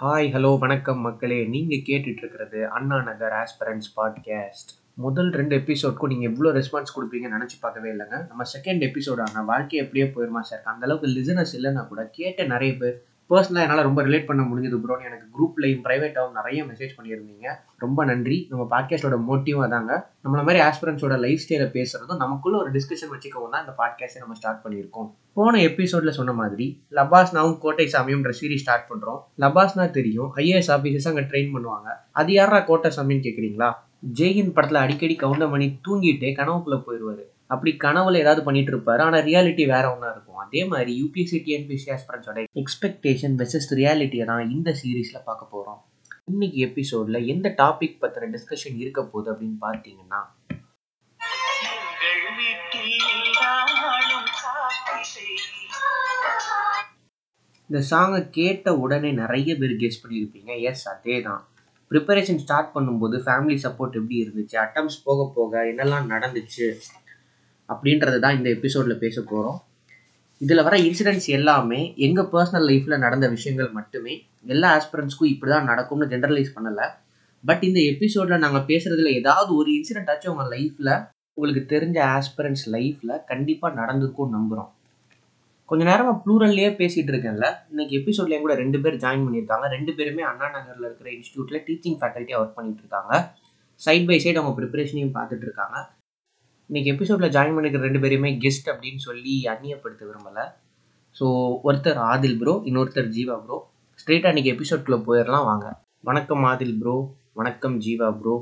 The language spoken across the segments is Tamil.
ஹாய் ஹலோ வணக்கம் மக்களே. நீங்கள் கேட்டுட்ருக்கிறது அண்ணா நகர் ஆஸ்பரன்ஸ் பாட்காஸ்ட் முதல் ரெண்டு எபிசோட்க்கும் நீங்கள் எவ்வளோ ரெஸ்பான்ஸ் கொடுப்பீங்கன்னு நினச்சி பார்க்கவே இல்லைங்க. நம்ம செகண்ட் எபிசோடான வாழ்க்கை எப்படியே போயிருமா சார் அந்தளவுக்கு லிசனஸ் இல்லைன்னா கூட கேட்ட நிறைய பேர் பர்சனலாக என்னால் ரொம்ப ரிலேட் பண்ண முடிஞ்சது ப்ரோன்னு எனக்கு குரூப்லையும் ப்ரைவேட்டாகவும் நிறைய மெசேஜ் பண்ணியிருந்தீங்க. ரொம்ப நன்றி. நம்ம பாட்காஸ்டோட மோட்டிவ் அதாங்க நம்மள மாதிரி ஆஸ்பிரன்ஸோட லைஃப் ஸ்டைலை பேசுகிறதும் நமக்குள்ள ஒரு டிஸ்கஷன் வச்சுக்கவும் தான் இந்த பாட்காஸ்ட்டை நம்ம ஸ்டார்ட் பண்ணியிருக்கோம். போன எபிசோடில் சொன்ன மாதிரி லபாஸ்னாவும் கோட்டை சாமியும்ன்ற சீரீஸ் ஸ்டார்ட் பண்ணுறோம் லபாஸ்னா தெரியும். ஐஏஎஸ் ஆஃபீஸர்ஸ் அங்கே ட்ரெயின் பண்ணுவாங்க. அது யாரா கோட்டை சாமின்னு கேட்குறீங்களா ஜெயின் படத்தில் அடிக்கடி கவுண்டமணி தூங்கிட்டே கனவுக்குள்ள போயிடுவாரு அப்படி கனவுல ஏதாவது பண்ணிட்டு இருப்பாரு ஆனா ரியாலிட்டி வேற ஒன்றா இருக்கும். அதே மாதிரி யூபிஎஸ்சி டிஎன்பிஎஸ்சி ஆஸ்பிரன்ஸோட எக்ஸ்பெக்டேஷன் வெர்சஸ் ரியாலிட்டியை தான் இந்த சீரீஸ்ல பார்க்க போறோம். இன்னைக்கு எபிசோட்ல எந்த டாபிக் பத்தின டிஸ்கஷன் இருக்க போகுது அப்படின்னு பார்த்தீங்கன்னா இந்த சாங்கை கேட்ட உடனே நிறைய பேர் கெஸ் பண்ணியிருப்பீங்க. எஸ் அதே தான் ப்ரிப்பரேஷன் ஸ்டார்ட் பண்ணும்போது ஃபேமிலி சப்போர்ட் எப்படி இருந்துச்சு? அட்டம்ஸ் போக போக என்னெல்லாம் நடந்துச்சு? அப்படின்றது தான் இந்த எபிசோடில் பேச போகிறோம் இதில் வர இன்சிடென்ட்ஸ் எல்லாமே எங்கள் பர்சனல் லைஃப்பில் நடந்த விஷயங்கள் மட்டுமே எல்லா ஆஸ்பிரண்ட்ஸ்க்கும் இப்படி தான் நடக்கும்னு ஜென்ரலைஸ் பண்ணலை. பட் இந்த எபிசோடில் நாங்கள் பேசுகிறதுல ஏதாவது ஒரு இன்சிடென்ட் ஆச்சும் உங்கள் லைஃப்பில் உங்களுக்கு தெரிஞ்ச ஆஸ்பிரன்ஸ் லைஃப்பில் கண்டிப்பாக நடந்திருக்கும் நம்புகிறோம் கொஞ்ச நேரமாக ப்ளூரல்லையே பேசிகிட்டு இருக்கேன்ல. இன்னைக்கு எபிசோட்லேயும் கூட ரெண்டு பேர் ஜாயின் பண்ணியிருக்காங்க. ரெண்டு பேருமே அண்ணா நகரில் இருக்கிற இன்ஸ்டியூட்டில் டீச்சிங் ஃபேக்கல்ட்டியாக ஒர்க் பண்ணிட்டு இருக்காங்க. சைட் பை சைடு அவங்க ப்ரிப்பரேஷனையும் பார்த்துட்டு இருக்காங்க. இன்னைக்கு எபிசோட்ல ஜாயின் பண்ணிருக்கிற ரெண்டு பேருமே கெஸ்ட் அப்படின்னு சொல்லி அந்நியப்படுத்த விரும்பலை. ஸோ ஒருத்தர் ஆதில் ப்ரோ இன்னொருத்தர் ஜீவா ப்ரோ ஸ்ட்ரெயிட்டாக இன்னைக்கு எபிசோட்குள்ளே போயிடலாம் வாங்க. வணக்கம் ஆதில் ப்ரோ வணக்கம் ஜீவா ப்ரோ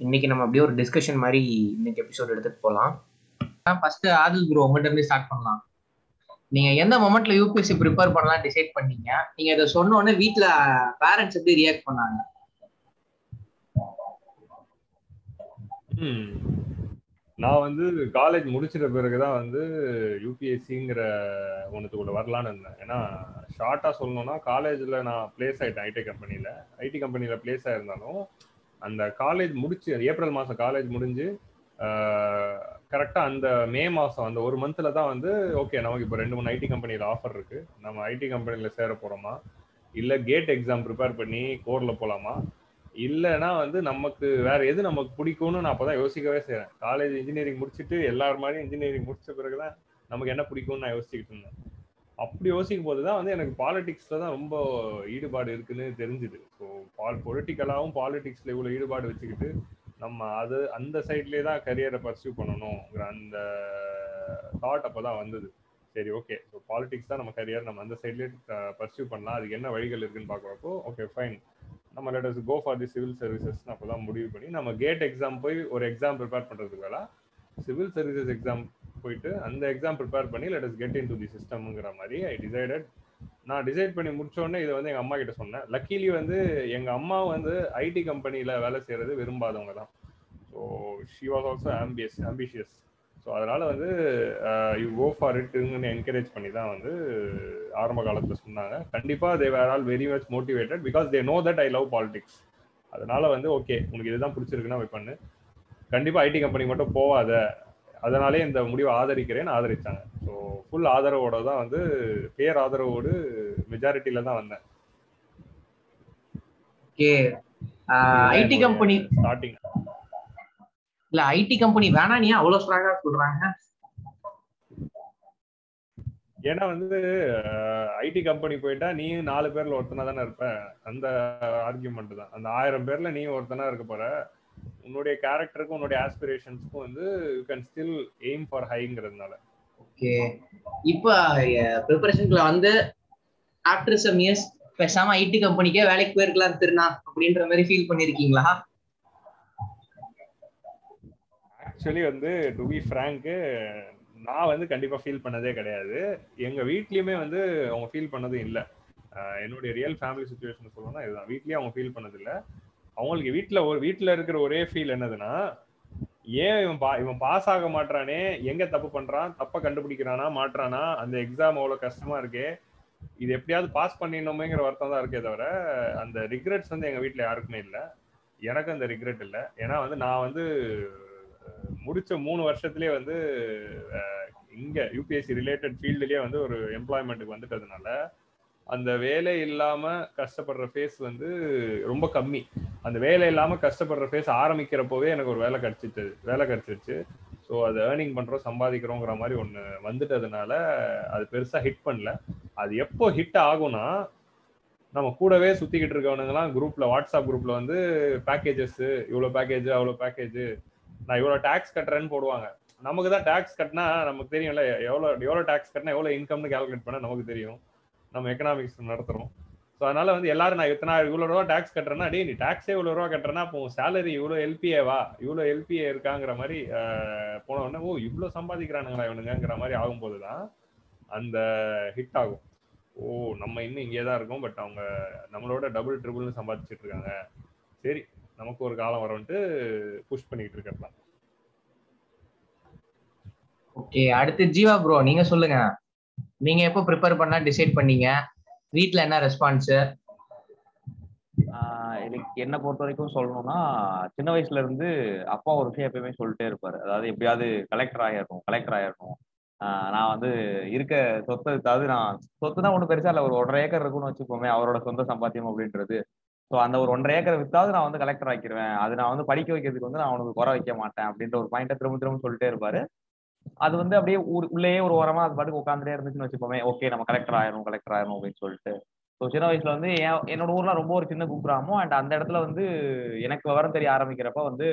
இன்னைக்கு நம்ம அப்படியே ஒரு டிஸ்கஷன் மாதிரி இன்னைக்கு எபிசோட் எடுத்துகிட்டு போகலாம் ஃபர்ஸ்ட் ஆதில் ப்ரோ உங்கள்கிட்ட இருந்து ஸ்டார்ட் பண்ணலாம். நீங்க எந்த மொமெண்ட்ல யூபிஎஸ்சி ப்ரிப்பேர் பண்ணலாம் டிசைட் பண்ணீங்க? நீங்க இதை சொன்ன உடனே வீட்ல பேரண்ட்ஸ் எப்படி ரியாக்ட் பண்ணாங்க? ம். நான் வந்து காலேஜ் முடிச்சிட்ட பிறகுதான் வந்து யூபிஎஸ்சிங்கிற ஒன்றுத்துக்குள்ள வரலான்னு இருந்தேன். ஏன்னா ஷார்ட்டாக சொல்லணும்னா காலேஜில் நான் பிளேஸ் ஆகிட்டேன் ஐடி கம்பெனியில் ஐடி கம்பெனியில் பிளேஸ் ஆயிருந்தாலும் அந்த காலேஜ் முடிச்சு ஏப்ரல் மாதம் காலேஜ் முடிஞ்சு கரெக்டாக அந்த மே மாதம் அந்த ஒரு மந்தில் தான் வந்து ஓகே நமக்கு இப்போ ரெண்டு மூணு ஐடி கம்பெனியில் ஆஃபர் இருக்குது நம்ம ஐடி கம்பெனியில் சேர போகிறோமா இல்லை கேட் எக்ஸாம் ப்ரிப்பேர் பண்ணி கோரில் போகலாமா இல்லைன்னா வந்து நமக்கு வேற எது நமக்கு பிடிக்கும்னு நான் அப்பதான் யோசிக்கவே செய்யறேன் காலேஜ் இன்ஜினியரிங் முடிச்சுட்டு எல்லார் மாதிரியும் இன்ஜினியரிங் முடிச்ச பிறகுதான் நமக்கு என்ன பிடிக்கும்னு நான் யோசிச்சுக்கிட்டு இருந்தேன். அப்படி யோசிக்கும் போது தான் வந்து எனக்கு பாலிடிக்ஸ்ல தான் ரொம்ப ஈடுபாடு இருக்குன்னு தெரிஞ்சுது. ஸோ பால் பொலிட்டிக்கலாகவும் பாலிடிக்ஸ்ல இவ்வளோ ஈடுபாடு வச்சுக்கிட்டு நம்ம அது அந்த சைட்லேயே தான் கரியரை பர்சியூ பண்ணணுங்கிற அந்த தாட் அப்போ தான் வந்தது. சரி ஓகே ஸோ பாலிடிக்ஸ் தான் நம்ம கரியர் நம்ம அந்த சைட்லேயே பர்சியூ பண்ணலாம். அதுக்கு என்ன வழிகள் இருக்குன்னு பார்க்குறப்போ ஓகே ஃபைன் நம்ம let's go for the civil services அப்போ தான் முடிவு பண்ணி நம்ம கேட் எக்ஸாம் போய் ஒரு எக்ஸாம் ப்ரிப்பேர் பண்ணுறதுக்கு வேலை சிவில் சர்வீசஸ் எக்ஸாம் போயிட்டு அந்த எக்ஸாம் ப்ரிப்பேர் பண்ணி let get into the சிஸ்டம்ங்கிற மாதிரி ஐ டிசைடட் நான் டிசைட் பண்ணி முடிச்சோடனே இதை வந்து எங்கள் அம்மா கிட்ட சொன்னேன். லக்கிலி வந்து எங்கள் அம்மா வந்து ஐடி கம்பெனியில் வேலை செய்கிறது விரும்பாதவங்க தான். So she was also ambitious ambitious so அதனால வந்து யூ கோ ஃபார் இட்னு என்கரேஜ் பண்ணி தான் வந்து ஆரம்ப காலத்தில் சொன்னாங்க. கண்டிப்பாக they were all very much motivated because they know that I love politics அதனால வந்து ஓகே உனக்கு இதுதான் பிடிச்சிருக்குன்னா போய் பண்ணு. கண்டிப்பாக ஐடி கம்பெனி மட்டும் போவாத. அதனாலே இந்த முடிவை ஆதரிக்கிறேன்னு ஆதரிச்சாங்க. ஸோ ஃபுல் ஆதரவோட தான் வந்து பேர் ஆதரவோடு மெஜாரிட்டியில தான் வந்தேன். ஓகே ஐடி கம்பெனி ஸ்டார்டிங் இல்ல ஐடி கம்பெனி வேணா நீ அவ்வளவு ஸ்ட்ராங்கா சொல்றாங்க. ஏன்னா வந்து ஐடி கம்பெனி போயிட்டா நீ நாலு பேர்ல ஒருத்தனா தானே இருப்ப. அந்த ஆர்கியூமெண்ட் தான். அந்த ஆயிரம் பேர்ல நீ ஒருத்தனா இருக்க போற. உன்னுடைய கேரக்டருக்கும் உன்னுடைய ஆஸ்பிரேஷன்ஸ்க்கும் வந்து you can still aim for ஹைங்கிறதுனால okay. இப்போ ப்ரிப்பரேஷனுக்குள்ள வந்து ஆஃப்டர் சம் இயர்ஸ் பேசாம ஐடி கம்பெனிக்கே வேலைக்கு போயிருக்கலாம் திருநா அப்படின்ற மாதிரி ஃபீல் பண்ணிருக்கீங்களா? ஆக்சுவலி வந்து டு பி ஃப்ரேங்க்கு நான் வந்து கண்டிப்பா ஃபீல் பண்ணதே கிடையாது. எங்க வீட்லயுமே வந்து அவங்க ஃபீல் பண்ணதும் இல்லை. என்னுடைய ரியல் ஃபேமிலி சுச்சுவேஷன் சொல்லணும்னா இதுதான். வீட்லயே அவங்க ஃபீல் பண்ணது இல்லை. அவங்களுக்கு வீட்டில் ஒரு வீட்டில் இருக்கிற ஒரே ஃபீல் என்னதுன்னா ஏன் இவன் பா இவன் பாஸ் ஆக மாட்டானே எங்க தப்பு பண்றான்? தப்பை கண்டுபிடிக்கிறானா? மாட்டுறானா அந்த எக்ஸாம் அவ்வளோ கஷ்டமா இருக்கே? இது எப்படியாவது பாஸ் பண்ணிடணுமேங்கிற வருத்தம் தான் இருக்கே தவிர அந்த ரிக்ரெட்ஸ் வந்து எங்க வீட்டில் யாருக்குமே இல்லை. எனக்கு அந்த ரிக்ரெட் இல்லை. ஏன்னா வந்து நான் வந்து முடிச்ச மூணு வருஷத்துலயே வந்து இங்க யூபிஎஸ்சி ரிலேட்டட் ஃபீல்டுலயே வந்து ஒரு எம்ப்ளாய்மெண்ட்டுக்கு வந்துட்டதுனால அந்த வேலை இல்லாம கஷ்டப்படுற ஃபேஸ் வந்து ரொம்ப கம்மி. அந்த வேலை இல்லாம கஷ்டப்படுற ஃபேஸ் ஆரம்பிக்கிறப்போவே எனக்கு ஒரு வேலை கிடைச்சிட்டு வேலை கிடைச்சிருச்சு. ஸோ அது ஏர்னிங் பண்றோம் சம்பாதிக்கிறோங்கிற மாதிரி ஒன்று வந்துட்டதுனால அது பெருசா ஹிட் பண்ணல. அது எப்போ ஹிட் ஆகும்னா நம்ம கூடவே சுத்திக்கிட்டு இருக்கவனுங்கலாம் குரூப்ல வாட்ஸ்அப் குரூப்ல வந்து பேக்கேஜஸ் இவ்வளோ பேக்கேஜ் அவ்வளோ பேக்கேஜ் நான் இவ்வளோ டேக்ஸ் கட்டுறேன்னு போடுவாங்க. நமக்கு தான் டேக்ஸ் கட்டினா நமக்கு தெரியும்ல எவ்வளோ எவ்வளோ டேக்ஸ் கட்டினா எவ்வளோ இன்கம்னு கால்குலேட் பண்ண நமக்கு தெரியும். நம்ம எக்கனாமிக்ஸ் நடத்துகிறோம் ஸோ அதனால வந்து எல்லாரும் நான் இத்தனை இவ்வளோ ரூபா டேக்ஸ் கட்டுறேன்னா அடி நீ டேக்ஸே இவ்வளோ ரூபா கட்டுறேன்னா அப்போ சேலரி இவ்வளோ எல்பிஏவா இவ்வளோ எல்பிஏ இருக்காங்கிற மாதிரி போன உடனே ஓ இவ்வளோ சம்பாதிக்கிறானுங்களா இவனுங்கிற மாதிரி ஆகும்போது தான் அந்த ஹிட் ஆகும். ஓ நம்ம இன்னும் இங்கே தான் இருக்கோம் பட் அவங்க நம்மளோட டபுள் ட்ரிபிள்னு சம்பாதிச்சிட்டு இருக்காங்க. சரி நமக்கு ஒரு காலம் வரும்ட்டு புஷ் பண்ணிக்கிட்டு இருக்கிறலாம் ஓகே அடுத்து ஜீவா ப்ரோ நீங்க சொல்லுங்க. நீங்க எப்போ ப்ரிப்பேர் பண்ணா டிசைட் பண்ணீங்க? வீட்ல என்ன ரெஸ்பான்ஸ் ஆஹ் எனக்கு என்ன பொறுத்த வரைக்கும் சொல்லணும்னா சின்ன வயசுல இருந்து அப்பா ஒரு விஷயம் எப்பயுமே சொல்லிட்டே இருப்பாரு. அதாவது எப்படியாவது கலெக்டர் ஆயிடணும் கலெக்டர் ஆயிடணும் நான் வந்து இருக்க சொத்தை அதாவது நான் சொத்து தான் ஒன்றும் பெருசா இல்லை. ஒரு ஒன்றரை ஏக்கர் இருக்குன்னு வச்சுக்கோமே அவரோட சொந்த சம்பாத்தியம் அப்படின்றது. ஸோ அந்த ஒரு ஒன்றரை ஏக்கரை வித்தாவது நான் வந்து கலெக்டர் ஆக்கிடுவேன் அது நான் வந்து படிக்க வைக்கிறதுக்கு வந்து நான் அவனுக்கு குறை வைக்க மாட்டேன் அப்படின்ற ஒரு பாயிண்ட்டை திரும்ப திரும்ப சொல்லிட்டே இருப்பாரு. அது வந்து அப்படியே ஊர் உள்ளேயே ஒரு ஓரமா அது பாட்டுக்கு உட்காந்துட்டே இருந்துச்சுன்னு வச்சுப்போமே ஓகே நம்ம கலெக்டர் ஆயிரும் கலெக்டர் ஆயிரும் அப்படின்னு சொல்லிட்டு. ஸோ சின்ன வயசுல வந்து என்னோட ஊர்லாம் ரொம்ப ஒரு சின்ன குக்கிராமம். அண்ட் அந்த இடத்துல வந்து எனக்கு விவரம் தெரிய ஆரம்பிக்கிறப்ப வந்து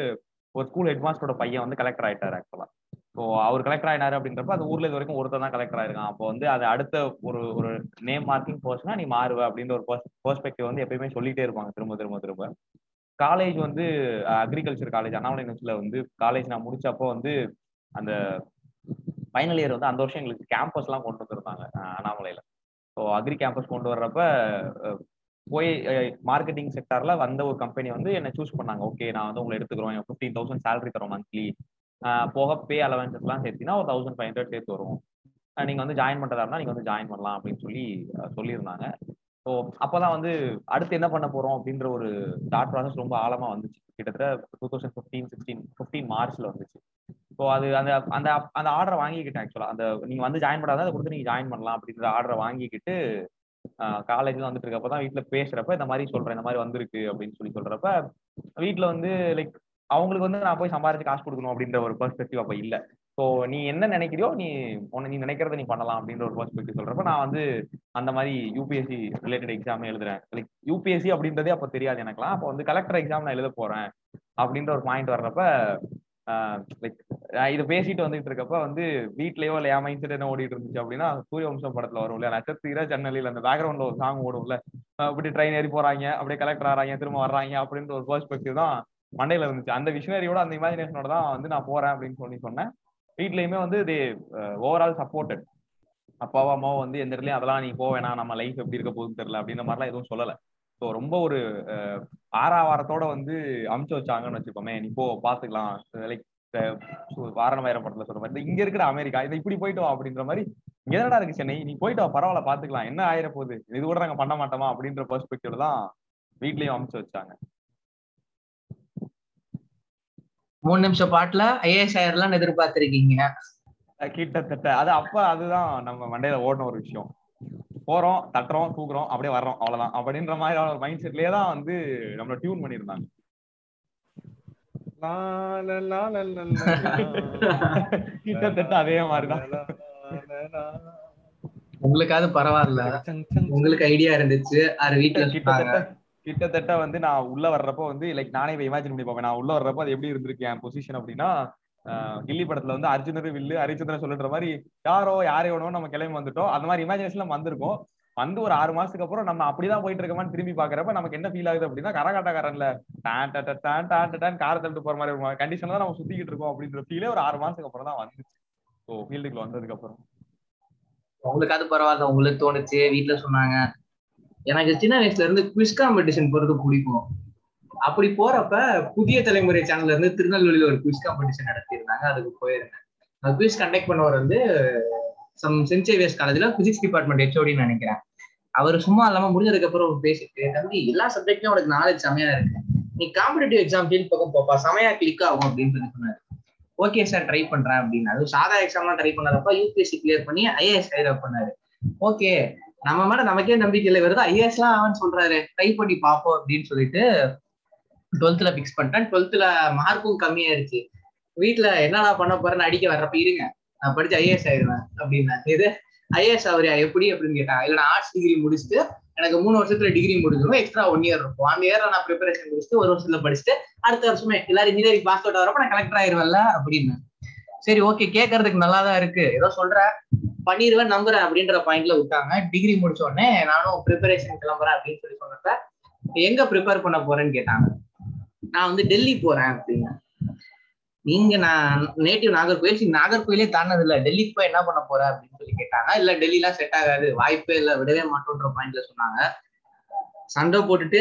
ஒரு ஸ்கூல் ஹெட்மாஸ்டரோட பையன் வந்து கலெக்டர் ஆயிட்டாரு ஆக்சுவலா ஸோ அவர் கலெக்டர் ஆயினாரு அப்படின்றப்ப அது ஊர்ல இது வரைக்கும் ஒருத்தர் தான் கலெக்டர் ஆயிருக்கான். அப்போ வந்து அது அடுத்த ஒரு ஒரு நேம் மார்க்கிங் போர்ஸ்னா நீ மாறுவ அப்படின்ற ஒரு பெர்ஸ்பெக்டிவ் வந்து எப்பயுமே சொல்லிட்டே இருப்பாங்க. திரும்ப திரும்ப திரும்ப. காலேஜ் வந்து அக்ரிகல்ச்சர் காலேஜ் அண்ணாமலை யூனிவர்சிட்டியில வந்து காலேஜ் நான் முடிச்சப்போ வந்து அந்த ஃபைனல் இயர் வந்து அந்த வருஷம் எங்களுக்கு கேம்பஸ் எல்லாம் கொண்டு வந்திருந்தாங்க அண்ணாமலையில. ஸோ அக்ரி கேம்பஸ் கொண்டு வர்றப்ப போய் மார்க்கெட்டிங் செக்டார்ல வந்த ஒரு கம்பெனி வந்து என்ன சூஸ் பண்ணாங்க. ஓகே நான் வந்து உங்களை எடுத்துக்கிறோம். ஃபிஃப்டீன் தௌசண்ட் சேலரி தரோம் மந்த்லி போக பே அலவன்சஸ்லாம் சேர்த்தினா ஒரு தௌசண்ட் ஃபைவ் ஹண்ட்ரட் சேர்த்து வரும் நீங்கள் வந்து ஜாயின் பண்ணுறதா நீங்கள் வந்து ஜாயின் பண்ணலாம் அப்படின்னு சொல்லி சொல்லியிருந்தாங்க. ஸோ அப்பதான் வந்து அடுத்து என்ன பண்ண போகிறோம் அப்படின்ற ஒரு தாட் ப்ராசஸ் ரொம்ப ஆழமாக வந்துச்சு. கிட்டத்தட்ட two thousand fifteen sixteen fifteen மார்ச்ல வந்துச்சு. ஸோ அது அந்த அந்த அந்த ஆர்டரை வாங்கிக்கிட்டேன் ஆக்சுவலாக அந்த நீங்கள் வந்து ஜாயின் பண்ணாதான் அதை கொடுத்து நீங்கள் ஜாயின் பண்ணலாம் அப்படின்ற ஆர்டரை வாங்கிக்கிட்டு காலேஜில் வந்துட்டு இருக்கப்போ தான் வீட்டில் பேசுகிறப்ப இந்த மாதிரி சொல்கிறேன் இந்த மாதிரி வந்திருக்கு அப்படின்னு சொல்லி சொல்கிறப்ப வீட்டில் வந்து லைக் அவங்களுக்கு வந்து நான் போய் சம்பாரிச்சு காசு கொடுக்கணும் அப்படின்ற ஒரு பெர்ஸ்பெக்டிவ் அப்ப இல்ல. ஸோ நீ என்ன நினைக்கிறியோ நீ உன்னை நீ நினைக்கிறத நீ பண்ணலாம் அப்படின்ற ஒரு பெர்ஸ்பெக்டிவ் சொல்றப்ப நான் வந்து அந்த மாதிரி யூபிஎஸ்சி ரிலேட்டட் எக்ஸாம் எழுதுறேன். லைக் யூபிஎஸ்சி அப்படின்றதே அப்ப தெரியாது எனக்குலாம் அப்போ வந்து கலெக்டர் எக்ஸாம் நான் எழுத போறேன் அப்படின்ற ஒரு பாயிண்ட் வர்றப்ப லைக் இது பேசிட்டு வந்துட்டு இருக்கப்ப வந்து வீட்லயோ இல்ல என் மைண்ட் செட் என்ன ஓடிட்டு இருந்துச்சு அப்படின்னா சூரிய வம்சம் படத்துல வரும் இல்லையா நட்சத்திர ஜன்னலில் அந்த பேக்ரவுண்ட்ல ஒரு சாங் ஓடும்ல. இப்படி ட்ரெயின் ஏறி போறாங்க அப்படியே கலெக்டர் ஆறாங்க திரும்ப வர்றாங்க அப்படின்ற ஒரு பெர்ஸ்பெக்டிவ் தான் மண்டையில இருந்துச்சு. அந்த விஷனரியோட அந்த இமேஜினேஷனோட தான் வந்து நான் போறேன் அப்படின்னு சொல்லி சொன்னேன். வீட்லயுமே வந்து தே ஓவரால் சப்போர்ட்டட் அப்பாவோ அம்மாவோ வந்து எந்த இடத்துலயும் அதெல்லாம் நீ போவேணா நம்ம லைஃப் எப்படி இருக்க போகுதுன்னு தெரியல அப்படின்ற மாதிரிலாம் எதுவும் சொல்லல. ஸோ ரொம்ப ஒரு ஆறாவாரத்தோட வந்து அமுச்சு வச்சாங்கன்னு வச்சுக்கோமே நீ போ பாத்துக்கலாம். லைக் வாரண வைரம் படத்துல சொல்ற மாதிரி இங்க இருக்கிற அமெரிக்கா இதை இப்படி போயிட்டு வா அப்படின்ற மாதிரி என்னடா இருக்கு சென்னை? நீ போயிட்டு வா பரவாயில்ல பாத்துக்கலாம். என்ன ஆயிர போகுது இது கூட நாங்க பண்ண மாட்டோமா அப்படின்ற பெர்ஸ்பெக்டிவ்ல தான் வீட்லயும் அமுச்சு வச்சாங்க. மூணு நிமிஷம் பாட்டுல ஐஏஎஸ் ஆயிரலாம் எதிர்பார்த்திருக்கீங்க. கிட்டத்தட்ட. அது அப்ப அதுதான் நம்ம மண்டையில ஓடின ஒரு விஷயம். போறோம் தட்டுறோம் தூக்குறோம் அப்படியே வர்றோம் அவ்வளவுதான். அப்படின்ற மாதிரி ஒரு மைண்ட் செட்லயே தான் வந்து நம்மள டியூன் லா. கிட்டத்தட்ட அதே மாதிரிதான். உங்களுக்காவது பரவாயில்ல. உங்களுக்கு ஐடியா இருந்துச்சு. அது வீட்டுல சொன்னாங்க. கிட்டத்தட்ட வந்து நான் உள்ள வர்றப்போ வந்து லைக் நானே இமேஜின் பண்ணி பார்ப்பேன். நான் உள்ள வர்றப்போ அது எப்படி இருந்திருக்கு? என் பொசிஷன் அப்படின்னா கில்லி படத்துல வந்து அர்ஜுனர் வில்லு ஹரிச்சந்திரன் சொல்லுற மாதிரி யாரோ யாரையோ நம்ம கிளம்பி வந்துட்டோம். அந்த மாதிரி இமேஜினேஷன்ல வந்திருக்கோம். வந்து ஒரு ஆறு மாசத்துக்கு அப்புறம் நம்ம அப்படிதான் போயிட்டு இருக்கோமான்னு திரும்பி பாக்குறப்ப நமக்கு என்ன ஃபீல் ஆகுது அப்படின்னா கரகாட்டக்காரன்ல டான் ட டான் டான் டான் காரை தள்ளிட்டு போற மாதிரி ஒரு கண்டிஷன்ல தான் நம்ம சுத்திக்கிட்டு இருக்கோம் அப்படின்ற ஃபீலே ஒரு ஆறு மாசத்துக்கு அப்புறம் தான் வந்துச்சு. ஸோ ஃபீல்டுக்குள்ள வந்ததுக்கு அப்புறம். உங்களுக்கு அது பரவாயில்ல. உங்களுக்கு தோணுச்சு. வீட்டுல சொன்னாங்க. எனக்கு சின்ன வயசுல இருந்து குவிஸ் காம்படிஷன் போறது பிடிக்கும். அப்படி போறப்ப புதிய தலைமுறை சேனல்ல இருந்து திருநெல்வேலியில ஒரு குவிஸ் காம்படிஷன் நடத்தியிருந்தாங்க. அதுக்கு போயிருந்தேன். அந்த குவிஸ் கண்டக்ட் பண்ணவர் வந்து சம் சென்ட் சேவியர்ஸ் காலேஜ்ல பிசிக்ஸ் டிபார்ட்மெண்ட் ஹெச்ஓடின்னு நினைக்கிறேன். அவர் சும்மா இல்லாம முடிஞ்சதுக்கு அப்புறம் பேசிட்டு தம்பி எல்லா சப்ஜெக்ட்லயும் உனக்கு நாலேஜ் செமையா இருக்கு. நீ காம்படிட்டிவ் எக்ஸாம் ஃபீல் பக்கம் போப்பா. செமையா கிளிக் ஆகும் அப்படின்னு சொல்லி சொன்னாரு. ஓகே சார் ட்ரை பண்றேன் அப்படின்னு. அது சாதா எக்ஸாம்லாம் ட்ரை பண்ணாதப்ப யூபிஎஸ்சி கிளியர் பண்ணி ஐஏஎஸ் ஹையர் பண்ணாரு. ஓகே நம்ம மேல நமக்கே நம்பிக்கை இல்லை. வருது ஐஏஎஸ் எல்லாம் அவன் சொல்றாரு. ட்ரை பண்ணி பார்ப்போம் அப்படின்னு சொல்லிட்டு டுவெல்த்ல ஃபிக்ஸ் பண்ணிட்டேன். டுவெல்த்ல மார்க்கும் கம்மியாயிருச்சு. வீட்டுல என்னடா பண்ண போறேன்னு அடிக்க வர்றப்ப இருங்க. நான் படிச்சு ஐஏஎஸ் ஆயிடுவேன் அப்படின்னா. இது ஐஏஎஸ் ஆவரியா எப்படி அப்படின்னு கேட்டாங்க இல்ல நான் ஆர்ட்ஸ் டிகிரி முடிச்சுட்டு எனக்கு மூணு வருஷத்துல டிகிரி முடிஞ்சிடும் எக்ஸ்ட்ரா ஒன் இயர் இருக்கும். அந்த இயர் நான் ப்ரிப்பரேஷன் முடிச்சுட்டு ஒரு வருஷத்துல படிச்சுட்டு அடுத்த வருஷமே எல்லாரும் இன்ஜினியரிங் பாஸ் அவுட் வரப்ப நான் கலெக்டர் ஆயிருவேன்ல அப்படின்னு. சரி ஓகே கேட்கறதுக்கு நல்லா தான் இருக்கு. ஏதோ சொல்ற பண்ணிடுவேன் நம்புறேன் அப்படின்ற பாயிண்ட்ல விட்டாங்க. டிகிரி முடிச்ச உடனே நானும் ப்ரிப்பரேஷன் கிளம்புறேன் அப்படின்னு சொல்லி சொன்னப்ப எங்க ப்ரிப்பேர் பண்ண போறேன்னு கேட்டாங்க. நான் வந்து டெல்லி போறேன் அப்படின்னு. நீங்க நான் நேட்டிவ் நாகர்கோயில் சரி, நாகர்கோயிலே தானது இல்ல டெல்லிக்கு போய் என்ன பண்ண போற அப்படின்னு சொல்லி கேட்டாங்க. இல்ல டெல்லிலாம் செட் ஆகாது. வாய்ப்பே இல்ல. விடவே மாட்டோன்ற பாயிண்ட்ல சொன்னாங்க. சண்டை போட்டுட்டு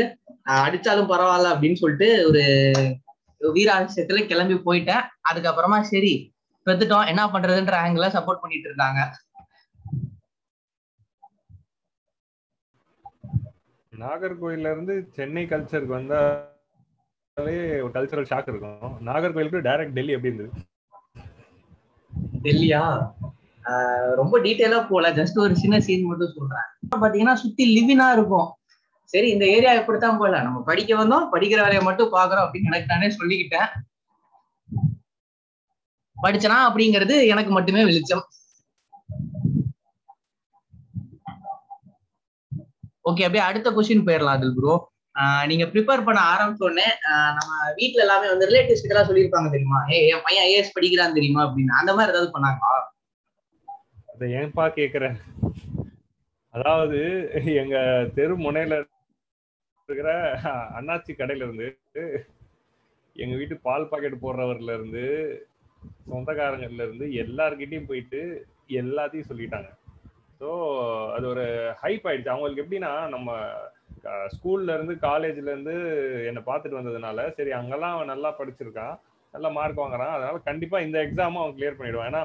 அடிச்சாலும் பரவாயில்ல அப்படின்னு சொல்லிட்டு ஒரு வீராசியத்துல கிளம்பி போயிட்டேன். அதுக்கப்புறமா சரி பெத்துட்டோம் என்ன பண்றதுன்ற ஆங்கிள் சப்போர்ட் பண்ணிட்டு இருந்தாங்க நாகர்கோயில்ல இருந்து சென்னை கல்ச்சருக்கு வந்தாலே ஒரு கல்ச்சரல் ஷாக் இருக்கும். நாகர்கோயிலுக்கு டைரக்ட் டெல்லி எப்படி இருந்தது? டெல்லியா? ஆஹ் ரொம்ப டீட்டெயிலா போல ஜஸ்ட் ஒரு சின்ன சீன் மட்டும் சொல்றேன். பாத்தீங்கன்னா சுத்தி லிவினா இருக்கும். சரி இந்த ஏரியா எப்படித்தான் போல நம்ம படிக்க வந்தோம் படிக்கிற வேலையை மட்டும் பாக்குறோம் அப்படின்னு எனக்கு நானே சொல்லிக்கிட்டேன். படிச்சனா அப்படிங்கிறது எனக்கு மட்டுமே வெளிச்சம். ஓகே அப்படியே அடுத்த கொஸ்டின் போயிடலாம் அதில் ப்ரோ நீங்க ப்ரிப்பேர் பண்ண ஆரம்பிச்ச உடனே நம்ம வீட்டுல எல்லாமே வந்து ரிலேட்டிவ்ஸ் எல்லாம் சொல்லியிருப்பாங்க தெரியுமா? ஏ என் பையன் ஐஏஎஸ் படிக்கிறான் தெரியுமா? அப்படின்னு. அந்த மாதிரி ஏதாவது பண்ணாங்களா? அதை ஏன்பா கேக்குறேன் அதாவது எங்க தெரு முனையில இருக்கிற அண்ணாச்சி கடையில இருந்து எங்க வீட்டு பால் பாக்கெட் போடுறவர்ல இருந்து சொந்தக்காரங்கள்ல இருந்து எல்லார்கிட்டயும் போயிட்டு எல்லாத்தையும் சொல்லிட்டாங்க. ஸோ அது ஒரு ஹைப் ஆயிடுச்சு. அவங்களுக்கு எப்படின்னா நம்ம ஸ்கூல்ல இருந்து காலேஜ்ல இருந்து என்னை பார்த்துட்டு வந்ததுனால சரி அங்கெல்லாம் அவன் நல்லா படிச்சிருக்கான் நல்லா மார்க் வாங்குறான் அதனால கண்டிப்பா இந்த எக்ஸாமும் அவன் கிளியர் பண்ணிடுவான். ஏன்னா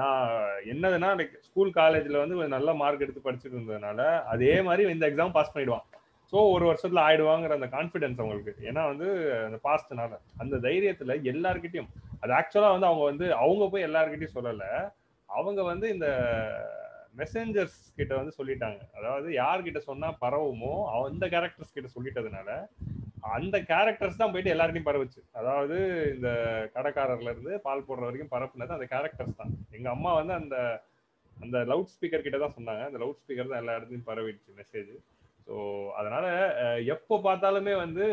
நான் என்னதுன்னா லைக் ஸ்கூல் காலேஜ்ல வந்து கொஞ்சம் நல்ல மார்க் எடுத்து படிச்சுட்டு இருந்ததுனால அதே மாதிரி இந்த எக்ஸாம் பாஸ் பண்ணிடுவான். ஸோ ஒரு வருஷத்துல ஆயிடுவாங்கிற அந்த கான்ஃபிடன்ஸ் அவங்களுக்கு. ஏன்னா வந்து அந்த பாஸ்ட்னால அந்த தைரியத்துல எல்லாருக்கிட்டையும் அது ஆக்சுவலா வந்து அவங்க வந்து அவங்க போய் எல்லாருக்கிட்டையும் சொல்லல. அவங்க வந்து இந்த மெசேஞ்சர்ஸ் கிட்ட வந்து சொல்லிட்டாங்க. அதாவது யார்கிட்ட சொன்னா பரவுமோ அந்த கேரக்டர்ஸ் கிட்ட சொல்லிட்டதுனால அந்த கேரக்டர்ஸ் தான் போயிட்டு எல்லார்கிட்டையும் பரவுச்சு அதாவது இந்த கடைக்காரர்ல இருந்து பால் போடுற வரைக்கும் பரப்புனது அந்த கேரக்டர்ஸ் தான். எங்க அம்மா வந்து அந்த அந்த லவுட் ஸ்பீக்கர் கிட்ட தான் சொன்னாங்க. அந்த லவுட் ஸ்பீக்கர் தான் எல்லா இடத்துலையும் பரவிடுச்சு மெசேஜ் ஸோ அதனால எப்போ பார்த்தாலுமே வந்து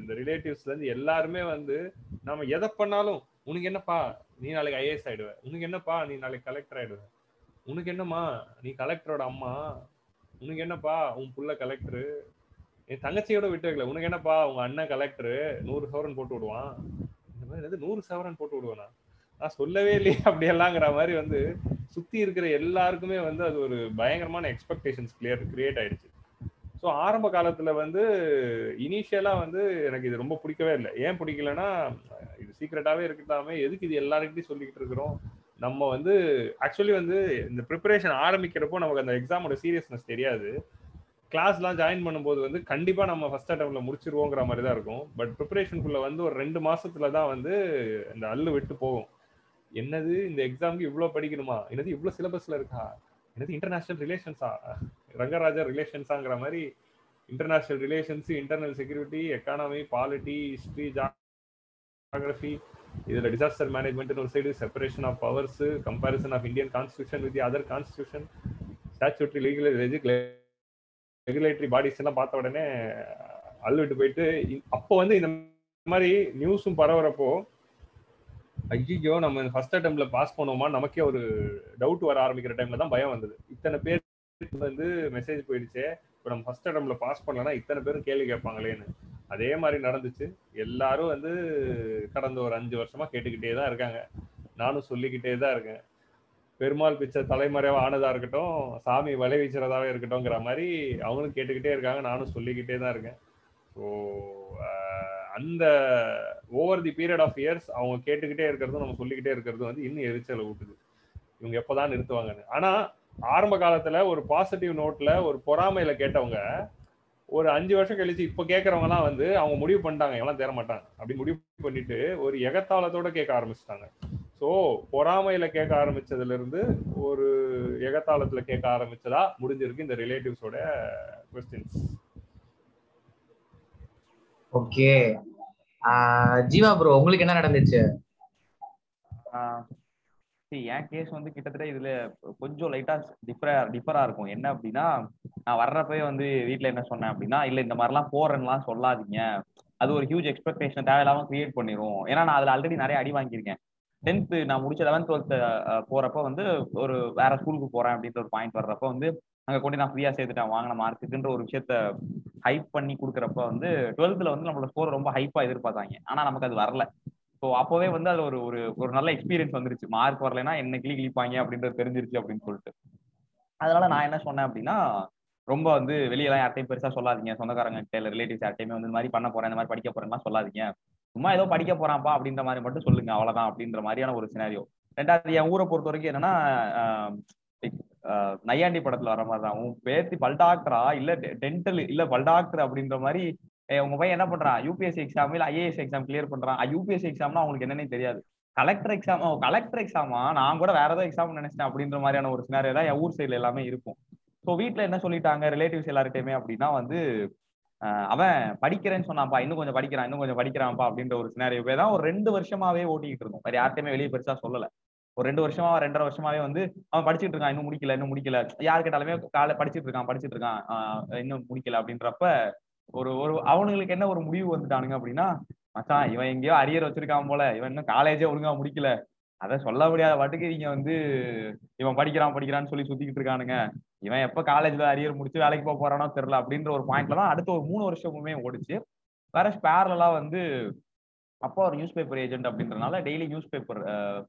இந்த ரிலேட்டிவ்ஸ்ல இருந்து எல்லாருமே வந்து நம்ம எதை பண்ணாலும் உனக்கு என்னப்பா நீ நாளைக்கு ஐஏஎஸ் ஆயிடுவ. உனக்கு என்னப்பா நீ நாளைக்கு கலெக்டர் ஆயிடுவ. உனக்கு என்னம்மா நீ கலெக்டரோட அம்மா. உனக்கு என்னப்பா உன் புள்ள கலெக்டரு என் தங்கச்சியோட விட்டு வைக்கல. உனக்கு என்னப்பா உங்க அண்ணன் கலெக்டரு நூறு சவரன் போட்டு விடுவான். இந்த மாதிரி நூறு சவரன் போட்டு விடுவேன்? நான் சொல்லவே இல்லையே அப்படியெல்லாங்கிற மாதிரி வந்து சுத்தி இருக்கிற எல்லாருக்குமே வந்து அது ஒரு பயங்கரமான எக்ஸ்பெக்டேஷன்ஸ் கிளியர் கிரியேட் ஆயிடுச்சு. ஸோ ஆரம்ப காலத்துல வந்து இனிஷியலா வந்து எனக்கு இது ரொம்ப பிடிக்கவே இல்லை. ஏன் பிடிக்கலன்னா இது சீக்கிரட்டாவே இருக்கட்டாமே எதுக்கு இது எல்லாருக்கிட்டையும் சொல்லிக்கிட்டு இருக்கிறோம்? நம்ம வந்து ஆக்சுவலி வந்து இந்த ப்ரிப்பரேஷன் ஆரம்பிக்கிறப்போ நமக்கு அந்த எக்ஸாமோட சீரியஸ்னஸ் தெரியாது. கிளாஸ்லாம் ஜாயின் பண்ணும்போது வந்து கண்டிப்பாக நம்ம ஃபர்ஸ்ட் அட்டம்ல முடிச்சிருவோங்கிற மாதிரி தான் இருக்கும் பட் ப்ரிப்பரேஷனுக்குள்ள வந்து ஒரு ரெண்டு மாசத்துல தான் வந்து இந்த அல்லு விட்டு போகும். என்னது இந்த எக்ஸாமுக்கு இவ்வளோ படிக்கணுமா? என்னது இவ்வளோ சிலபஸ்ல இருக்கா? என்னது இன்டர்நேஷனல் ரிலேஷன்ஸா ரங்கராஜா ரிலேஷன்ஸாங்கிற மாதிரி international relations internal security economy polity history geography இதுல டிசாஸ்டர் மேனேஜ்மெண்ட் ஒரு side separation of powers comparison of Indian constitution with other constitution statutory legal regulatory bodies எல்லாம் பார்த்த உடனே அள்ளிட்டு போயிட்டு அப்போ வந்து இந்த மாதிரி நியூஸும் பரவுறப்போ ஐயோ நம்ம ஃபர்ஸ்ட் அட்டம்ப்ட்ல பாஸ் பண்ணுவோமா நமக்கே ஒரு டவுட் வர ஆரம்பிக்கிற டைம்ல தான் பயம் வந்தது. இத்தனை பேருக்கு வந்து மெசேஜ் போயிடுச்சே. இப்போ நம்ம ஃபர்ஸ்ட் அட்டம்ப்ட்ல பாஸ் பண்ணலன்னா இத்தனை பேரும் கேள்வி கேட்பாங்களேன்னு. அதே மாதிரி நடந்துச்சு. எல்லாரும் வந்து கடந்த ஒரு அஞ்சு வருஷமா கேட்டுக்கிட்டே தான் இருக்காங்க. நானும் சொல்லிக்கிட்டே தான் இருக்கேன். பெருமாள் பிச்சை தலைமறைவா ஆனதா இருக்கட்டும் சாமி வலை வீச்சுறதாவே இருக்கட்டும்ங்கிற மாதிரி அவங்களும் கேட்டுக்கிட்டே இருக்காங்க. நானும் சொல்லிக்கிட்டே தான் இருக்கேன். ஸோ அந்த over the period of years அவங்க கேட்டுக்கிட்டே இருக்கிறதும் நம்ம சொல்லிக்கிட்டே இருக்கிறதும் வந்து இன்னும் எரிச்சலை ஊட்டுது. இவங்க எப்போதான் நிறுத்துவாங்கன்னு. ஆனா ஆரம்ப காலத்துல ஒரு பாசிட்டிவ் நோட்ல ஒரு பொறாமையில கேட்டவங்க ஒரு அஞ்சு வருஷம் கழிச்சு இப்போ கேட்கறவங்கலாம் வந்து அவங்க முடிவு பண்ணிட்டாங்க எல்லாம் தேர மாட்டாங்க அப்படி முடிவு பண்ணிட்டு ஒரு எகத்தாளத்தோட கேட்க ஆரம்பிச்சிட்டாங்க. ஸோ ஸோ பொறாமையில கேட்க ஆரம்பிச்சதுல இருந்து ஒரு எகத்தாளத்துல கேட்க ஆரம்பிச்சதா முடிஞ்சிருக்கு இந்த ரிலேட்டிவ்ஸோட கொஸ்டின்ஸ் ஓகே. ஜீவா ப்ரோ உங்களுக்கு என்ன நடந்துச்சு? ஆஹ் என் கேஸ் வந்து கிட்டத்தட்ட இதுல கொஞ்சம் லைட்டா டிஃபரா டிஃபரா இருக்கும். என்ன அப்படின்னா நான் வர்றப்பவே வந்து வீட்ல என்ன சொன்னேன் அப்படின்னா இல்ல இந்த மாதிரிலாம் போறேன்னுலாம் சொல்லாதீங்க. அது ஒரு ஹியூஜ் எக்ஸ்பெக்டேஷன் தேவையில்லாம கிரியேட் பண்ணிரும். ஏன்னா நான் அதுல ஆல்ரெடி நிறைய அடி வாங்கியிருக்கேன். டென்த்து நான் முடிச்ச லெவன்த் டுவெல்த் போறப்ப வந்து ஒரு வேற ஸ்கூலுக்கு போறேன் அப்படின்ற ஒரு பாயிண்ட் வர்றப்ப வந்து அங்க கொண்டு நான் ஃப்ரீயா சேர்த்துட்டேன். வாங்கின மார்க்குன்ற ஒரு விஷயத்த ஹைப் பண்ணி கொடுக்குறப்ப வந்து டுவெல்த்ல வந்து நம்மளோட ஸ்கோர் ரொம்ப ஹைப்பா எதிர்பார்த்தாங்க. ஆனா நமக்கு அது வரல. ஸோ அப்போவே வந்து அது ஒரு ஒரு ஒரு நல்ல எக்ஸ்பீரியன்ஸ் வந்துருச்சு. மார்க் வரலைன்னா என்ன கிளி கிளிப்பாங்க அப்படின்றது தெரிஞ்சிருச்சு அப்படின்னு சொல்லிட்டு. அதனால நான் என்ன சொன்னேன் அப்படின்னா ரொம்ப வந்து வெளியெல்லாம் யார்ட்டையும் பெருசா சொல்லாதீங்க. சொந்தக்காரங்க ரிலேட்டிவ்ஸ் யார்ட்டையுமே வந்து இந்த மாதிரி பண்ண போறேன் இந்த மாதிரி படிக்க போறேன்லாம் சொல்லாதீங்க. சும்மா ஏதோ படிக்க போறான்ப்பா அப்படின்ற மாதிரி மட்டும் சொல்லுங்க. அவ்வளவுதான் அப்படின்ற மாதிரியான ஒரு சினாரியோ ரெண்டாவது என் ஊரை பொறுத்த வரைக்கும் என்னன்னா நையாண்டி படத்துல வர மாதிரி தான். உன் பேத்தி பல்டாக்டரா இல்ல டென்டல் இல்ல பல்டாக்டர் அப்படின்ற மாதிரி உங்க பையன் என்ன பண்றான்? யூபிஎஸ்சி எக்ஸாம் இல்ல ஐஏஎஸ் எக்ஸாம் கிளியர் பண்றான். யூபிஎஸ்சி எக்ஸாம்னா அவங்களுக்கு என்னன்னே தெரியாது. கலெக்டர் எக்ஸாம் கலெக்டர் எக்ஸாமா நான் கூட வேற ஏதாவது எக்ஸாம் நினைச்சிட்டேன் அப்படின்ற மாதிரியான ஒரு சினாரியோ தான் என் ஊர் சைடுல எல்லாமே இருக்கும். ஸோ வீட்டுல என்ன சொல்லிட்டாங்க? ரிலேட்டிவ்ஸ் எல்லார்ட்டையுமே அப்படின்னா வந்து அவன் படிக்கிறேன்னு சொன்னான்ப்பா இன்னும் கொஞ்சம் படிக்கிறான் இன்னும் கொஞ்சம் படிக்கிறான்ப்பா அப்படின்ற ஒரு சினாரியோவே தான் ஒரு ரெண்டு வருஷமாவே ஓட்டிக்கிட்டு இருந்தோம். வேற யார்ட்டையுமே வெளியே பெருசா சொல்லல. ஒரு ரெண்டு வருஷமா ரெண்டரை வருஷமாவே வந்து அவன் படிச்சிட்டு இருக்கான். இன்னும் முடிக்கல இன்னும் முடிக்கல. யார் கேட்டாலுமே காலை படிச்சிட்டு இருக்கான் படிச்சுட்டு இருக்கான். இன்னும் முடிக்கல அப்படின்றப்ப ஒரு ஒரு அவனுங்களுக்கு என்ன ஒரு முடிவு வந்துட்டானுங்க அப்படின்னா மச்சான் இவன் எங்கேயோ அரியர் வச்சிருக்கான் போல. இவன் இன்னும் காலேஜே ஒழுங்கா முடிக்கல. அதை சொல்ல முடியாத பாட்டுக்கு நீங்க வந்து இவன் படிக்கிறான் படிக்கிறான்னு சொல்லி சுத்திக்கிட்டு இருக்கானுங்க. இவன் எப்ப காலேஜ்ல அரியர் முடிச்சு வேலைக்கு போக போறானோ தெரியல அப்படின்ற ஒரு பாயிண்ட்ல தான் அடுத்த ஒரு மூணு வருஷமுமே ஓடிச்சு. வேற ஸ்பேர்லாம் வந்து அப்பா அவர் நியூஸ் பேப்பர் ஏஜென்ட் அப்படின்றனால டெய்லி நியூஸ் பேப்பர்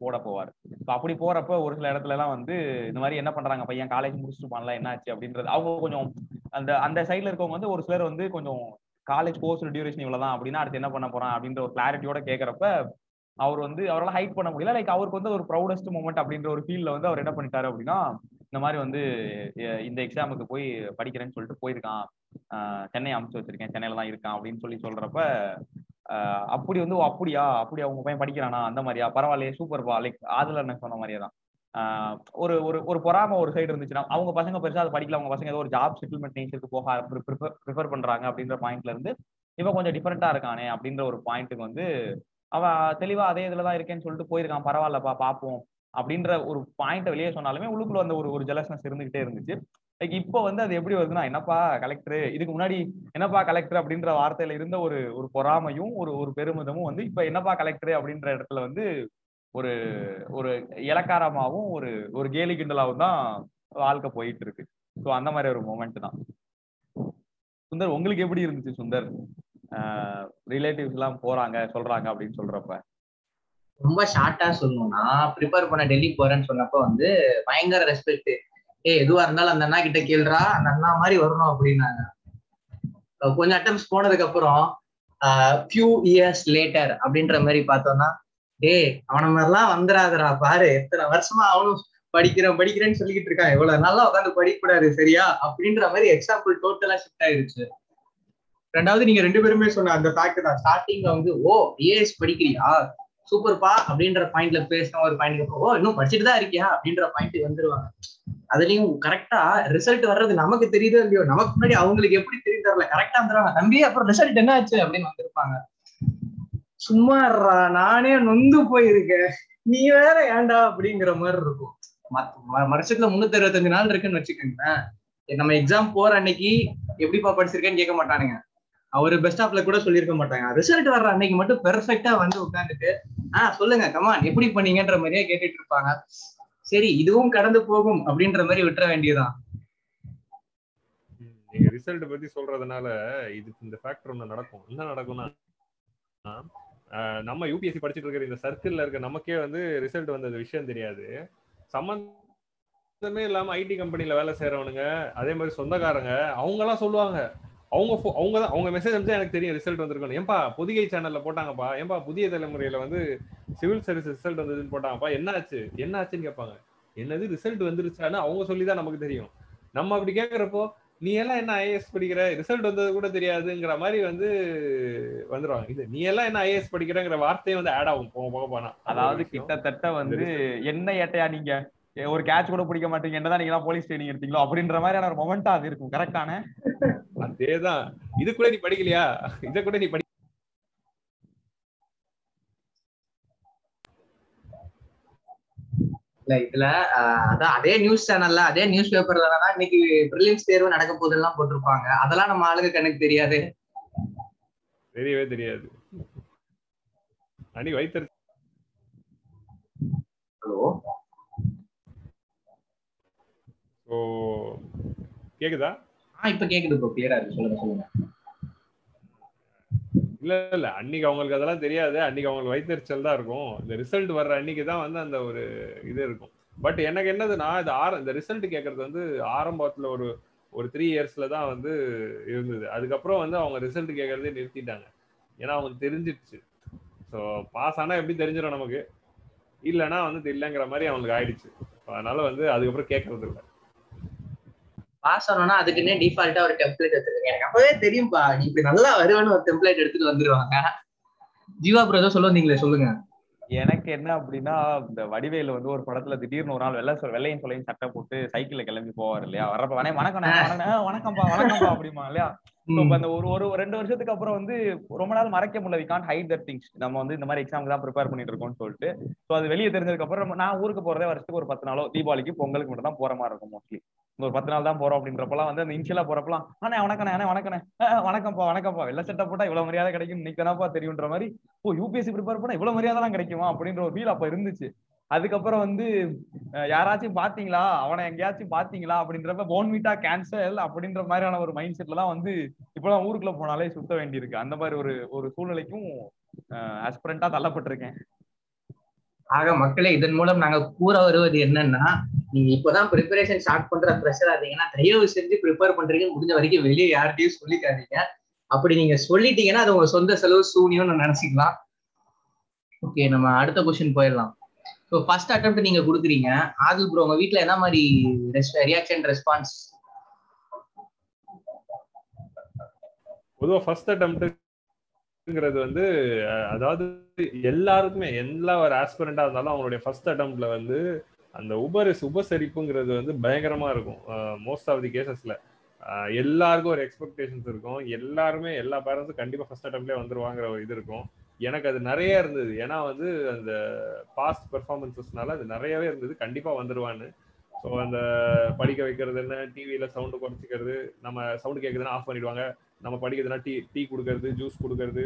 போட போவார். ஸோ அப்படி போறப்ப ஒரு சில இடத்துல எல்லாம் வந்து இந்த மாதிரி என்ன பண்றாங்க பையன்? காலேஜ் முடிச்சுட்டு பண்ணலாம் என்னாச்சு அப்படின்றது அவங்க கொஞ்சம் அந்த அந்த சைட்ல இருக்கவங்க வந்து ஒரு சிலர் வந்து கொஞ்சம் காலேஜ் கோர்ஸ் டியூரேஷன் இவ்வளவுதான் அப்படின்னா அடுத்து என்ன பண்ண போறான் அப்படின்ற ஒரு கிளாரிட்டியோட கேட்கறப்ப அவர் வந்து அவரால் ஹைட் பண்ண முடியல. லைக் அவருக்கு வந்து ஒரு ப்ரௌடஸ்ட் மூமெண்ட் அப்படின்ற ஒரு ஃபீல்ட்ல வந்து அவர் என்ன பண்ணிட்டாரு அப்படின்னா இந்த மாதிரி வந்து இந்த எக்ஸாமுக்கு போய் படிக்கிறேன்னு சொல்லிட்டு போயிருக்கான். சென்னை அமுச்சு வச்சிருக்கேன். சென்னையில தான் இருக்கான் அப்படின்னு சொல்லி சொல்றப்ப அப்படி வந்து ஓ, அப்படியா? அப்படி அவங்க பையன் படிக்கிறானா? அந்த மாதிரியா? பரவாயில்லையே சூப்பர்பா லைக் ஆதுல எனக்கு சொன்ன மாதிரியே தான். ஒரு ஒரு ஒரு பொறாம ஒரு சைடு இருந்துச்சுன்னா அவங்க பசங்க பெருசா அது படிக்கல. அவங்க பசங்க ஏதோ ஒரு ஜாப் செட்டில்மெண்ட் நேச்சருக்கு போக ப்ரிஃபர் பண்றாங்க அப்படின்ற பாயிண்ட்ல இருந்து இவன் கொஞ்சம் டிஃபரெண்டா இருக்கானே அப்படின்ற ஒரு பாயிண்ட்டுக்கு வந்து அவன் தெளிவா அதே இதுலதான் இருக்கேன்னு சொல்லிட்டு போயிருக்கான். பரவாயில்லப்பா பாப்போம் அப்படின்ற ஒரு பாயிண்ட்டை வெளியே சொன்னாலுமே உள்ளுக்குள்ள அந்த ஒரு ஒரு ஜெலஸ்னஸ் இருந்துகிட்டே இருந்துச்சு. லைக் இப்போ வந்து அது எப்படி வருதுன்னா என்னப்பா கலெக்டர் இதுக்கு முன்னாடி என்னப்பா கலெக்டர் அப்படின்ற வார்த்தையில இருந்த ஒரு ஒரு பொறாமையும் ஒரு ஒரு பெருமிதமும் வந்து இப்ப என்னப்பா கலெக்டர் அப்படின்ற இடத்துல வந்து ஒரு ஒரு இலக்காரமாவும் ஒரு ஒரு கேலி கிண்டலாவும் தான் வாழ்க்கை போயிட்டு இருக்கு ஸோ அந்த மாதிரி ஒரு மூமெண்ட் தான். சுந்தர் உங்களுக்கு எப்படி இருந்துச்சு சுந்தர்? ரிலேட்டிவ்ஸ் எல்லாம் போறாங்க சொல்றாங்க அப்படின்னு சொல்றப்ப. ரொம்ப ஷார்ட்டா சொல்லணும்னா ப்ரிப்பேர் பண்ண டெல்லி போறேன்னு சொன்னப்ப வந்து பயங்கர ரெஸ்பெக்ட் ஏய் எதுவா இருந்தாலும் அந்த அண்ணா கிட்ட கேள்றா அந்த அண்ணா மாதிரி வரணும் அப்படின்னாங்க. கொஞ்சம் அட்டம்ஸ் போனதுக்கு அப்புறம் ஃபியூ இயர்ஸ் லேட்டர் அப்படின்ற மாதிரி பார்த்தோம்னா ஏ அவன மாதிரிலாம் வந்துடாதடா பாரு. எத்தனை வருஷமா அவனும் படிக்கிறேன் படிக்கிறேன்னு சொல்லிக்கிட்டு இருக்கான். இவ்வளவு நல்லா உட்காந்து படிக்கூடாது சரியா? அப்படின்ற மாதிரி எக்ஸாம்பிள் டோட்டலா ஷிஃப்ட் ஆயிருச்சு. ரெண்டாவது நீங்க ரெண்டு பேருமே சொன்ன அந்த ஃபேக்ட் தான். ஸ்டார்டிங்ல வந்து ஓ ஏஎஸ் படிக்கிறியா? சூப்பர்ப்பா அப்படின்ற பாயிண்ட்ல பேசின ஒரு பாயிண்ட் போவோம். இன்னும் படிச்சுட்டு தான் இருக்கியா அப்படின்ற பாயிண்ட் வந்துருவாங்க. அதுலயும் கரெக்டா ரிசல்ட் வர்றது நமக்கு தெரியுதோ இல்லையோ நமக்கு முன்னாடி அவங்களுக்கு எப்படி தெரியும் தெரியல கரெக்டா வந்துருவாங்க. தம்பி அப்புறம் ரிசல்ட் என்ன ஆச்சு அப்படின்னு வந்திருப்பாங்க. சும்மா நானே நொந்து போயிருக்கேன். நீ வேற ஏன்டா அப்படிங்கிற மாதிரி இருக்கும். மத்த- ம- வருஷத்துல முன்னூத்தி அறுபத்தஞ்சு நாள் இருக்குன்னு வச்சுக்கோங்களேன். நம்ம எக்ஸாம் போற அன்னைக்கு எப்படிப்பா படிச்சிருக்கேன்னு கேட்க மாட்டானுங்க. அவரு பெஸ்ட் ஆஃப்ல கூட சொல்லியிருக்க மாட்டாங்க. ரிசல்ட் வர்ற அன்னைக்கு மட்டும் பெர்ஃபெக்டா வந்து உட்காந்துட்டு ஆஹ் சொல்லுங்க கமான் எப்படி பண்ணீங்கன்ற மாதிரியே கேட்டுட்டு இருப்பாங்க. சரி இதுவும் கடந்து போகும் அப்படின்ற மாதிரி விட்டுற வேண்டியதுதான். நீங்க ரிசல்ட் பத்தி சொல்றதுனால இதுக்கு இந்த ஃபேக்டர் ஒண்ணு நடக்கும். என்ன நடக்கும்னா ஆஹ், நம்ம யூபிஎஸ்சி படிச்சுட்டு இருக்கிற இந்த சர்க்கிள்ல இருக்க நமக்கே வந்து ரிசல்ட் வந்தது விஷயம் தெரியாது. சம்மந்தமே இல்லாம ஐடி கம்பெனில வேலை செய்யறவனுங்க அதே மாதிரி சொந்தக்காரங்க அவங்க எல்லாம் சொல்லுவாங்க அவங்க அவங்க தான் அவங்க மெசேஜ் அனுப்பிச்சா எனக்கு தெரியும் ரிசல்ட் வந்திருக்கணும் ஏன்பா புதிகை சேனல்ல போட்டாங்கப்பா. ஏன்பா புதிய தலைமுறையில வந்து சிவில் சர்வீஸ் ரிசல்ட் வந்ததுன்னு போட்டாங்கப்பா. என்னாச்சு? என்னாச்சுன்னு கேட்பாங்க. என்னது ரிசல்ட் வந்துருச்சான்னு அவங்க சொல்லி தான் நமக்கு தெரியும். நம்ம அப்படி கேட்கறப்போ நீ எல்லாம் என்ன ஐஏஎஸ் படிக்கிற? ரிசல்ட் வந்தது கூட தெரியாதுங்கிற மாதிரி வந்து வந்துருவாங்க. இது நீ எல்லாம் என்ன ஐஏஎஸ் படிக்கிறங்கிற வார்த்தையும் வந்து ஆட் ஆகும் போக போக போனா. அதாவது கிட்டத்தட்ட வந்து என்ன ஏட்டையா நீங்க? ஒரு கேட்ச் கூட பிடிக்க மாட்டீங்க. என்னதான் நீங்க போலீஸ் ட்ரைனிங் எடுத்தீங்களோ அப்படின்ற மாதிரியான ஒரு மொமெண்டா அது இருக்கும். கரெக்டான அதேதான். இது கூட நீ படிக்கலையா? இத கூட நீ படி இல்ல இதுல அதான் அதே நியூஸ் சேனல்ல அதே நியூஸ் பேப்பர்ல தான் இன்னைக்கு பிரிலிம்ஸ் தேர்வு நடக்க போதெல்லாம் போட்டிருப்பாங்க. அதெல்லாம் நம்ம ஆளுங்க கணக்கு தெரியாது. தெரியவே தெரியாது. அன்னைக்கு வைத்தறி ஹலோ? ஸோ கேக்குதா? ஆ இப்ப கேக்குது ப்ரோ கிளியரா இருக்கு. சொல்லுங்க சொல்லுங்க. இல்ல இல்ல. அன்னைக்கு அவங்களுக்கு அதெல்லாம் தெரியாது. அன்னைக்கு அவங்களுக்கு வயிற்றுச்சல் தான் இருக்கும். இந்த ரிசல்ட் வர்ற அன்னைக்கு தான் வந்து அந்த ஒரு இது இருக்கும். பட் எனக்கு என்னதுன்னா இது ஆர இந்த ரிசல்ட் கேட்கறது வந்து ஆரம்பத்துல ஒரு ஒரு த்ரீ இயர்ஸ்ல தான் வந்து இருந்தது. அதுக்கப்புறம் வந்து அவங்க ரிசல்ட் கேட்கறதே நிறுத்திட்டாங்க. ஏன்னா அவங்களுக்கு தெரிஞ்சிடுச்சு ஸோ பாஸ் ஆனா எப்படி தெரிஞ்சிடும் நமக்கு? இல்லைன்னா வந்து இல்லைங்கிற மாதிரி அவங்களுக்கு ஆயிடுச்சு. அதனால வந்து அதுக்கப்புறம் கேட்கறது இல்லை. பாஸ் ஆனோம்னா அதுக்குன்னே டிஃபால்ட்டா ஒரு டெம்ப்ளேட் எடுத்துருங்க எனக்கு அப்பவே தெரியும்பா. நீ இப்படி நல்லா வருவேன்னு ஒரு டெம்ப்ளேட் எடுத்துட்டு வந்துருவாங்க. ஜீவா ப்ரோ ஏதோ சொல்ல வந்தீங்களே சொல்லுங்க. எனக்கு என்ன அப்படின்னா இந்த வடிவேலு வந்து ஒரு படத்துல திடீர்னு ஒரு நாள் வெள்ளை சொல் வெள்ளையும் சொல்லையும் சட்டை போட்டு சைக்கிள்ல கிளம்பி போவார் இல்லையா? வரப்ப வணக்கம் வணக்கம் வணக்கம் வணக்கம்பா வணக்கம்பா அப்படிமா இல்லையா? அந்த ஒரு ஒரு ரெண்டு வருஷத்துக்கு அப்புறம் வந்து ரொம்ப நாள் மறைக்க முடியல. We can't hide that things நம்ம வந்து இந்த மாதிரி எக்ஸாமுக்கு தான் ப்ரிப்பேர் பண்ணிட்டு இருக்கோம்னு சொல்லிட்டு. ஸோ அது வெளியே தெரிஞ்சதுக்கு அப்புறம் நான் ஊருக்கு போறதே வருஷத்துக்கு ஒரு பத்து நாளோ தீபாவளிக்கு பொங்கலுக்கு மட்டும் தான் போற மாதிரி இருக்கும் மோஸ்ட்லி இந்த ஒரு பத்து நாள் தான் போறோம் அப்படின்றப்பலாம் வந்து அந்த இன்ஷியலா போறப்பலாம் அண்ணே வணக்கண்ணே அண்ணே வணக்கண்ணே வணக்கம்ப்பா வணக்கம்ப்பா. வெள்ள சட்டை போட்டா இவ்வளவு மரியாதை கிடைக்கும். இன்னைக்கு தெரியுன்ற மாதிரி ஓ யூபிஎஸ்சி ப்ரிப்பேர் பண்ணா இவ்வளவு மரியாதைலாம் கிடைக்குமா அப்படின்ற ஒரு ஃபீல் அப்ப இருந்துச்சு. அதுக்கப்புறம் வந்து யாராச்சும் பாத்தீங்களா? அவனை எங்கேயாச்சும் பாத்தீங்களா அப்படின்றப்ப போன் மீட்டா கேன்சல் அப்படின்ற மாதிரியான ஒரு மைண்ட் செட்ல தான் வந்து இப்பெல்லாம் ஊருக்குள்ள போனாலே சுத்த வேண்டியிருக்கு. அந்த மாதிரி ஒரு ஒரு சூழ்நிலைக்கும் ஆஸ்பிரண்டா தள்ளப்பட்டிருக்கேன். ஆக மக்களே இதன் மூலம் நாங்க கூற வருவது என்னன்னா நீங்க இப்பதான் ப்ரிப்பரேஷன் ஸ்டார்ட் பண்ற ப்ரெஷர் இருந்தீங்கன்னா தயவு செஞ்சு ப்ரிப்பேர் பண்றீங்க. முடிஞ்ச வரைக்கும் வெளியே யார்கிட்டயும் சொல்லிக்காதீங்க. அப்படி நீங்க சொல்லிட்டீங்கன்னா அது உங்க சொந்த செலவு சூனியம்னு நினைச்சிக்கலாம். ஓகே நம்ம அடுத்த கொஸ்டின் போயிடலாம். ஸோ ஃபர்ஸ்ட் அட்டம் நீங்க கொடுக்குறீங்க. ஆதில் ப்ரோ உங்க வீட்டுல என்ன மாதிரி ரியாக்ஷன் ரெஸ்பான்ஸ் பொதுவாக ஃபர்ஸ்ட் அட்டம்ப்ட்ங்கிறது வந்து அதாவது எல்லாருக்குமே எல்லா ஒரு ஆஸ்பிரண்டாக இருந்தாலும் அவங்களுடைய ஃபர்ஸ்ட் அட்டம்ப்ட்ல வந்து அந்த உபரிஸ் உபசரிப்புங்கிறது வந்து பயங்கரமா இருக்கும். மோஸ்ட் ஆஃப் தி கேசஸ்ல எல்லாருக்கும் ஒரு எக்ஸ்பெக்டேஷன்ஸ் இருக்கும். எல்லாருமே எல்லா பேரண்ட்ஸும் கண்டிப்பா ஃபர்ஸ்ட் அட்டம்ப்ட்லேயே வந்துருவாங்கிற ஒரு இது இருக்கும். எனக்கு அது நிறைய இருந்தது. ஏன்னா வந்து அந்த பாஸ்ட் பெர்ஃபார்மன்ஸஸ்னால அது நிறையவே இருந்தது. கண்டிப்பா வந்துருவான்னு. ஸோ அந்த படிக்க வைக்கிறது என்ன டிவியில சவுண்டு குறைச்சிக்கிறது நம்ம சவுண்டு கேட்குதுன்னா ஆஃப் பண்ணிடுவாங்க. நம்ம படிக்கிறதுனா டீ டீ கொடுக்கறது ஜூஸ் கொடுக்கறது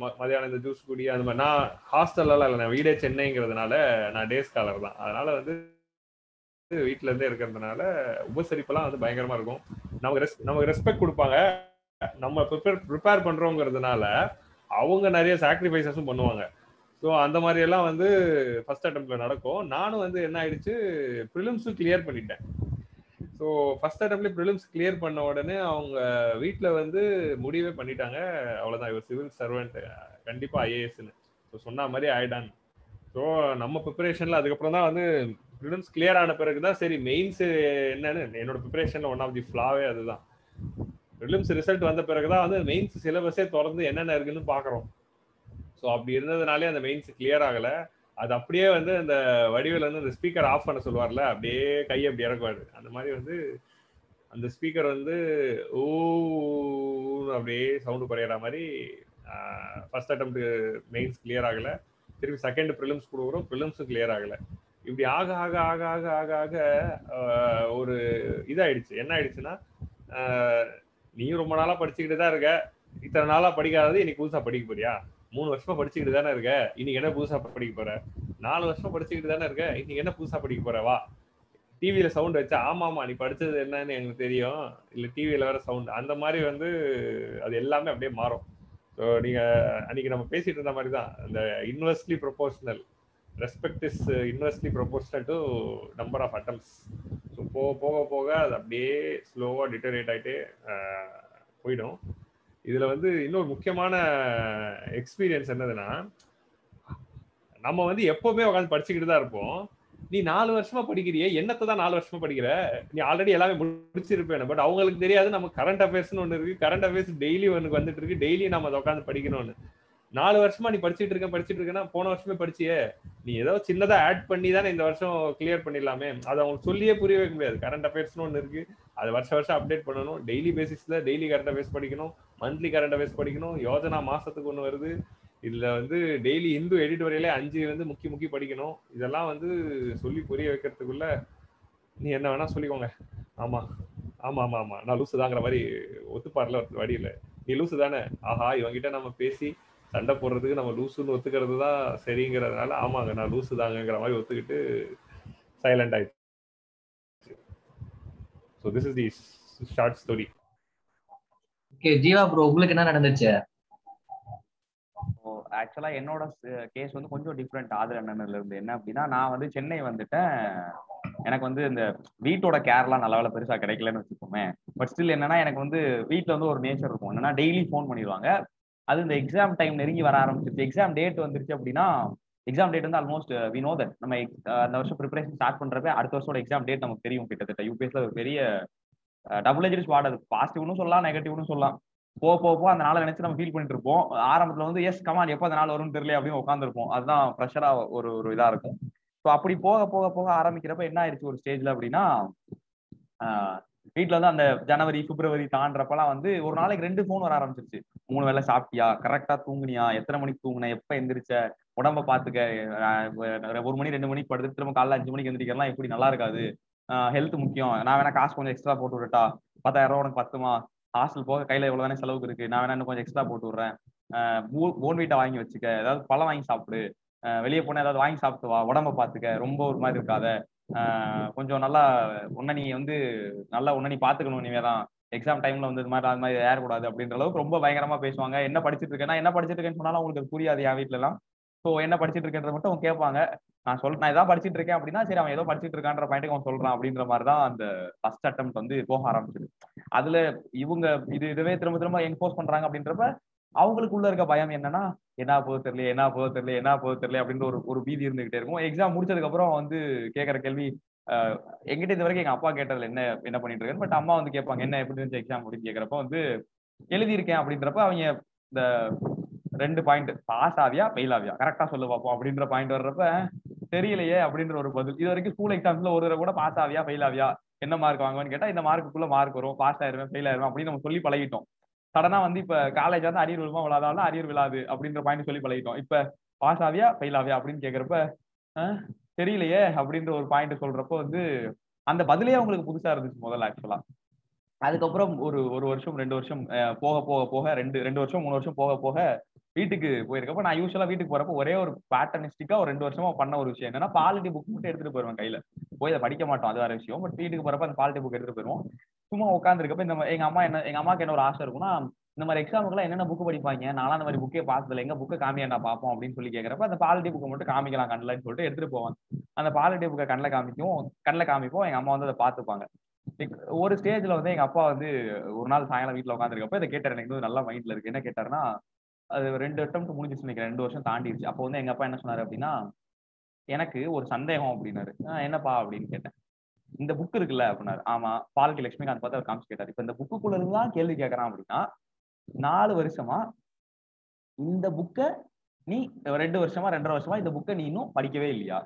ம- மதியானம் இந்த ஜூஸ் குடி அந்த மாதிரி நான் ஹாஸ்டல்லாம் இல்லை நான் வீடே சென்னைங்கிறதுனால நான் டே ஸ்காலர் தான். அதனால வந்து வீட்டில இருந்தே இருக்கிறதுனால உபசரிப்பெல்லாம் வந்து பயங்கரமா இருக்கும். நமக்கு ரெஸ் நமக்கு ரெஸ்பெக்ட் கொடுப்பாங்க. நம்ம ப்ரிப்பேர் ப்ரிப்பேர் பண்றோங்கிறதுனால அவங்க நிறைய சாக்ரிஃபைசஸும் பண்ணுவாங்க. ஸோ அந்த மாதிரி எல்லாம் வந்து ஃபர்ஸ்ட் அட்டம்ப்ட்ல நடக்கும். நானும் வந்து என்ன ஆயிடுச்சு ப்ரிலிம்ஸும் கிளியர் பண்ணிட்டேன். ஸோ ஃபர்ஸ்ட் அட்டம்ப்ல ப்ரிலிம்ஸ் கிளியர் பண்ண உடனே அவங்க வீட்டில் வந்து முடிவே பண்ணிட்டாங்க. அவ்வளோதான் இவர் சிவில் சர்வெண்ட் கண்டிப்பாக ஐஏஎஸ்னு ஸோ சொன்ன மாதிரி ஆயிடான் ஸோ நம்ம ப்ரிப்பரேஷனில் அதுக்கப்புறம் தான் வந்து ப்ரிலிம்ஸ் கிளியர் ஆன பிறகு தான் சரி மெயின்ஸ் என்னன்னு என்னோட ப்ரிப்பரேஷனில் ஒன் ஆஃப் தி ஃப்ளாவே அதுதான். ப்ரிலிம்ஸ் ரிசல்ட் வந்த பிறகு தான் வந்து மெயின்ஸ் சிலபஸே திறந்து என்னென்ன இருக்குன்னு பார்க்குறோம். ஸோ அப்படி இருந்ததுனாலே அந்த மெயின்ஸ் கிளியர் ஆகலை. அது அப்படியே வந்து அந்த வடிவில் வந்து அந்த ஸ்பீக்கர் ஆஃப் பண்ண சொல்லுவார்ல அப்படியே கையை அப்படி இறக்குவாரு. அந்த மாதிரி வந்து அந்த ஸ்பீக்கர் வந்து ஓ அப்படியே சவுண்டு குறையிற மாதிரி ஃபர்ஸ்ட் அட்டம் மெயின்ஸ் கிளியர் ஆகலை. திருப்பி செகண்ட் ப்ரிலிம்ஸ் கொடுக்குறோம் ப்ரிலிம்ஸும் கிளியர் ஆகலை. இப்படி ஆக ஆக ஆக ஆக ஆக ஆக ஒரு இதாயிடுச்சு. என்ன ஆயிடுச்சுன்னா நீ நீயும் ரொம்ப நாளாக படிச்சுக்கிட்டு தான் இருக்க. இத்தனை நாளாக படிக்காதது இன்னைக்கு புதுசாக படிக்க போறியா? மூணு வருஷமா படிச்சுக்கிட்டு தானே இருக்க? இன்னைக்கு என்ன புதுசா படிக்க போற? நாலு வருஷமா படிச்சுக்கிட்டு தானே இருக்க? இன்னைக்கு என்ன புதுசா படிக்க போற? வா. டிவியில சவுண்ட் வச்சா ஆமா ஆமா நீ படிச்சது என்னன்னு எங்களுக்கு தெரியும். இல்ல டிவியில வேற சவுண்ட் அந்த மாதிரி வந்து அது எல்லாமே அப்படியே மாறும். ஸோ நீங்க அன்னைக்கு நம்ம பேசிட்டு இருந்த மாதிரி தான். இந்த inversely proportional respect is inversely proportional to number of attempts so போக போக போக அது அப்படியே ஸ்லோவாக டிட்டரேட் ஆகிட்டே போயிடும். இதுல வந்து இன்னொரு முக்கியமான எக்ஸ்பீரியன்ஸ் என்னதுன்னா நம்ம வந்து எப்பவுமே உட்காந்து படிச்சுக்கிட்டு தான் இருப்போம். நீ நாலு வருஷமா படிக்கிறிய என்னத்தை தான் நாலு வருஷமா படிக்கிற? நீ ஆல்ரெடி எல்லாமே முடிச்சிருப்பேன் பட் அவங்களுக்கு தெரியாது நம்ம கரண்ட் அஃபேர்ஸ்னு ஒன்று இருக்கு. கரண்ட் அஃபேர்ஸ் டெய்லி ஒன்று வந்துட்டு இருக்கு. டெய்லி நம்ம அதை உட்காந்து படிக்கணும்னு. நாலு வருஷமா நீ படிச்சுட்டு இருக்க படிச்சுட்டு இருக்கேன்னா போன வருஷமே படிச்சியே. நீ ஏதோ சின்னதா ஆட் பண்ணி தானே இந்த வருஷம் கிளியர் பண்ணிடலாமே. அதை அவங்களுக்கு சொல்லியே புரிய வைக்க முடியாது. கரண்ட் அஃபேர்ஸ்னு ஒன்று இருக்கு. அது வருஷம் வருஷம் அப்டேட் பண்ணணும். டெய்லி பேசிஸ்ல டெய்லி கரண்ட் அஃபேர்ஸ் படிக்கணும் மந்த்லி கரண்ட் அஃபேர்ஸ் படிக்கணும் யோஜனா மாசத்துக்கு ஒன்று வருது. இதுல வந்து டெய்லி இந்து எடிட் வரையிலே அஞ்சு வந்து முக்கி முக்கி படிக்கணும். இதெல்லாம் வந்து சொல்லி புரிய வைக்கிறதுக்குள்ள நீ என்ன வேணா சொல்லிக்கோங்க. ஆமா. ஆமா ஆமா ஆமா. நான் லூசு தாங்கிற மாதிரி ஒத்துப்பார்ல ஒரு வழியில நீ லூசு தானே? ஆஹா இவங்கிட்ட நம்ம பேசி சண்டை போடுறதுக்கு நம்ம லூசுன்னு ஒத்துக்கிறது தான் சரிங்கிறதுனால ஆமாங்க நான் லூசு தாங்கங்கிற மாதிரி ஒத்துக்கிட்டு சைலண்ட் ஆயிடுச்சு so this is the short story okay Jeeva bro உங்களுக்கு என்ன நடந்துச்சு? ஆக்சுவலா என்னோட கேஸ் வந்து கொஞ்சம் டிஃப்ரெண்ட் ஆதர் அண்ணன்ல இருந்து. என்ன அப்படின்னா நான் வந்து சென்னை வந்துட்டேன். எனக்கு வந்து இந்த வீட்டோட கேர்லாம் நல்ல வேலை பெருசா கிடைக்கலன்னு வச்சுக்கோமே. பட் ஸ்டில் என்னன்னா எனக்கு வந்து வீட்ல வந்து ஒரு நேச்சர் இருக்கும். என்னன்னா டெய்லி ஃபோன் பண்ணிடுவாங்க. அது இந்த எக்ஸாம் டைம் நெருங்கி வர ஆரம்பிச்சிருச்சு. எக்ஸாம் டேட் வந்துருச்சு அப்படின்னா எக்ஸாம் டேட் வந்து ஆல்மோஸ்ட் வி நோ தட் நம்ம uh, அந்த வருஷம் ப்ரிப்பரேஷன் ஸ்டார்ட் பண்றப்ப அடுத்த வருஷோட எக்ஸாம் டேட் நமக்கு தெரியும் கிட்டத்தட்ட. யூபிஎஸ்ல ஒரு பெரிய டபுள் எஜ் ஸ்வாட் அது. பாசிட்டிவ்னு சொல்லலாம் நெகட்டிவ்னு சொல்லலாம். போக போக போக அந்த நாளை நினைச்சு நம்ம ஃபீல் பண்ணிட்டு இருப்போம். ஆரம்பத்துல வந்து எஸ் கமான் எப்போ அந்த நாள் வரும்னு தெரியல அப்படின்னு உட்காந்துருப்போம் அதுதான் ப்ரெஷரா ஒரு ஒரு இதா இருக்கும். ஸோ அப்படி போக போக போக ஆரம்பிக்கிறப்ப என்ன ஆயிடுச்சு ஒரு ஸ்டேஜ்ல அப்படின்னா வீட்டில் வந்து அந்த ஜனவரி பிப்ரவரி தாண்டப்பெல்லாம் வந்து ஒரு நாளைக்கு ரெண்டு ஃபோன் வர ஆரம்பிச்சிருச்சு. மூணு வேளை சாப்பிட்டியா? கரெக்டாக தூங்குனியா? எத்தனை மணிக்கு தூங்குன? எப்போ எந்திரிச்ச? உடம்ப பாத்துக்க. ஒரு மணி ரெண்டு மணிக்கு படுத்து திரும்ப காலைல அஞ்சு மணிக்கு எந்திரிக்கலாம் எப்படி? நல்லா இருக்காது. ஹெல்த் முக்கியம். நான் வேணா காசு கொஞ்சம் எக்ஸ்ட்ரா போட்டு விடட்டா? பத்தாயிரம் ரூபா உனக்கு பத்துமா? ஹாஸ்டல் போக கையில எவ்வளவுதானே செலவுக்கு இருக்கு. நான் வேணா இன்னும் கொஞ்சம் எக்ஸ்ட்ரா போட்டு விடுறேன். போன் வீட்டை வாங்கி வச்சுக்க. ஏதாவது பழம் வாங்கி சாப்பிடு. வெளியே போனா ஏதாவது வாங்கி சாப்பிட்டு வா. உடம்ப பாத்துக்க. ரொம்ப ஒரு மாதிரி இருக்காத. கொஞ்சம் நல்லா உன்ன நீ வந்து நல்லா உன்ன நீ பாத்துக்கணும் இனிமே தான் எக்ஸாம் டைம்ல வந்து இது மாதிரி அது மாதிரி ஏறக்கூடாது அப்படின்ற அளவுக்கு ரொம்ப பயங்கரமா பேசுவாங்க. என்ன படிச்சிட்டு இருக்கேன்னா என்ன படிச்சிருக்கேன்னு இருக்கேன்னு சொன்னாலும் அவங்களுக்கு புரியாது என் வீட்டுல எல்லாம் ஸோ என்ன படிச்சுட்டு இருக்கன்றத மட்டும் கேட்பாங்க நான் சொல் நான் ஏதாவது படிச்சிட்டு இருக்கேன் அப்படின்னா சரி அவன் ஏதோ படிச்சுட்டு இருக்கான்ற பாயிண்ட்டுக்கு அவன் சொல்றான் அப்படின்ற மாதிரி தான் அந்த ஃபர்ஸ்ட் அட்டம் வந்து போக ஆரம்பிச்சது. அதுல இவங்க இது இதுவே திரும்ப திரும்ப என்ஃபோர்ஸ் பண்றாங்க அப்படின்றப்ப அவங்களுக்குள்ள இருக்க பயம் என்னன்னா என்ன போக தெரியல என்ன போக தெரியல என்ன போக தெரியல அப்படின்ற ஒரு ஒரு பீதி இருந்துகிட்டே இருக்கும். எக்ஸாம் முடிச்சதுக்கு அப்புறம் வந்து கேட்கற கேள்வி எங்கிட்ட இது வரைக்கும் எங்க அப்பா கேட்டதுல என்ன என்ன பண்ணிட்டு இருக்கேன் பட் அம்மா வந்து கேட்பாங்க என்ன எப்படி இருந்துச்சு எக்ஸாம் அப்படின்னு கேட்கறப்ப வந்து எழுதியிருக்கேன் அப்படின்றப்ப அவங்க இந்த ரெண்டு பாயிண்ட் பாஸ் ஆவியா ஃபெயில் ஆவியா? கரெக்டா சொல்லு பார்ப்போம் அப்படின்ற பாயிண்ட் வர்றப்ப தெரியலையே அப்படின்ற ஒரு பதில். இது வரைக்கும் ஸ்கூல் எக்ஸாம்ஸ்ல ஒரு தடவை கூட பாஸ் ஆவியா ஃபெயில் ஆவியா? என்ன மார்க் வாங்குவேன்னு கேட்டா இந்த மார்க்குள்ள மார்க் வரும். பாஸ் ஆயிருவேன் ஃபெயில் ஆயிருவேன் அப்படின்னு நம்ம சொல்லி பழகிட்டோம். சடனா வந்து இப்ப காலேஜ் வந்து அரியர் விழுமா விழாதாலும் அரியர் விழாது அப்படின்ற பாயிண்ட் சொல்லி பழகிட்டோம். இப்ப பாஸ் ஆவியா ஃபெயில் ஆவியா அப்படின்னு கேக்குறப்ப ஆஹ், தெரியலையே அப்படின்ற ஒரு பாயிண்ட் சொல்றப்போ வந்து அந்த பதிலே அவங்களுக்கு புதுசா இருந்துச்சு முதல்ல ஆக்சுவலா அதுக்கப்புறம் ஒரு ஒரு வருஷம் ரெண்டு வருஷம் அஹ், போக போக போக ரெண்டு ரெண்டு வருஷம் மூணு வருஷம் போக போக வீட்டுக்கு போயிருக்கப்ப நான் யூஸ்வலா வீட்டுக்கு போறப்ப ஒரே ஒரு பேட்டர்னிஸ்டிக்கா ஒரு ரெண்டு வருஷமா பண்ண ஒரு விஷயம் என்னன்னா பாலிட்டி புக் மட்டும் எடுத்துட்டு போயிருவேன் கையில. போய் அதை படிக்க மாட்டோம் அது வேற விஷயம். பட் வீட்டுக்கு போறப்ப அந்த பாலிட்டி புக் எடுத்துட்டு போயிருவோம். சும்மா உட்காந்துருக்கப்ப இந்த எங்க அம்மா என்ன எங்க அம்மாக்கு என்ன ஒரு ஆசை இருக்கும்னா இந்த மாதிரி எக்ஸாமுக்குலாம் என்னென்ன புக் படிப்பாங்க? நானும் அந்த மாதிரி புக்கே பார்த்ததில்ல. எங்க புக்கை காமியா நான் பார்ப்போம் அப்படின்னு சொல்லி கேட்கறப்ப அந்த பாலிட்டி புக்கை மட்டும் காமிக்கலாம் கண்ணில்னு சொல்லிட்டு எடுத்துட்டு போவாங்க அந்த பாலிட்டி புக்கை கண்ணில் காமிக்கும். கண்ணில் காமிப்போம். எங்க அம்மா வந்து அதை பார்த்துப்பாங்க. ஒரு ஸ்டேஜ்ல வந்து எங்க அப்பா வந்து ஒரு நாள் சாயங்காலம் வீட்டுல உட்காந்துருக்கப்ப இதை கேட்டார். எனக்கு வந்து நல்லா மைண்ட்ல இருக்கு. என்ன கேட்டாருன்னா அது ரெண்டு அட்டம் முடிஞ்சிச்சு நினைக்கிறேன். ரெண்டு வருஷம் தாண்டிடுச்சு அப்போ வந்து எங்க அப்பா என்ன சொன்னாரு அப்படின்னா எனக்கு ஒரு சந்தேகம் அப்படின்னாரு. "ஆஹ் என்னப்பா? அப்படின்னு கேட்டேன். இந்த புக் இருக்குல்ல அப்படின்னாரு. ஆமா. பால்கி லட்சுமிகாந்த் பார்த்து அவர் காமிச்சு கேட்டார். இப்ப இந்த புக்குக்குள்ள இருந்து தான் கேள்வி கேட்கறான் அப்படின்னா நாலு வருஷமா இந்த புக்கை நீ ரெண்டு வருஷமா ரெண்டரை வருஷமா இந்த புக்கை நீ இன்னும் படிக்கவே இல்லையா?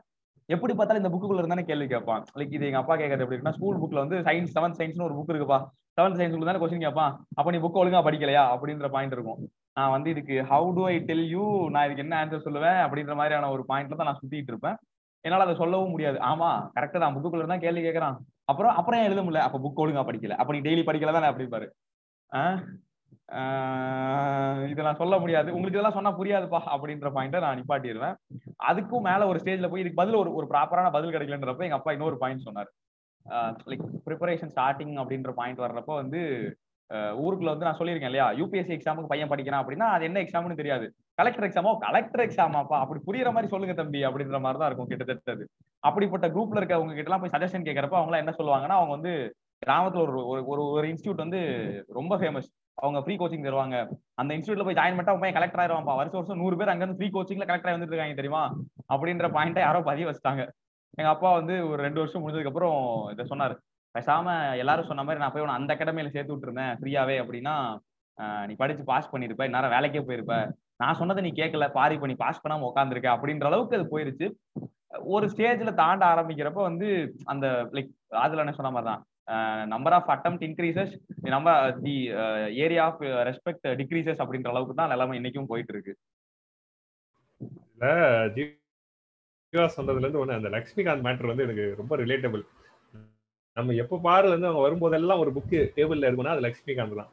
எப்படி பார்த்தாலும் இந்த புக்குள்ள இருந்தானே கேள்வி கேட்பான். லைக் இது எங்க அப்பா கேட்கறது எப்படி இருக்குன்னா ஸ்கூல் புக்ல வந்து சயின்ஸ் செவன்த் சயின்ஸ்னு ஒரு புக் இருக்குப்பா. செவன்த் சயின்ஸ் தானே கொஸ்டின் கேட்பான். அப்ப நீ புக் ஒழுங்கா படிக்கலையா? அப்படின்ற பாயிண்ட் இருக்கும். நான் வந்து இதுக்கு how to I tell you நான் இதுக்கு என்ன ஆன்சர் சொல்லுவேன்? அப்படின்ற மாதிரியான ஒரு பாயிண்ட்ல தான் நான் சுத்திட்டு இருப்பேன். என்னால அதை சொல்லவும் முடியாது. ஆமா கரெக்டா தான். புக்குள்ள தான் கேள்வி கேட்கறான். அப்புறம் அப்புறம் ஏன் எழுத முடியல? அப்ப புக் ஒழுங்கா படிக்கல. அப்ப நீ டெய்லி படிக்கல தானே அப்படிப்பாரு ஆஹ் ஆஹ் நான் சொல்ல முடியாது. உங்களுக்கு இதெல்லாம் சொன்னா புரியாதுப்பா அப்படின்ற பாயிண்ட நான் நிப்பாட்டிடுவேன். அதுக்கும் மேல ஒரு ஸ்டேஜ்ல போய் இதுக்கு பதில் ஒரு ஒரு ப்ராப்பரான பதில் கிடைக்கலன்றப்ப எங்க அப்பா இன்னொரு பாயிண்ட் சொன்னார். லைக் ப்ரிப்பரேஷன் ஸ்டார்டிங் அப்படின்ற பாயிண்ட் வர்றப்ப வந்து ஊருக்குள்ள வந்து நான் சொல்லியிருக்கேன் இல்லையா? யூபிஎஸ்சி எக்ஸாமுக்கு பையன் படிக்கிறான் அப்படின்னா அது என்ன எக்ஸாம்னு தெரியாது. கலெக்டர் எக்ஸாமோ கலெக்டர் எக்ஸாமாப்பா அப்படி புரியுற மாதிரி சொல்லுங்க தம்பி அப்படின்ற மாதிரி தான் இருக்கும் கிட்டத்தட்ட அது. அப்படிப்பட்ட குரூப்ல இருக்கவங்க கிட்ட எல்லாம் போய் சஜஷன் கேட்கறப்ப அவங்க எல்லாம் என்ன சொல்லுவாங்கன்னா அவங்க வந்து கிராமத்துல ஒரு- ஒரு ஒரு இன்ஸ்டியூட் வந்து ரொம்ப ஃபேமஸ் அவங்க ஃப்ரீ கோச்சிங் தருவாங்க. அந்த இன்ஸ்டியூட்ல போய் ஜாயின் பண்ணிட்டா அவன் பையன் கலெக்டர் ஆயிருவான்ப்பா. வருஷம் வருஷம் நூறு பேர் அங்க இருந்து ஃப்ரீ கோச்சிங்ல கலெக்டர் ஆகி வந்துட்டு இருக்காங்க தெரியுமா? அப்படின்ற பாயிண்ட்டை யாரோ பதிய வச்சுட்டாங்க. எங்க அப்பா வந்து ஒரு ரெண்டு வருஷம் முடிஞ்சதுக்கு அப்புறம் இதை சொன்னாரு. பேசாம எல்லாரும் சொன்ன மாதிரி நான் போய் உன அந்த அகாடமியில சேர்த்து விட்டுருந்தேன். ஃப்ரீயாவே அப்படின்னா ஆஹ் நீ படிச்சு பாஸ் பண்ணிருப்ப. இந்நேரம் வேலைக்கே போயிருப்ப. நான் சொன்னதை நீ கேட்கல. பாரி பண்ணி பாஸ் பண்ணாம உட்காந்துருக்க அப்படின்ற அளவுக்கு அது போயிருச்சு. ஒரு ஸ்டேஜ்ல தாண்ட ஆரம்பிக்கிறப்ப வந்து அந்த லைக் அதுல என்ன சொன்ன மாதிரி தான் நம்பர் ஆஃப் அட்டம் இன்க்ரீசஸ் நம்ம the area of respect decreases அப்படின்ற அளவுக்கு தான் நிலைமை இன்னைக்கும் போயிட்டு இருக்கு ஜீவா சொன்னதுல இருந்து ஒண்ணு அந்த லக்ஷ்மிகாந்த் மேட்டர் வந்து எனக்கு ரொம்ப ரிலேட்டபிள் நம்ம எப்ப பாரு வந்து அவங்க வரும்போதெல்லாம் ஒரு புக்கு டேபிள்ல இருக்கும்னா அது லக்ஷ்மிகாந்த் தான்.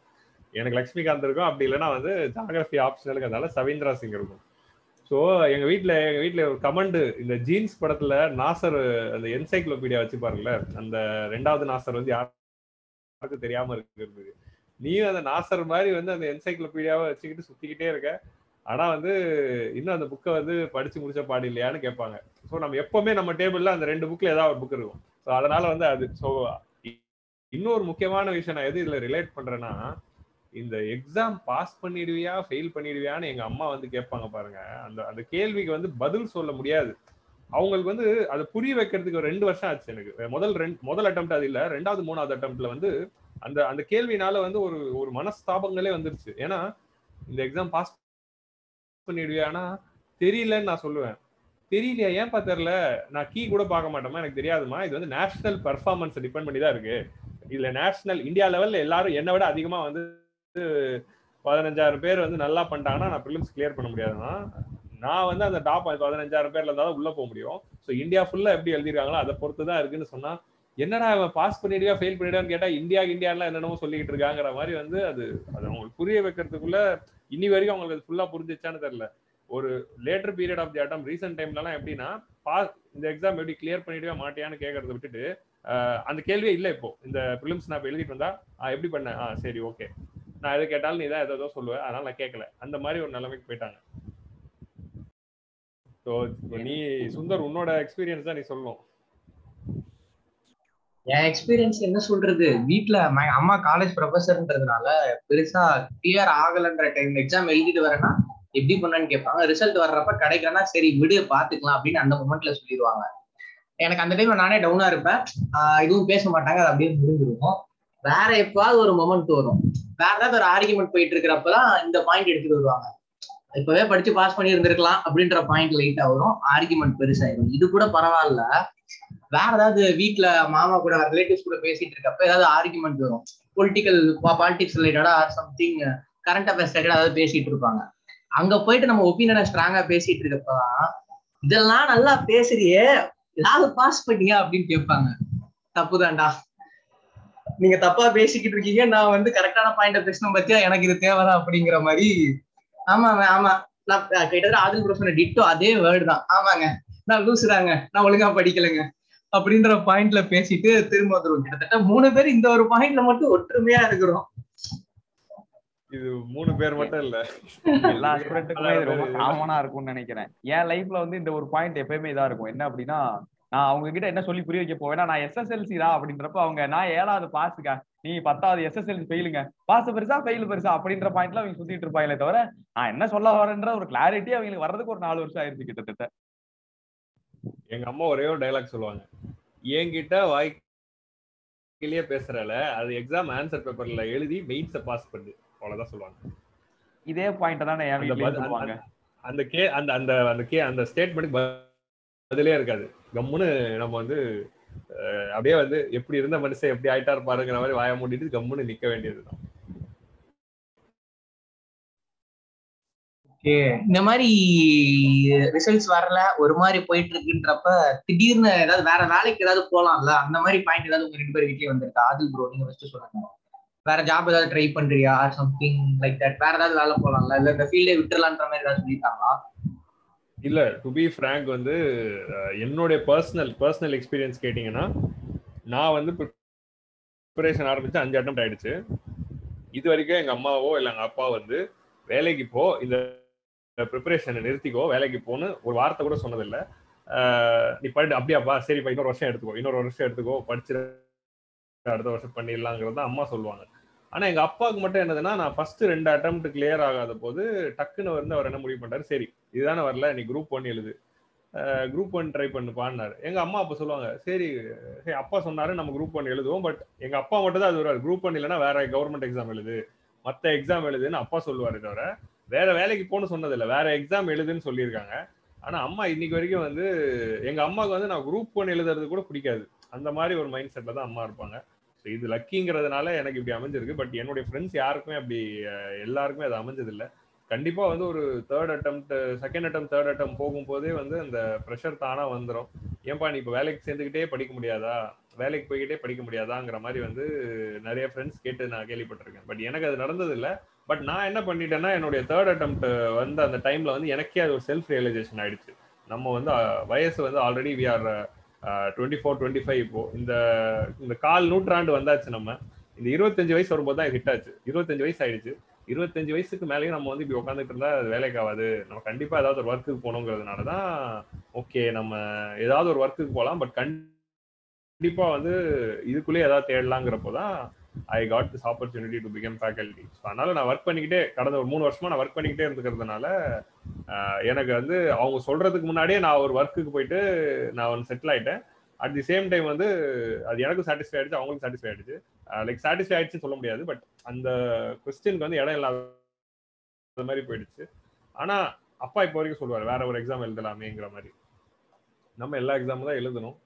எனக்கு லக்ஷ்மிகாந்த் இருக்கும். அப்படி இல்லைன்னா வந்து ஜாகிரபி ஆப்ஷனலுக்கு அதனால சவீந்திரா சிங் இருக்கும். ஸோ எங்க வீட்டில் எங்க வீட்டில் ஒரு கமெண்ட் இந்த ஜீன்ஸ் படத்துல நாசர் அந்த என்சைக்ளோபீடியா வச்சு பாருங்கள அந்த ரெண்டாவது நாசர் வந்து யாருக்கும் தெரியாம இருக்கிறது. நீயும் அந்த நாசர் மாதிரி வந்து அந்த என்சைக்ளோபீடியாவை வச்சுக்கிட்டு சுத்திக்கிட்டே இருக்க. ஆனா வந்து இன்னும் அந்த புக்கை வந்து படிச்சு முடிச்ச பாடு இல்லையான்னு கேட்பாங்க. ஸோ நம்ம எப்பவுமே நம்ம டேபிள்ல அந்த ரெண்டு புக்ல ஏதாவது ஒரு புக் இருக்கும். ஸோ அதனால வந்து அது ஸோ இன்னொரு முக்கியமான விஷயம் நான் எது இதுல ரிலேட் பண்றேன்னா இந்த எக்ஸாம் பாஸ் பண்ணிடுவியா ஃபெயில் பண்ணிடுவியான்னு எங்க அம்மா வந்து கேட்பாங்க பாருங்க. அந்த அந்த கேள்விக்கு வந்து பதில் சொல்ல முடியாது. அவங்களுக்கு வந்து அதை புரிய வைக்கிறதுக்கு ஒரு ரெண்டு வருஷம் ஆச்சு எனக்கு. முதல் ரெண்டு முதல் அட்டம் அது இல்லை. ரெண்டாவது மூணாவது அட்டம்ப்ட்ல வந்து அந்த அந்த கேள்வினால வந்து ஒரு ஒரு மனஸ்தாபங்களே வந்துருச்சு. ஏன்னா இந்த எக்ஸாம் பாஸ் பண்ணிடுவியானா தெரியலன்னு நான் சொல்லுவேன். தெரியலையா? ஏன்பா தெரியல? நான் கீ கூட பார்க்க மாட்டோமா எனக்கு தெரியாதுமா இது வந்து நேஷனல் பெர்ஃபார்மன்ஸ் டிபெண்ட் பண்ணி தான் இருக்கு. இதுல நேஷனல் இந்தியா லெவல்ல எல்லாரும் என்னை விட அதிகமா வந்து பதினஞ்சாயிரம் பேர் வந்து நல்லா பண்ணிட்டாங்கன்னா நான் ப்ரிலிம்ஸ் கிளியர் பண்ண முடியாதுன்னா நான் வந்து அந்த டாப் பதினஞ்சாயிரம் பேர்ல இருந்தாலும் உள்ள போக முடியும். ஸோ இந்தியா ஃபுல்லா எப்படி எழுதிருக்காங்களோ அதை பொறுத்து தான் இருக்குன்னு சொன்னா என்னடா அவன் பாஸ் பண்ணிடுவா ஃபெயில் பண்ணிடுவான்னு கேட்டா இந்தியா இந்தியாலாம் என்னென்னமோ சொல்லிக்கிட்டு இருக்காங்கிற மாதிரி வந்து அது அது அவங்களுக்கு புரிய வைக்கிறதுக்குள்ள இனி வரைக்கும் அவங்களுக்கு அது ஃபுல்லா புரிஞ்சிச்சான்னு தெரியல. ஒரு later period of the atom recent டைம்லலாம் எப்படின்னா பாஸ் இந்த எக்ஸாம் எப்படி கிளியர் பண்ணிடுவே மாட்டியான்னு கேட்கறத விட்டுட்டு அந்த கேள்வியே இல்லை இப்போ. இந்த ப்ரிலிம்ஸ் நான் இப்போ எழுதிட்டு வந்தா எப்படி பண்ணேன்? ஆ சரி ஓகே நான் எது கேட்டாலும் நீ தான் ஏதோ சொல்லுவேன் அதனால நான் கேட்கல அந்த மாதிரி ஒரு நிலைமைக்கு போயிட்டாங்க. ஸோ நீ சுந்தர் உன்னோட எக்ஸ்பீரியன்ஸ் தான் நீ சொல்லணும். என் எக்ஸ்பீரியன்ஸ் என்ன சொல்றது? வீட்டுல அம்மா காலேஜ் ப்ரொஃபஸர்ன்றதுனால பெருசா கிளியர் ஆகலன்ற டைம் எக்ஸாம் எழுதிட்டு வரேன்னா எப்படி பண்ணான்னு கேட்பாங்க. ரிசல்ட் வர்றப்ப கிடைக்கலன்னா சரி விடு பாத்துக்கலாம் அப்படின்னு அந்த மொமெண்ட்ல சொல்லிடுவாங்க எனக்கு அந்த டைம்ல நானே டவுனா இருப்பேன். எதுவும் பேச மாட்டாங்க. அது அப்படியே முடிஞ்சிருக்கும். வேற எப்பாவது ஒரு மொமெண்ட் வரும். வேற ஏதாவது ஒரு ஆர்குமெண்ட் போயிட்டு இருக்கிறப்பதான் இந்த பாயிண்ட் எடுத்துட்டு வருவாங்க. இப்பவே படிச்சு பாஸ் பண்ணி இருந்திருக்கலாம் அப்படின்ற பாயிண்ட் லைட்டா வரும். ஆர்குமெண்ட் பெருசாயிரும். இது கூட பரவாயில்ல. வேற ஏதாவது வீட்டுல மாமா கூட ரிலேட்டிவ்ஸ் கூட பேசிட்டு இருக்கப்ப ஏதாவது ஆர்குமெண்ட் வரும். பொலிட்டிக்கல் பாலிடிக்ஸ் ரிலேட்டடா சம்திங் கரண்ட் அஃபேர்ஸ் ரிலேட்டடா ஏதாவது பேசிட்டு இருப்பாங்க. அங்க போயிட்டு நம்ம ஒப்பீனியனை ஸ்ட்ராங்கா பேசிட்டு இருக்கப்பதான் இதெல்லாம் நல்லா பேசுறியே ஏதாவது பாஸ் பண்ணியா? அப்படின்னு கேட்பாங்க. தப்புதான்டா. நீங்க தப்பா பேசிக்கிட்டு இருக்கீங்க. நான் வந்து கரெக்டான பாயிண்ட பேசணும் பத்தியா? எனக்கு இது தேவைதான் அப்படிங்கிற மாதிரி. ஆமாங்க ஆமா நான் கிட்டத்தட்ட ஆதில் ப்ரோ சொன்ன டிட்டோ அதே வேர்டு தான். ஆமாங்க. நான் லூசுறாங்க நான் ஒழுங்கா படிக்கலைங்க. அப்படின்ற பாயிண்ட்ல பேசிட்டு திரும்ப வந்துருவோம். கிட்டத்தட்ட மூணு பேர் இந்த ஒரு பாயிண்ட்ல மட்டும் ஒற்றுமையா இருக்கிறோம். இது மூணு பேர் மட்டும் இல்ல. எல்லா ஸ்டூடெண்ட்டுக்குமே இது ரொம்ப காமனா இருக்கும்னு நினைக்கிறேன். என் லைஃப்ல வந்து இந்த ஒரு பாயிண்ட் எப்பயுமே இதா இருக்கும். என்ன அப்படின்னா நான் அவங்க கிட்ட என்ன சொல்லி புரிய வைக்க போவேன்னா நான் எஸ்எஸ்எல்சி தான் அப்படின்றப்ப அவங்க நான் ஏழாவது பாஸுக்கா நீ பத்தாவது எஸ்எஸ்எல்சி ஃபெயிலுங்க பாஸ் பெருசா ஃபெயில் பெருசா அப்படின்ற பாயிண்ட்ல அவங்க சுத்திட்டு இருப்பாங்களே தவிர நான் என்ன சொல்ல வரேன்ற ஒரு கிளாரிட்டி அவங்களுக்கு வர்றதுக்கு ஒரு நாலு வருஷம் ஆயிருச்சு கிட்டத்தட்ட. எங்க அம்மா ஒரே ஒரு டைலாக் சொல்லுவாங்க. என்கிட்ட வாய்க்கிலேயே பேசுறல அது எக்ஸாம் ஆன்சர் பேப்பர்ல எழுதி மெயின்ஸை பாஸ் பண்ணு. அவ்வளவுதான் சொல்லுவாங்க. இதே பாயிண்ட் தானே சொல்லுவாங்க அந்த கே அந்த அந்த அந்த கே அந்த ஸ்டேட்மெண்ட் அதுலயே இருக்காது. கம்முன்னு நம்ம வந்து அப்படியே வந்து எப்படி இருந்த மனுஷன் எப்படி ஆயிட்டா இருப்பாருங்கிற மாதிரி வாய மூடிட்டு கம்முன்னு நிக்க வேண்டியதுதான். இந்த மாதிரி ரிசல்ட்ஸ் வரல ஒரு மாதிரி போயிட்டு இருக்குன்றப்ப திடீர்னு ஏதாவது வேற வேலைக்கு ஏதாவது போலாம்ல அந்த மாதிரி பாயிண்ட் ஏதாவது உங்க ரெண்டு பேர் வீட்லயே வந்திருக்கா? ஆதில் ப்ரோ நீங்க ஃபர்ஸ்ட் சொல்லுங்க. வேற ஜாப் ஏதாவது ட்ரை பண்றியா? சம்திங் லைக் தட் வேற ஏதாவது வேலை போலாம்ல இல்ல இந்த ஃபீல்டே விட்டுறலான்ற மாதிரி ஏதாவது சொல்லிட்டாங்களா இல்ல டு பி ஃப்ராங்க் வந்து என்னுடைய பர்சனல் பர்சனல் எக்ஸ்பீரியன்ஸ் கேட்டிங்கன்னா நான் வந்து ப்ரிப்பரேஷன் ஆரம்பிச்சு அஞ்சு அட்டம் ஆயிடுச்சு. இது வரைக்கும் எங்க அம்மாவோ இல்லை எங்க அப்பா வந்து வேலைக்கு போ இந்த ப்ரிப்பரேஷனை நிறுத்திக்கோ வேலைக்கு போன்னு ஒரு வார்த்தை கூட சொன்னதில்லை. நீ படி அப்படியாப்பா சரிப்பா இன்னொரு வருஷம் எடுத்துக்கோ இன்னொரு வருஷம் எடுத்துக்கோ படிச்சு அடுத்த வருஷம் பண்ணிடலாங்கிறது தான் அம்மா சொல்லுவாங்க. ஆனா எங்க அப்பாவுக்கு மட்டும் என்னதுன்னா நான் ஃபர்ஸ்ட் ரெண்டு அட்டம் கிளியர் ஆகாத போது டக்குன்னு வந்து அவர் என்ன முடிவு பண்றாரு சரி இதுதானே வரல நீ குரூப் ஒன் எழுது. குரூப் ஒன் ட்ரை பண்ணுப்பான்னாரு எங்க அம்மா அப்ப சொல்லுவாங்க சரி சரி அப்பா சொன்னாரு நம்ம குரூப் ஒன் எழுதுவோம் பட் எங்க அப்பா மட்டும் தான் அது வருவார். குரூப் ஒன் இல்லைன்னா வேற கவர்மெண்ட் எக்ஸாம் எழுது. மத்த எக்ஸாம் எழுதுன்னு அப்பா சொல்லுவாரு தவிர வேற வேலைக்கு போகணும்னு சொன்னது இல்ல வேற எக்ஸாம் எழுதுன்னு சொல்லியிருக்காங்க. ஆனா அம்மா இன்னைக்கு வரைக்கும் வந்து எங்க அம்மாவுக்கு வந்து நான் குரூப் ஒன் எழுதுறது கூட பிடிக்காது. அந்த மாதிரி ஒரு மைண்ட் செட்ல தான் அம்மா இருப்பாங்க. ஸோ இது லக்கிங்கிறதுனால எனக்கு இப்படி அமைஞ்சிருக்கு. பட் என்னுடைய ஃப்ரெண்ட்ஸ் யாருக்குமே அப்படி எல்லாருக்குமே அது அமைஞ்சது இல்லை கண்டிப்பாக வந்து ஒரு third attempt second attempt third attempt போகும்போதே வந்து அந்த ப்ரெஷர் தானாக வந்துடும் ஏன்பா நீ இப்போ வேலைக்கு சேர்ந்துக்கிட்டே படிக்க முடியாதா? வேலைக்கு போய்கிட்டே படிக்க முடியாதாங்கிற மாதிரி வந்து நிறைய ஃப்ரெண்ட்ஸ் கேட்டு நான் கேள்விப்பட்டிருக்கேன். பட் எனக்கு அது நடந்தது பட் நான் என்ன பண்ணிட்டேன்னா என்னுடைய தேர்ட் அட்டம்ப்ட் வந்து அந்த டைமில் வந்து எனக்கே அது ஒரு செல்ஃப் ரியலைசேஷன் ஆயிடுச்சு. நம்ம வந்து வயசு வந்து already we are twenty four twenty five இப்போ இந்த இந்த கால் நூற்றாண்டு வந்தாச்சு நம்ம. இந்த இருபத்தஞ்சு வயசு வரும்போது தான் ஹிட் ஆச்சு. இருபத்தஞ்சு வயசு ஆயிடுச்சு. இருபத்தஞ்சு வயசுக்கு மேலேயும் நம்ம வந்து இப்படி உட்காந்துட்டு இருந்தா அது வேலைக்கு ஆகாது. நம்ம கண்டிப்பா ஏதாவது ஒரு ஒர்க்குக்கு போகணுங்கிறதுனால தான் ஓகே நம்ம ஏதாவது ஒரு ஒர்க்குக்கு போகலாம். பட் கண்டிப்பா வந்து இதுக்குள்ளேயே ஏதாவது தேடலாங்கிறப்போ தான் I got this opportunity to become faculty அதனால நான் ஒர்க் பண்ணிக்கிட்டே கடந்த ஒரு மூணு வருஷமா நான் ஒர்க் பண்ணிக்கிட்டே இருந்துக்கிறதுனால எனக்கு வந்து அவங்க சொல்றதுக்கு முன்னாடியே நான் ஒரு ஒர்க்குக்கு போயிட்டு நான் வந்து செட்டில் ஆயிட்டேன். அட் தி சேம் டைம் வந்து அது எனக்கும் சாட்டிஸ்ஃபை ஆயிடுச்சு அவங்களுக்கும் சாட்டிஸ்ஃபை ஆயிடுச்சு. லைக் சாட்டிஸ்ஃபை ஆயிடுச்சுன்னு சொல்ல முடியாது பட் அந்த கொஸ்டினுக்கு வந்து இடம் இல்லாத மாதிரி போயிடுச்சு. ஆனா அப்பா இப்போ வரைக்கும் சொல்லுவார் வேற ஒரு எக்ஸாம் எழுதலாமேங்கிற மாதிரி. நம்ம எல்லா எக்ஸாமும் தான் எழுதணும்.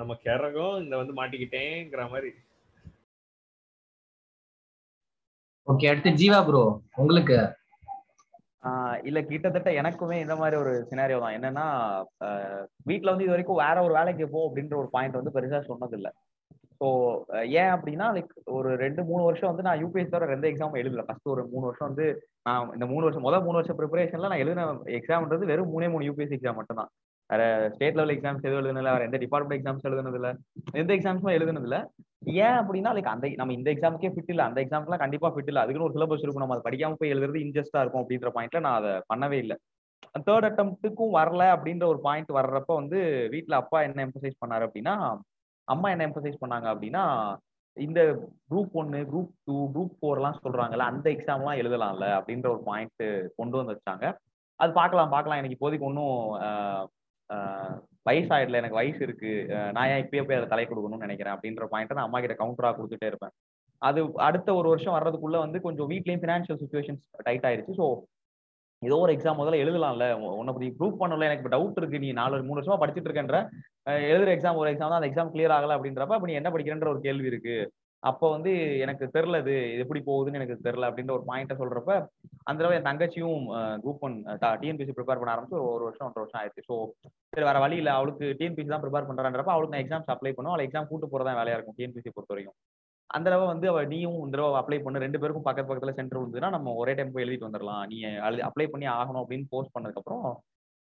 நம்ம கிறகம் இந்த வந்து மாட்டிக்கிட்டேங்கிற மாதிரி. ஓகே அடுத்து ஜீவா ப்ரோ உங்களுக்கு? ஆஹ் இல்ல கிட்டத்தட்ட எனக்குமே இந்த மாதிரி ஒரு சினாரியோ தான். என்னன்னா ஆஹ் வீட்ல வந்து இது வரைக்கும் வேற ஒரு வேலைக்கு போ அப்படின்ற ஒரு பாயிண்ட் வந்து பெருசா சொன்னது இல்ல ஸோ ஏன் அப்படின்னா லைக் ஒரு ரெண்டு மூணு வருஷம் வந்து நான் யூபிஎஸ் தவிர ரெண்டு எக்ஸாம் எழுதல. ஃபர்ஸ்ட் ஒரு மூணு வருஷம் வந்து நான் இந்த மூணு வருஷம் முதல் மூணு வருஷம் ப்ரிப்பரேஷன்ல நான் எழுதின எக்ஸாம்ன்றது வெறும் மூணே மூணு யூபிஎஸ் எக்ஸாம் மட்டும் தான் வேற ஸ்டேட் லெவல் எக்ஸாம்ஸ் எதுவும் எழுதுனதில்ல வேற எந்த டிபார்ட்மெண்ட் எக்ஸாம்ஸ் எழுதுனதில்ல. எந்த எக்ஸாம்ஸும் எழுதுனதில்ல. ஏன் அப்படின்னா லைக் அந்த நம்ம இந்த எக்ஸாமுக்கே ஃபிட் இல்லை. அந்த எக்ஸாம்க்குலாம் கண்டிப்பா ஃபிட் இல்லை. அதுக்குன்னு ஒரு சிலபஸ் இருக்கும். நம்ம அதை படிக்காம போய் எழுதுறது இன்ஜஸ்டா இருக்கும் அப்படின்ற பாயிண்ட்ல நான் அதை பண்ணவே இல்லை. தேர்ட் அட்டம்ப்ட்டுக்கும் வரல அப்படின்ற ஒரு பாயிண்ட் வர்றப்ப வந்து வீட்டில் அப்பா என்ன எம்பசைஸ் பண்ணாரு அப்படின்னா அம்மா என்ன எம்பசைஸ் பண்ணாங்க அப்படின்னா இந்த குரூப் ஒன்னு குரூப் டூ குரூப் ஃபோர்லாம் சொல்றாங்கல்ல அந்த எக்ஸாம்லாம் எழுதலாம்ல அப்படின்ற ஒரு பாயிண்ட் கொண்டு வந்து வச்சாங்க. அது பார்க்கலாம் பார்க்கலாம். எனக்கு இப்போதைக்கு ஒன்றும் வயசாயிடல எனக்கு வயசு இருக்கு. நான் ஏன் இப்பயே போய் அதை தலை கொடுக்கணும்னு நினைக்கிறேன் அப்படின்ற பாயிண்ட்டை நான் அம்மா கிட்ட கவுண்டரா கொடுத்துட்டே இருப்பேன். அது அடுத்த ஒரு வருஷம் வர்றதுக்குள்ள வந்து கொஞ்சம் வீட்லயும் ஃபினான்ஷியல் சுச்சுவேஷன்ஸ் டைட் ஆயிருச்சு. ஸோ ஏதோ ஒரு எக்ஸாம் முதல்ல எழுதலாம்ல. உன்னை பத்தி ப்ரூவ் பண்ணல எனக்கு டவுட் இருக்கு. நீ நாலு மூணு வருஷமா படிச்சுட்டு இருக்கன்ற. எழுதுற எக்ஸாம் ஒரு எக்ஸாம் தான். அந்த எக்ஸாம் கிளியர் ஆகல அப்படின்றப்ப அப்ப நீ என்ன படிக்கிறன்ற ஒரு கேள்வி இருக்கு. அப்போ வந்து எனக்கு தெரில இது எப்படி போகுதுன்னு எனக்கு தெரில அப்படின்ற ஒரு பாயிண்ட்டை சொல்கிறப்ப அந்த தடவை என் தங்கச்சியும் குரூப் ஒன் டிஎன்பிசி ப்ரிப்பேர் பண்ண ஆரம்பிச்சு ஒரு ஒரு வருஷம் ஒன்றரை வருஷம் ஆயிடுச்சு. ஸோ சரி வேறு வழி இல்லை. அவளுக்கு டிஎன்பிசி தான் ப்ரிப்பேர் பண்றான்றப்ப அவளுக்கு நான் எக்ஸாம்ஸ் அப்ளை பண்ணுவோம் அவளை எக்ஸாம் கூட்டு போகிறதா வேலையாக இருக்கும் டிஎன்பிசி பொறுத்த வரைக்கும் அந்த தடவை வந்து அவள் நீயும் இந்த தடவை அப்ளை பண்ணு. ரெண்டு பேருக்கும் பக்கத்து பக்கத்தில் சென்டர் இருந்ததுன்னா நம்ம ஒரே டைம் போய் எழுதிட்டு வந்துடலாம். நீ அப்ளை பண்ணி ஆகணும் அப்படின்னு போஸ்ட் பண்ணதுக்கப்புறம்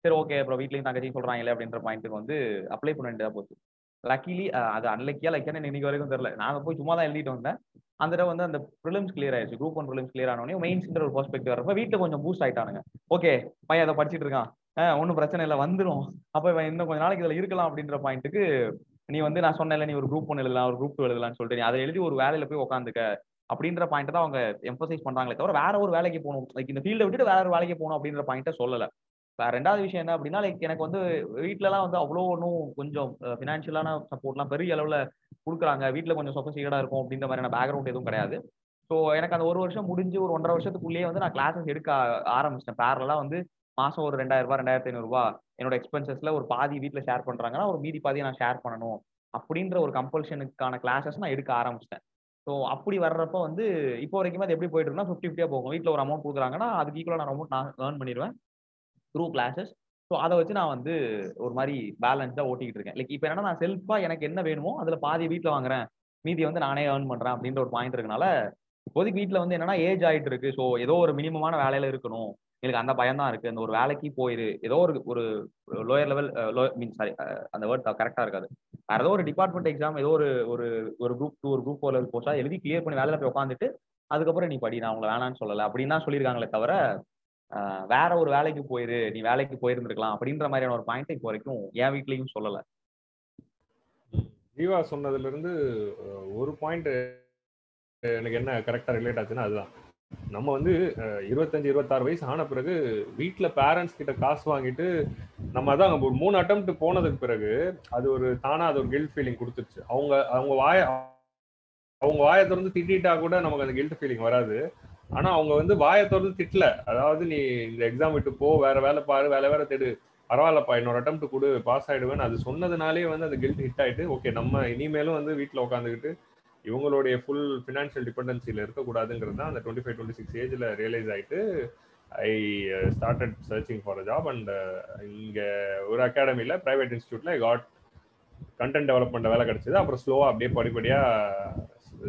சரி ஓகே அப்புறம் வீட்லேயும் தங்கச்சியும் சொல்கிறாங்களே அப்படின்ற பாயிண்ட்டுக்கு வந்து அப்ளை பண்ண வேண்டியதாக போச்சு. லக்கிலி அது அன்லக்கியா லக்கியான்னு இன்னைக்கு வரைக்கும் தெரியல. நாங்கள் போய் சும்மா தான் எழுதிட்டு வந்தேன். அந்த தடவை வந்து அந்த ப்ரிலிம்ஸ் கிளியர் ஆயிடுச்சு. குரூப் ஒன் ப்ரிலிம்ஸ் கிளியர் ஆனோடனே மெயின்ஸ்ன்ற ஒரு பர்ஸ்பெக்டிவ் வரப்ப வீட்டில் கொஞ்சம் பூஸ்ட் ஆயிட்டானுங்க. ஓகே பையன் அதை படிச்சிட்டு இருக்கான். ஒன்றும் பிரச்சனை இல்லை வந்துடும் அப்போ இவன் இன்னும் கொஞ்ச நாளைக்கு இதில் இருக்கலாம் அப்படின்ற பாயிண்ட்டுக்கு நீ வந்து நான் சொன்னேன்ல நீ ஒரு குரூப் ஒன்று எழுதலாம் ஒரு குரூப் டூ எழுதலாம்னு சொல்லிட்டு நீ அதை எழுதி ஒரு வேலையில போய் உட்காந்துக்க அப்படின்ற பாயிண்ட் தான் அவங்க எம்பசைஸ் பண்றாங்களே தவிர வேற ஒரு வேலைக்கு போகணும். லைக் இந்த ஃபீல்டை விட்டுட்டு வேற ஒரு வேலைக்கு போகணும் அப்படின்ற பாயிண்ட்டை சொல்லலை. ரெண்டாவது விஷயம் என்ன அப்படின்னா லைக் எனக்கு வந்து வீட்டிலலாம் வந்து அவ்வளோ ஒன்றும் கொஞ்சம் ஃபினான்ஷியலான சப்போர்ட்லாம் பெரிய அளவில் கொடுக்குறாங்க. வீட்டில் கொஞ்சம் சொஃபசிகேடாக இருக்கும் அப்படின்ற மாதிரியான பேக்ரவுண்ட் எதுவும் கிடையாது. ஸோ எனக்கு அந்த ஒரு வருஷம் முடிஞ்சு ஒரு ஒன்றரை வருஷத்துக்குள்ளேயே வந்து நான் கிளாஸஸ் எடுக்க ஆரம்பிச்சிட்டேன். பேரலாம் வந்து மாதம் ஒரு ரெண்டாயிரம் ரூபா ரெண்டாயிரத்தி ஐநூறுரூவா என்னோட எக்ஸ்பென்சஸில் ஒரு பாதி வீட்டில் ஷேர் பண்ணுறாங்கன்னா ஒரு மீதி பாதியை நான் ஷேர் பண்ணணும் அப்படின்ற ஒரு கம்பல்ஷனுக்கான கிளாஸஸ் நான் எடுக்க ஆரம்பிச்சிட்டேன். ஸோ அப்படி வர்றப்ப வந்து இப்போ வரைக்கும் அது எப்படி போயிட்டு இருந்தால் ஃபிஃப்டி ஃபிஃப்டியாக போகும். வீட்டில் ஒரு அமௌண்ட் கொடுக்குறாங்கன்னா அதுக்கு ஈக்குவலாக நான் அமௌண்ட் நான் ஏர்ன் பண்ணிடுவேன். த்ரூ கிளாஸஸ் ஸோ அதை வச்சு நான் வந்து ஒரு மாதிரி பேலன்ஸாக ஓட்டிக்கிட்டு இருக்கேன். லைக் இப்போ என்னன்னா நான் செல்ஃபாக எனக்கு என்ன வேணுமோ அதில் பாதி வீட்டில் வாங்குறேன். மீதி வந்து நானே ஏர்ன் பண்ணுறேன் அப்படின்ற ஒரு பாயிண்ட் இருக்கனால இப்போதைக்கு வீட்டில் வந்து என்னன்னா ஏஜ் ஆகிட்டு இருக்கு. ஸோ ஏதோ ஒரு மினிமமான வேலையில் இருக்கணும். எனக்கு அந்த பயம் தான் இருக்கு. அந்த ஒரு வேலைக்கு போயிரு. ஏதோ ஒரு ஒரு லோயர் லெவல் மீன் சாரி அந்த வேர்ட் கரெக்டாக இருக்காது. வேற ஏதோ ஒரு டிபார்ட்மெண்ட் எக்ஸாம் ஏதோ ஒரு ஒரு ஒரு குரூப் டூ ஒரு குரூப் ஃபோர் லெவல் போஸ்டா எழுதி கிளியர் பண்ணி வேலையில் போய் உட்காந்துட்டு அதுக்கப்புறம் நீ படி நான் உங்களை வேணான்னு சொல்லலை அப்படின்னு தான் சொல்லியிருக்காங்களே தவிர வேற ஒரு வேலைக்கு போயிரு நீ வேலைக்கு போயிருந்திருக்கலாம் அப்படின்ற மாதிரியான ஒரு பாயிண்ட் இப்போ வரைக்கும் என் வீட்லயும் சொல்லல. ஜீவா சொன்னதுல இருந்து ஒரு பாயிண்ட் எனக்கு என்ன கரெக்டா ரிலேட் ஆச்சுன்னா அதுதான். நம்ம வந்து இருபத்தஞ்சு இருபத்தாறு வயசு ஆன பிறகு வீட்டுல பேரண்ட்ஸ் கிட்ட காசு வாங்கிட்டு நம்ம அதான் ஒரு மூணு அட்டம் போனதுக்கு பிறகு அது ஒரு தானா அது ஒரு கில்ட் ஃபீலிங் கொடுத்துருச்சு. அவங்க அவங்க வாய அவங்க வாயை திறந்து திட்டிட்டா கூட நமக்கு அந்த கில்ட் ஃபீலிங் வராது. ஆனா அவங்க வந்து வாயை திறந்து திட்டல. அதாவது நீ இந்த எக்ஸாம் விட்டு போ வேற வேலை பாரு வேலை வேற தேடு. பரவாயில்லப்பா என்னோட அட்டம் கொடு பாஸ் ஆயிடுவேன் அது சொன்னதுனாலே வந்து அந்த கில்ட் ஹிட் ஆயிட்டு ஓகே நம்ம இனிமேலும் வந்து வீட்டில் உட்காந்துக்கிட்டு இவங்களுடைய ஃபுல் ஃபினான்ஷியல் டிபெண்டன்சியில் இருக்கக்கூடாதுங்கிறது தான் அந்த டுவெண்ட்டி ஃபைவ் டுவெண்ட்டி சிக்ஸ் ஏஜில் ரியலைஸ் ஆயிட்டு I started searching for a job and இங்கே ஒரு அகாடமியில் ப்ரைவேட் இன்ஸ்டியூட்டில் ஐ காட் கண்டென்ட் டெவலப்மெண்ட் வேலை கிடச்சிது. அப்புறம் ஸ்லோவாக அப்படியே படிப்படியாக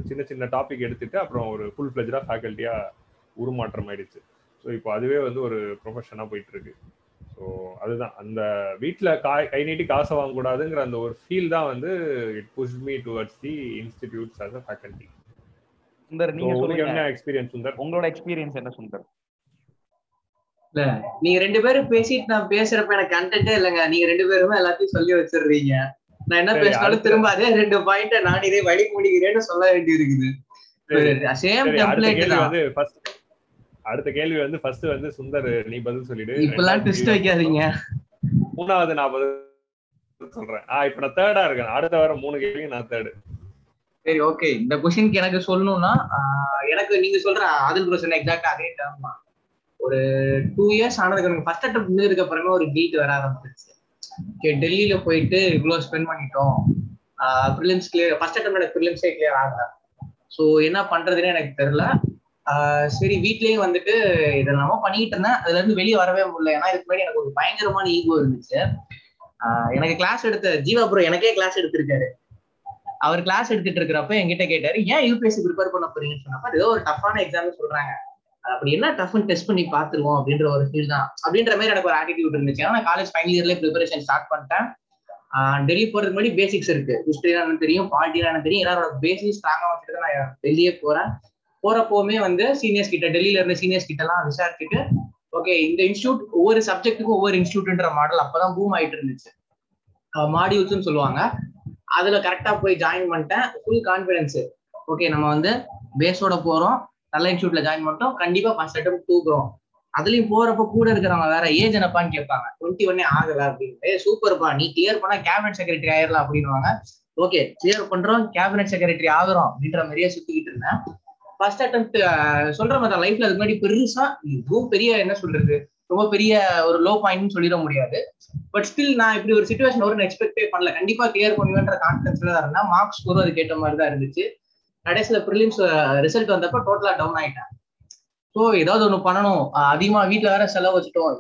சின்ன சின்ன டாபிக் எடுத்துட்டு அப்புறம் ஒரு ஃபுல் ஃப்ளெஜாக ஃபேக்கல்ட்டியாக உருமாற்றம் ஆயிடுச்சு. ஸோ இப்போ அதுவே வந்து ஒரு ப்ரொஃபஷனாக போயிட்டு இருக்கு ஸோ அதுதான். அந்த வீட்டில் காய் கை நீட்டி காசை வாங்கக்கூடாதுங்கிற அந்த ஒரு ஃபீல் தான் வந்து it push me towards the institutes as a faculty Sundar நீங்க சொல்லுங்க. என்ன எக்ஸ்பீரியன்ஸ் சுந்தர்? உங்களோட எக்ஸ்பீரியன்ஸ் என்ன சுந்தர்? நீங்க ரெண்டு பேரும் பேசிட்டு நான் பேசுறப்ப எனக்கு கண்டென்ட்டே இல்லைங்க. நீங்க ரெண்டு பேருமே எல்லாத்தையும் சொல்லி வச்சிடுறீங்க. நான் என்ன பேசினாலும் திரும்ப அதே ரெண்டு பாயிண்ட நான் இதே வழி முடிக்கிறேன்னு சொல்ல வேண்டி இருக்குது சேம் டெம்ப்ளேட் தான். அடுத்த கேள்வி வந்து ஃபர்ஸ்ட் வந்து சுந்தர் நீ பதில் சொல்லிடு. ரெண்டாவது ட்விஸ்ட் வைக்காதீங்க. மூணாவது நான் பதில் சொல்றேன். ஆ இப்ப நான் தேர்டா இருக்கேன். அடுத்த வாரம் மூணு கேள்வி நான் தேர்டு சரி ஓகே இந்த கொஸ்டினுக்கு எனக்கு சொல்லணும்னா எனக்கு நீங்க சொல்ற அதில் ப்ரோ சொன்ன எக்ஸாக்டா அதே டேர்ம் ஒரு டூ இயர்ஸ் ஆனதுக்கு எனக்கு ஃபர்ஸ்ட் அட்டம் முடிஞ்சதுக்கு அப்புறமே ஒரு கீட் வர ஆரம்பிச்சிருச்சு. ஓகே டெல்லியில போயிட்டு இவ்வளோ ஸ்பெண்ட் பண்ணிட்டோம். ப்ரிலிம்ஸ் கிளியர் ஃபர்ஸ்ட் அட்டம் எனக்கு ப்ரிலிம்ஸே கிளியர் ஆகல. ஸோ என்ன பண்றதுன்னு எனக்கு தெரியல. ஆஹ் சரி வீட்லயே வந்துட்டு இதெல்லாமோ பண்ணிட்டு இருந்தேன். அதுல இருந்து வெளியே வரவே முடியல. ஏன்னா இதுக்கு முன்னாடி எனக்கு ஒரு பயங்கரமான ஈகோ இருந்துச்சு. ஆஹ் எனக்கு கிளாஸ் எடுத்த ஜீவா ப்ரோ எனக்கே கிளாஸ் எடுத்திருக்காரு. அவர் கிளாஸ் எடுத்துட்டு இருக்கிறப்ப என்கிட்ட கேட்டாரு ஏன் யூபிஎஸ்சி ப்ரிப்பேர் பண்ண போறீங்கன்னு? சொன்னப்ப ஏதோ ஒரு டஃப்பான எக்ஸாம் சொல்றாங்க. அப்படி என்ன டஃப்னு டெஸ்ட் பண்ணி பார்த்துருவோம் அப்படின்ற ஒரு ஃபீல் தான். அப்படின்ற மாதிரி எனக்கு ஒரு ஆட்டிடியூட் இருந்துச்சு. ஏன்னா நான் காலேஜ் ஃபைனல் இயர்லேயே ப்ரிப்பரேஷன் ஸ்டார்ட் பண்ணிட்டேன். டெல்லி போறதுக்கு முன்னாடி பேசிக்ஸ் இருக்கு. ஹிஸ்டரி எனக்கு தெரியும் பாலிட்டி எனக்கு தெரியும். எல்லாரோட பேசிக் ஸ்ட்ராங்கா வச்சுட்டு தான் நான் டெல்லியே போறேன். போறப்போவுமே வந்து சீனியர்ஸ் கிட்ட டெல்லியில இருந்த சீனியர்ஸ் கிட்ட எல்லாம் விசாரிச்சுட்டு ஓகே இந்த இன்ஸ்டியூட் ஒவ்வொரு சப்ஜெக்ட்டுக்கும் ஒவ்வொரு இன்ஸ்டியூட்ன்ற மாடல் அப்பதான் பூம் ஆயிட்டு இருந்துச்சு. மாடியூல்ஸ்னு சொல்லுவாங்க. அதுல கரெக்டா போய் ஜாயின் பண்ணிட்டேன். ஃபுல் கான்பிடன்ஸ் ஓகே நம்ம வந்து பேஸோட போறோம். நல்ல இன்ஸ்டியூட்ல ஜாயின் பண்ணிட்டோம். கண்டிப்பா ஃபர்ஸ்ட் அட்டம் தூக்குறோம் அதுலயும் போறப்ப கூட இருக்கிறவங்க வேற ஏஜ் என்னப்பான்னு கேட்பாங்க. டுவெண்ட்டி ஒன்னே ஆகல அப்படின்னு சூப்பர்ப்பா நீ கிளியர் பண்ணா கேபினட் செக்ரட்டரி ஆயிரலாம் அப்படின்னுவாங்க. ஓகே கிளியர் பண்றோம். கேபினட் செக்ரட்டரி ஆகுறோம் அப்படின்ற மாதிரியே சுத்திக்கிட்டு இருந்தேன். ஃபர்ஸ்ட் அட்டம் சொல்ற மாதிரி லைஃப்ல அதுக்கு முன்னாடி பெருசா இதுவும் பெரிய என்ன சொல்றது? ரொம்ப பெரிய ஒரு லோ பாயிண்ட்னு சொல்லிட முடியாது. பட் ஸ்டில் நான் இப்படி ஒரு சுச்சுவேஷன் வரும்னு எக்ஸ்பெக்டே பண்ணல. கண்டிப்பா கிளியர் பண்ணுவேன்ற கான்பிடன்ஸ்ல தான் இருந்தேன். மார்க்ஸ் ஸ்கோரும் அதுக்கு ஏற்ற மாதிரி தான் இருந்துச்சு. கடைசியில ப்ரிலிம்ஸ் ரிசல்ட் வந்தப்ப டோட்டலா டவுன் ஆயிட்டேன் ஸோ ஏதாவது ஒன்று பண்ணணும். அதிகமாக அதிகமா வீட்டில் வேற செலவு வச்சுட்டோம்.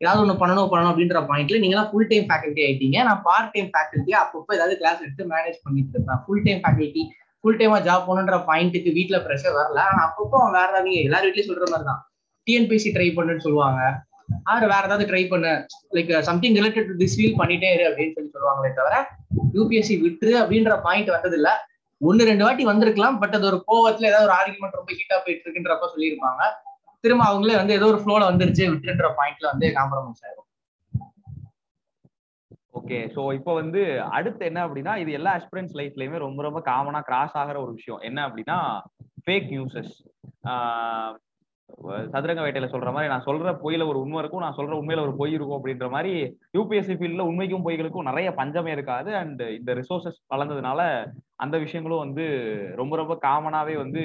ஏதாவது ஒன்று பண்ணணும் பண்ணணும் அப்படின்ற பாயிண்ட்ல நீங்களாம் ஃபுல் டைம் ஃபேக்கல்ட்டி ஆயிட்டீங்க. நான் பார்ட் டைம் ஃபேக்கல்ட்டி அப்பப்போ ஏதாவது கிளாஸ் எடுத்து மேனேஜ் பண்ணிட்டு இருப்பேன். ஃபுல் டைம் ஃபேக்கல்ட்டி ஃபுல் டைமா ஜாப் போகணுன்ற பாயிண்ட்டுக்கு வீட்டில் ப்ரெஷர் வரல. ஆனால் அப்பப்போ அவன் வேற ஏதாவது எல்லார் எல்லாரும் வீட்லயும் சொல்ற மாதிரி தான் டிஎன்பிசி ட்ரை பண்ணுன்னு சொல்லுவாங்க. ஆறு வேற ஏதாவது ட்ரை பண்ணு. Like something related to this feel பண்ணிட்டே இரு அப்படின்னு சொல்லி சொல்லுவாங்களே தவிர யூபிஎஸ்சி விட்டுரு அப்படின்ற பாயிண்ட் வந்ததில்லை. ஒன்னு ரெண்டு வாட்டி வந்திருக்கலாம் பட் அது ஒரு கோவத்துல ஏதாவது ஒரு ஆர்குமெண்ட் ரொம்ப ஹீட்டா போயிட்டு இருக்குன்றப்ப சொல்லியிருப்பாங்க. திரும்ப அவங்களே வந்து ஏதோ ஒரு ஃப்ளோல வந்துருச்சு விட்டுன்ற பாயிண்ட்ல வந்து காம்ப்ரமைஸ் ஆயிரும். ஓகே ஸோ இப்போ வந்து அடுத்து என்ன அப்படின்னா இது எல்லா அஸ்பிரன்ஸ் லைஃப்லயுமே ரொம்ப ரொம்ப காமனா கிராஸ் ஆகிற ஒரு விஷயம். என்ன அப்படின்னா ஃபேக் நியூஸஸ் சதுரங்க வேட்டையில சொல்ற மாதிரி நான் சொல்ற பொய்யில ஒரு உண்மை இருக்கும் நான் சொல்ற உண்மையில ஒரு பொய் இருக்கும் அப்படின்ற மாதிரி யூபிஎஸ்சி ஃபீல்ட்ல உண்மைக்கும் பொய்களுக்கும் நிறைய பஞ்சமே இருக்காது. அண்ட் இந்த ரிசோர்சஸ் வளர்ந்ததுனால அந்த விஷயங்களும் வந்து ரொம்ப ரொம்ப காமனாவே வந்து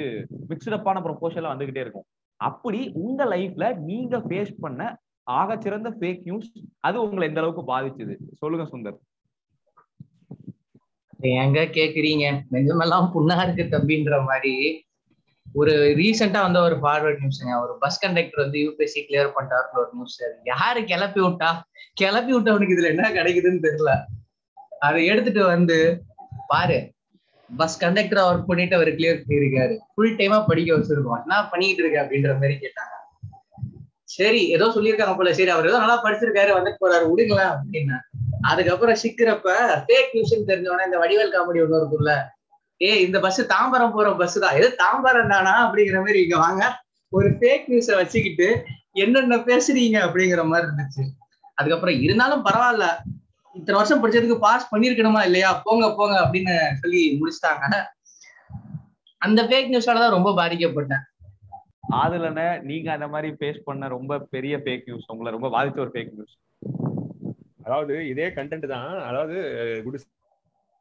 மிக்சடப்பான ப்ரொபோஷன்ல வந்துகிட்டே இருக்கும். அப்படி உங்க லைஃப்ல நீங்க ஃபேஸ் பண்ண ஆக சிறந்த ஃபேக் நியூஸ் அது உங்களை எந்த அளவுக்கு பாதிச்சது? சொல்லுங்க சுந்தர். எங்க கேக்குறீங்க? நெஞ்சமெல்லாம் புண்ணா இருக்கு தம்பின்ற மாதிரி ஒரு ரீசெண்டா வந்த ஒரு ஃபார்வர்ட் நியூஸ்ங்க ஒரு பஸ் கண்டக்டர் வந்து யூபிஎஸ்சி கிளியர் பண்ணிட்டாருன்னு ஒரு நியூஸ் யாரு கிளப்பி விட்டா? கிளப்பி விட்டவனுக்கு இதுல என்ன கிடைக்குதுன்னு தெரியல. அதை எடுத்துட்டு வந்து பாரு. பஸ் கண்டக்டரா ஒர்க் பண்ணிட்டு அவர் கிளியர் பண்ணியிருக்காரு. ஃபுல் டைமா படிக்க வச்சிருக்கோம். என்ன பண்ணிட்டு இருக்க அப்படின்ற மாதிரி கேட்டாங்க. சரி ஏதோ சொல்லியிருக்காங்க போல. சரி அவர் ஏதோ நல்லா படிச்சிருக்காரு வந்துட்டு போறாரு. விடுங்களேன் அப்படின்னு. அதுக்கப்புறம் சிக்கிறப்ப ஃபேக் நியூஸ் தெரிஞ்சவொடனே இந்த வடிவேல் காமெடி ஒண்ணு இருக்குல்ல ஏ இந்த பஸ் தாம்பரம் போற பஸ் தான். எது தாம்பரம் தானா அப்படிங்கிற மாதிரி இங்க வாங்க. ஒரு ஃபேக் நியூஸ வச்சுக்கிட்டு என்னென்ன பேசுறீங்க அப்படிங்கிற மாதிரி இருந்துச்சு. அதுக்கப்புறம் இருந்தாலும் பரவாயில்ல. இத்தனை வருஷம் படிச்சதுக்கு பாஸ் பண்ணிருக்கணுமா இல்லையா? போங்க போங்க அப்படின்னு சொல்லி முடிச்சிட்டாங்க. அந்த ஃபேக் நியூஸால தான் ரொம்ப பாதிக்கப்பட்டேன். ஆதுலன நீங்க அந்த மாதிரி ஃபேஸ் பண்ண ரொம்ப பெரிய ஃபேக் நியூஸ் உங்களை ரொம்ப பாதிச்ச ஒரு ஃபேக் நியூஸ் அதாவது இதே கண்டென்ட் தான். அதாவது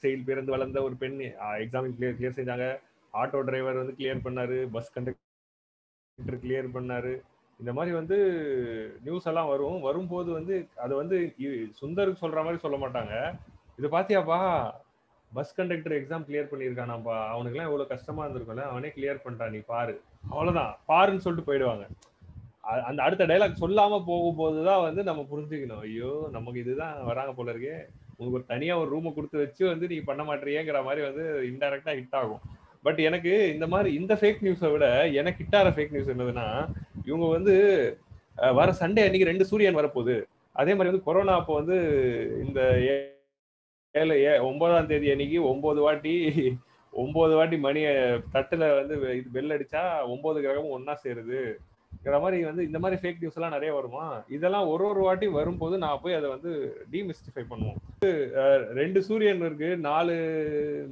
சைல் பிறந்து வளர்ந்த ஒரு பெண் எக்ஸாம் கிளியர் கிளியர் செஞ்சாங்க. ஆட்டோ டிரைவர் வந்து கிளியர் பண்ணாரு பஸ் கண்டக்டர் கிளியர் பண்ணாரு. இந்த மாதிரி வந்து நியூஸ் எல்லாம் வரும். வரும்போது வந்து அதை வந்து சுந்தருக்கு சொல்ற மாதிரி சொல்ல மாட்டாங்க. இது பாத்தியாப்பா? பஸ் கண்டக்டர் எக்ஸாம் கிளியர் பண்ணியிருக்கானாப்பா. அவனுக்குலாம் எவ்வளவு கஷ்டமா இருந்திருக்கும்ல. அவனே கிளியர் பண்ணிட்டான் நீ பாரு. அவ்வளவுதான். பாருன்னு சொல்லிட்டு போயிடுவாங்க. அந்த அடுத்த டைலாக் சொல்லாம போகும்போது தான் வந்து நம்ம புரிஞ்சுக்கணும். ஐயோ நமக்கு இதுதான் வராங்க போல இருக்கே. உங்களுக்கு ஒரு தனியா ஒரு ரூமை கொடுத்து வச்சு வந்து நீங்கள் பண்ண மாட்டீங்கிற மாதிரி வந்து இன்டைரக்டா ஹிட் ஆகும். பட் எனக்கு இந்த மாதிரி இந்த ஃபேக் நியூஸை விட எனக்கு கிட்டார ஃபேக் நியூஸ் என்னதுன்னா இவங்க வந்து வர சண்டே அன்னைக்கு ரெண்டு சூரியன் வரப்போகுது. அதே மாதிரி வந்து கொரோனா அப்போ வந்து இந்த ஏ- ஏழு ஏ ஒன்பதாம் தேதி அன்னைக்கு ஒன்பது வாட்டி ஒன்பது வாட்டி மணியை தட்டுல வந்து இது பெல் அடிச்சா ஒன்பது கிரகமும் ஒன்றா சேருது. மாதிரி வந்து இந்த மாதிரி ஃபேக் நியூஸ் எல்லாம் நிறைய வருமா? இதெல்லாம் ஒரு ஒரு வாட்டி வரும்போது நான் போய் அதை வந்து டிமிஸ்டிஃபை பண்ணுவோம். ரெண்டு சூரியன் இருக்கு நாலு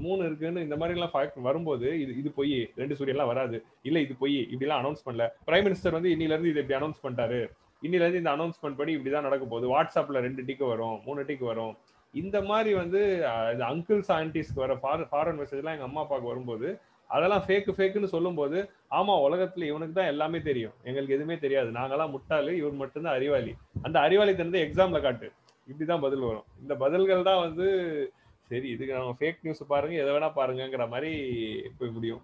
மூணு இருக்குன்னு இந்த மாதிரி எல்லாம் வரும்போது இது இது பொய் ரெண்டு சூரியன்லாம் வராது. இல்ல இது பொய் இப்படிலாம் அனௌன்ஸ் பண்ணல. பிரைம் மினிஸ்டர் வந்து இன்னில இருந்து இது இப்படி அனௌன்ஸ் பண்ணிட்டாரு. இன்னில இருந்து இந்த அனௌன்ஸ்மெண்ட் படி இப்படிதான் நடக்க போகுது. வாட்ஸ்அப்ல ரெண்டு டிக்கு வரும் மூணு டிக்கு வரும். இந்த மாதிரி வந்து அங்கிள்ஸ் ஆன்டிஸ்க்கு வர ஃபாரின் மெசேஜ்லாம் எங்க அம்மா அப்பாவுக்கு வரும்போது அதெல்லாம் ஃபேக்கு ஃபேக்குன்னு சொல்லும்போது ஆமா உலகத்துல இவனுக்கு தான் எல்லாமே தெரியும். எங்களுக்கு எதுவுமே தெரியாது. நாங்கெல்லாம் முட்டாளு இவர் மட்டும்தான் அறிவாளி. அந்த அறிவாளி அறிவாளித்தனத்தை எக்ஸாம்ல காட்டு. இப்படிதான் பதில் வரும். இந்த பதில்கள் தான் வந்து சரி இதுக்கு நம்ம ஃபேக் நியூஸ் பாருங்க எதை வேணா பாருங்கங்கிற மாதிரி போய் முடியும்.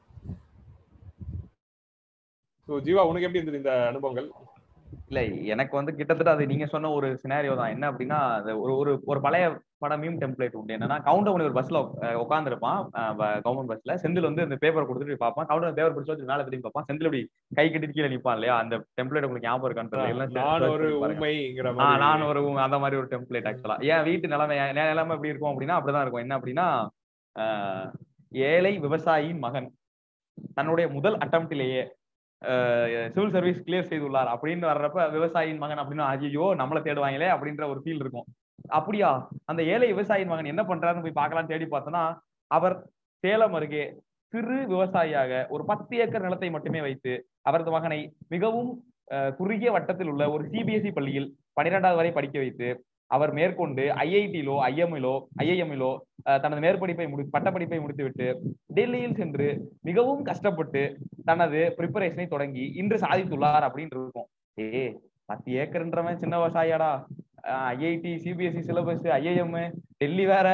ஸோ ஜீவா உனக்கு எப்படி இருந்தது இந்த அனுபவங்கள்? இல்ல எனக்கு வந்து கிட்டத்தட்ட அது நீங்க சொன்ன ஒரு சினாரியோ தான். என்ன அப்படின்னா ஒரு ஒரு ஒரு பழைய படம் மீம் டெம்ப்ளேட் உண்டு. என்னன்னா கவுண்டர் ஒரு பஸ்ல உட்காந்துருப்பான் கவர்மெண்ட் பஸ்ல செந்தில் வந்து இந்த பேப்பர் கொடுத்துட்டு பார்ப்பான். கவுண்டர் பேப்பர் பிடிச்சி மேல திரும்பி பார்ப்பான். செந்தில் இப்படி கை கட்டிட்டு கீழே நிப்பான் இல்லையா? அந்த டெம்ப்ளேட் உங்களுக்கு ஞாபகம் இருக்கான்னு நான் ஒரு அந்த மாதிரி ஒரு டெம்ப்ளேட் ஆக்சுவலா என் வீட்டு நிலைமை நிலைமை எப்படி இருக்கும் அப்படின்னா அப்படிதான் இருக்கும். என்ன அப்படின்னா ஏழை விவசாயியின் மகன் தன்னுடைய முதல் அட்டம்ப்டிலேயே சிவில் சர்வீஸ் கிளியர் செய்துள்ளார். அப்படின்னு வர்றப்ப விவசாயியின் மகன் அப்படின்னு ஐயோ நம்மளை தேடுவாங்களே அப்படின்ற ஒரு ஃபீல் இருக்கும். அப்படியா? அந்த ஏழை விவசாயியின் மகன் என்ன பண்றாருன்னு போய் பார்க்கலாம் தேடி பார்த்தோம்னா அவர் சேலம் அருகே சிறு விவசாயியாக ஒரு பத்து ஏக்கர் நிலத்தை மட்டுமே வைத்து அவரது மகனை மிகவும் குறுகிய வட்டத்தில் உள்ள ஒரு சிபிஎஸ்இ பள்ளியில் பன்னிரெண்டாவது வரை படிக்க வைத்து அவர் மேற்கொண்டு ஐஐடியிலோ ஐஎம்இலோ ஐஐஎம்இலோ தனது மேற்படிப்பை முடி பட்டப்படிப்பை முடித்துவிட்டு டெல்லியில் சென்று மிகவும் கஷ்டப்பட்டு தனது ப்ரிப்பரேஷனை தொடங்கி இன்று சாதித்துள்ளார் அப்படின்னு இருக்கும். ஏ பத்து ஏக்கர்ன்றவன் சின்ன விவசாயாடா IIT CBSE syllabus IIM Delhi வேற.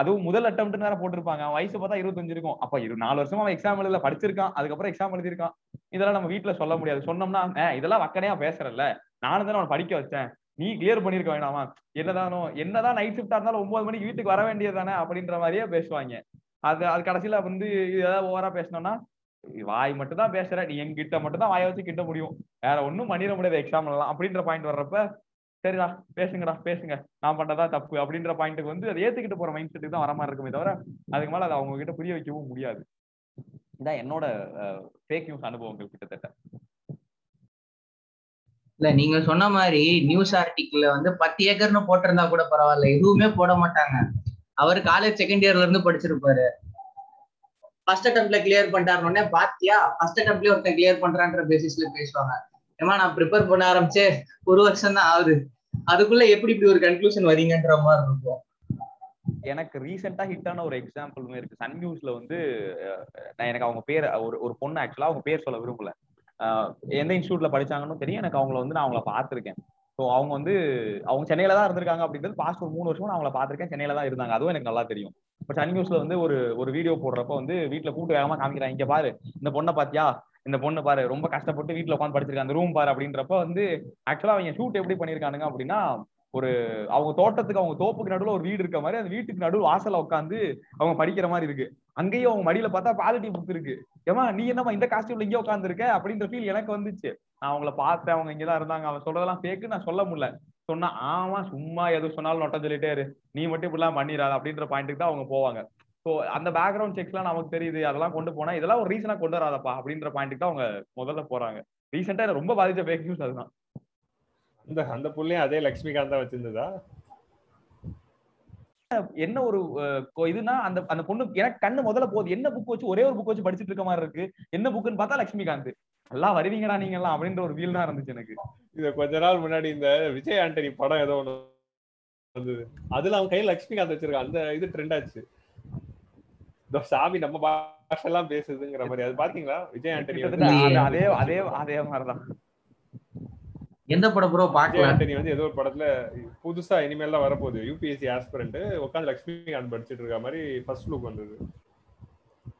அதுவும் முதல் அட்டம்ப்ட் வேற போட்டிருப்பாங்க. அவன் வயசு பார்த்தா இருபத்தஞ்சு இருக்கும். அப்ப இரு நாலு வருஷமா அவன் எக்ஸாம் எழுதல படிச்சிருக்கான். அதுக்கப்புறம் எக்ஸாம் எழுதிருக்கான் இதெல்லாம் நம்ம வீட்டுல சொல்ல முடியாது. சொன்னோம்னா இதெல்லாம் வக்கனையா பேசுறல்ல. நானும் தானே அவன் படிக்க வச்சேன். நீ கிளியர் பண்ணிருக்க வேணாமா? என்னதானோ என்னதான் நைட் ஷிஃப்டா இருந்தாலும் ஒன்பது மணிக்கு வீட்டுக்கு வர வேண்டியது தானே அப்படின்ற மாதிரியே பேசுவாங்க. அது அது கடைசியில வந்து ஏதாவது ஓவரா பேசணும்னா வாய் மட்டும் தான் பேசுற நீ என்கிட்ட மட்டும் தான் வாயை வச்சு கிட்ட முடியும். வேற ஒன்றும் பண்ணிட முடியாது எக்ஸாம் எல்லாம். அப்படின்ற பாயிண்ட் வர்றப்ப சரிடா பேசுங்கடா பேசுங்க. நான் பண்றதா தப்பு அப்படின்ற பாயிண்ட்டுக்கு வந்து அதை ஏத்துக்கிட்டு போற மைண்ட் செட்டுக்கு தான் வர மாதிரி இருக்குமே தவிர அதுக்கு மேல அதை அவங்க கிட்ட புரிய வைக்கவும் முடியாது. இதான் என்னோட ஃபேக் நியூஸ் அனுபவங்கள் கிட்டத்தட்ட. இல்ல நீங்க சொன்ன மாதிரி நியூஸ் ஆர்டிக்கிள்ல வந்து பத்து ஏக்கர்னு போட்டிருந்தா கூட பரவாயில்ல. எதுவுமே போட மாட்டாங்க. அவர் காலேஜ் செகண்ட் இயர்ல இருந்து படிச்சிருப்பாரு. ஃபர்ஸ்ட் அட்டம்ப்ட்ல கிளியர் பண்ணிட்டாருன்னு பாத்தியா? ஃபர்ஸ்ட் அட்டம்ப்ட்லயே ஒருத்தன் கிளியர் பண்றான்ற பேசிஸ்ல பேசுவாங்க. ஏமா நான் ப்ரிப்பேர் பண்ண ஆரம்பிச்சே ஒரு வருஷம் தான் ஆகுது. அதுக்குள்ள எப்படி இப்படி ஒரு கன்க்ளூஷன் வரீங்கன்ற மாதிரி இருக்கும். எனக்கு ரீசெண்டா ஹிட் ஆன ஒரு எக்ஸாம்பிள் இருக்கு. சன் நியூஸ்ல வந்து நான் எனக்கு அவங்க பேர் ஒரு ஒரு பொண்ணு ஆக்சுவலா அவங்க பேர் சொல்ல விரும்பல. எந்த இன்ஸ்டியூட்ல படிச்சாங்கன்னு தெரியும். எனக்கு அவங்கள வந்து நான் அவங்கள பார்த்துருக்கேன். ஸோ அவங்க வந்து அவங்க சென்னையில தான் இருந்திருக்காங்க அப்படின்றது பாஸ்ட் ஒரு மூணு வருஷம் நான் அவங்கள பார்த்துருக்கேன். சென்னையில தான் இருந்தாங்க. அதுவும் எனக்கு நல்லா தெரியும். இப்போ சன் நியூஸ்ல வந்து ஒரு ஒரு வீடியோ போடுறப்ப வந்து வீட்டுல கூட்டு வேகமா காமிக்கிறாங்க. இங்க பாரு இந்த பொண்ணை பாத்தியா? இந்த பொண்ணு பாரு ரொம்ப கஷ்டப்பட்டு வீட்டுல உட்காந்து படிச்சிருக்காங்க. அந்த ரூம் பாரு அப்படின்றப்ப வந்து ஆக்சுவலா அவங்க ஷூட் எப்படி பண்ணிருக்கானுங்க அப்படின்னா ஒரு அவங்க தோட்டத்துக்கு அவங்க தோப்புக்கு நடுவில் ஒரு வீடு இருக்க மாதிரி அந்த வீட்டுக்கு நடுவில் வாசல்ல உட்காந்து அவங்க படிக்கிற மாதிரி இருக்கு. அங்கேயும் அவங்க மடியில பார்த்தா பாலிட்டி புக் இருக்கு. ஏமா நீ என்னமா இந்த காஸ்டியூம்ல இங்கே உட்காந்துருக்க அப்படின்ற ஃபீல் எனக்கு வந்துச்சு. நான் அவங்கள பார்த்தேன் அவங்க இங்கதான் இருந்தாங்க. அவன் சொல்றதெல்லாம் பேக்கு நான் சொல்ல முடியல. சொன்னா ஆமா சும்மா எது சொன்னாலும் நொட்டம் சொல்லிட்டே இரு. நீ மட்டும் இப்படிலாம் பண்ணிடாத அப்படின்ற பாயிண்ட்டுக்கு தான் அவங்க போவாங்க. ஸோ அந்த பேக்ரவுண்ட் செக்ஸ்லாம் நமக்கு தெரியுது. அதெல்லாம் கொண்டு போனா இதெல்லாம் ஒரு ரீசனா கொண்டு வராதப்பா அப்படின்ற பாயிண்ட்டுக்கு தான் அவங்க முதல்ல போறாங்க. ரீசெண்டா ரொம்ப பாதிச்ச பேக் நியூஸ் அதுதான். அந்த அந்த புள்ளையும் அதே லக்ஷ்மிகாந்த் தான் வச்சிருந்ததா? என்ன ஒரு இதுனா அந்த அந்த பொண்ணு எனக்கு கண்ணு முதல்ல போகுது. என்ன புக் வச்சு ஒரே ஒரு புக் வச்சு படிச்சுட்டு இருக்க மாதிரி இருக்கு? என்ன புக்குன்னு பார்த்தா லட்சுமிகாந்த் எல்லாம் வருவீங்கடா நீங்க எல்லாம் அப்படின்ற ஒரு ஃபீல் தான் இருந்துச்சு எனக்கு. இத கொஞ்ச நாள் முன்னாடி இந்த விஜய் ஆண்டனி படம் ஏதோ ஒண்ணு வந்தது. அதுல அவன் கையில லட்சுமிகாந்த் வச்சிருக்கான் அந்த இது ட்ரெண்ட் ஆச்சு. சாமி நம்ம பாஷெல்லாம் பேசுதுங்கிற மாதிரி. அது பாத்தீங்களா? விஜய் ஆண்டனி அதே அதே அதே மாதிரிதான். எந்த படம் ப்ரோ பார்க்கல? ஆண்டனி வந்து ஏதோ ஒரு படத்துல புதுசா இனிமேல் தான் வரப்போகுது யூபிஎஸ்சி ஆஸ்பிரண்ட் உட்காந்து லட்சுமிகாந்த் படிச்சிட்டு இருக்க மாதிரி ஃபர்ஸ்ட் லுக் வந்தது.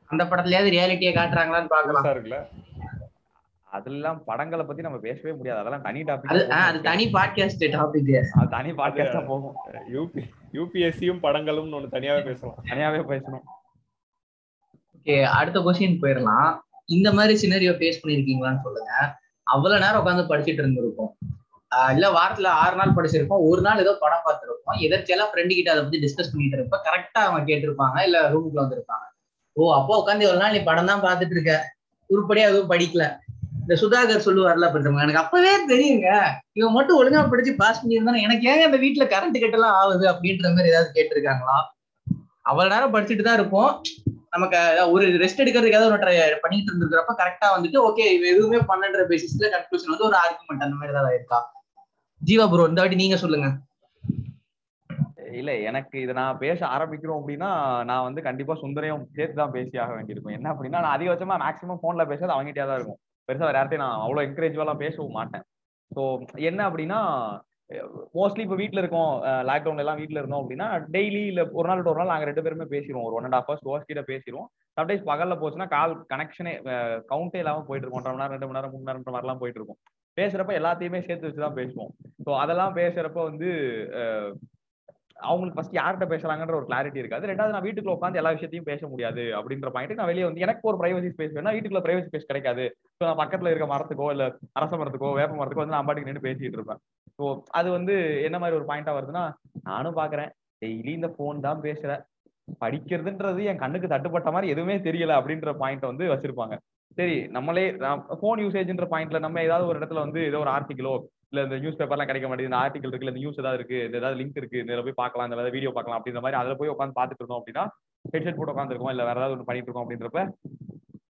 அந்த படத்துலயாவது ரியாலிட்டியை காட்டுறாங்களான்னு பார்க்கலாம். இருக்குல்ல? அதெல்லாம் படங்களை பத்தி நம்ம பேசவே முடியாது. அதெல்லாம் தனி அது ஆ, அது டாபிக் தனி பாட்காஸ்ட் டாபிக் அது தனி பாட்காஸ்டா போகும். யூபி யூபிஎஸ்சியும் படங்களும் ஒண்ணு தனியாவே பேசலாம். தனியாவே பேசணும். ஓகே அடுத்த கொஸ்டின் போயிடலாம். இந்த மாதிரி சினரியோ ஃபேஸ் பண்ணிருக்கீங்களான்னு சொல்லுங்க. அவ்வளவு நேரம் உட்காந்து படிச்சுட்டு இருந்திருப்போம். ஆஹ் இல்ல வாரத்துல ஆறு நாள் படிச்சிருப்போம். ஒரு நாள் ஏதோ படம் பார்த்துருப்போம். எதற்கெல்லாம் ஃப்ரெண்டு கிட்ட அதை பத்தி டிஸ்கஸ் பண்ணிட்டு இருப்போம் கரெக்டா அவங்க கேட்டிருப்பாங்க இல்ல ரூமுக்குள்ள வந்திருப்பாங்க. ஓ அப்போ உட்காந்து ஒரு நாள் நீ படம் தான் பார்த்துட்டு இருக்க. உருப்படியா எதுவும் படிக்கல. இந்த சுதாகர் சொல்லுவார்ல பிரதமர் எனக்கு அப்பவே தெரியுங்க. இவன் மட்டும் ஒழுங்கா படிச்சு பாஸ் பண்ணியிருந்தானே எனக்கு ஏங்க இந்த வீட்டுல கரண்ட் கட்டெல்லாம் ஆகுது அப்படின்ற மாதிரி ஏதாவது கேட்டிருக்காங்களா? அவ்வளவு நேரம் படிச்சுட்டு தான் இருப்போம். நமக்கு ஒரு ரெஸ்ட் எடுக்கிறதுக்காக ஒரு ட்ரை பண்ணிட்டு இருந்திருக்கிறப்ப கரெக்டா வந்துட்டு ஓகே எதுவுமே பண்ணன்ற பேசிஸ்ல கன்க்ளூஷன் வந்து ஒரு ஆர்குமெண்ட் அந்த மாதிரி ஏதாவது இருக்கா ஜீவா ப்ரோ இந்த வாட்டி நீங்க சொல்லுங்க. இல்ல எனக்கு இதை நான் பேச ஆரம்பிக்கிறோம் அப்படின்னா நான் வந்து கண்டிப்பா சுந்தரையும் சேர்த்து தான் பேசி ஆக வேண்டியிருக்கும். என்ன அப்படின்னா நான் அதிகபட்சமா மேக்ஸிமம் போன்ல பேசுறது அவங்ககிட்டயா தான் இருக்கும். பெருசா வேற யார்ட்டையும் நான் அவ்வளவு என்கரேஜ்வெல்லாம் பேசவும் மாட்டேன். ஸோ என்ன அப்படின்னா மோஸ்ட்லி இப்போ வீட்டில் இருக்கோம். லாக்டவுன்ல எல்லாம் வீட்டில் இருந்தோம் அப்படின்னா டெய்லி இல்லை ஒரு நாள் ஒரு நாள் நாங்கள் ரெண்டு பேருமே பேசிடுவோம் ஒரு one and half hours hose கிட்ட பேசிடுவோம் சம்டைம்ஸ் பகலில் போச்சுன்னா கால் கனெக்ஷனே கவுண்டே இல்லாமல் போயிட்டு இருக்கும். ஒன்றரை மணி நேரம் ரெண்டு மணி நேரம் மூணு நேரம் மாதிரிலாம் போயிட்டு இருக்கும். பேசுறப்ப எல்லாத்தையுமே சேர்த்து வச்சு தான் பேசுவோம். ஸோ அதெல்லாம் பேசுறப்ப வந்து அவங்களுக்கு ஃபர்ஸ்ட் யார்கிட்ட பேசுறாங்கன்ற ஒரு கிளாரிட்டி இருக்காது. ரெண்டாவது நான் வீட்டுக்குள்ள உட்காந்து எல்லா விஷயத்தையும் பேச முடியாது அப்படின்ற பாயிண்ட் நான் வெளியே வந்து எனக்கு ஒரு பிரைவசி ஸ்பேஸ் வேணா வீட்டுக்குள்ள பிரைவசி ஸ்பேஸ் கிடைக்காது. ஸோ நான் பக்கத்துல இருக்க மரத்துக்கோ இல்ல அரச மரத்துக்கோ வேப்ப மரத்துக்கோ வந்து நான் பாட்டுக்கு நின்று பேசிட்டு இருப்பேன். ஸோ அது வந்து என்ன மாதிரி ஒரு பாயிண்டா வருதுன்னா நானும் பாக்குறேன். டெய்லி இந்த ஃபோன் தான் பேசுறேன் படிக்கிறதுன்றது என் கண்ணுக்கு தட்டுப்பட்ட மாதிரி எதுவுமே தெரியல அப்படின்ற பாயிண்ட் வந்து வச்சிருப்பாங்க. சரி நம்மளே போன் யூசேஜ்ன்ற பாயிண்ட்ல நம்ம ஏதாவது ஒரு இடத்துல வந்து ஏதோ ஒரு ஆர்டிகிளோ இல்ல இந்த நியூஸ் பேப்பர்லாம் கிடைக்க மாட்டேங்குது இந்த ஆர்டிகல் இருக்கு இந்த நியூஸ் ஏதாவது இருக்கு இந்த ஏதாவது லிங்க் இருக்கு இதுல போய் பார்க்கலாம் இந்த வீடியோ பார்க்கலாம் அப்படின்ற மாதிரி அதுல போய் உட்காந்து பாத்துட்டு இருந்தோம் அப்படின்னா ஹெட்செட் போட்டு உட்காந்துருக்கோம் இல்ல வேற ஏதாவது ஒன்று பண்ணிட்டு இருக்கோம் அப்படின்றப்ப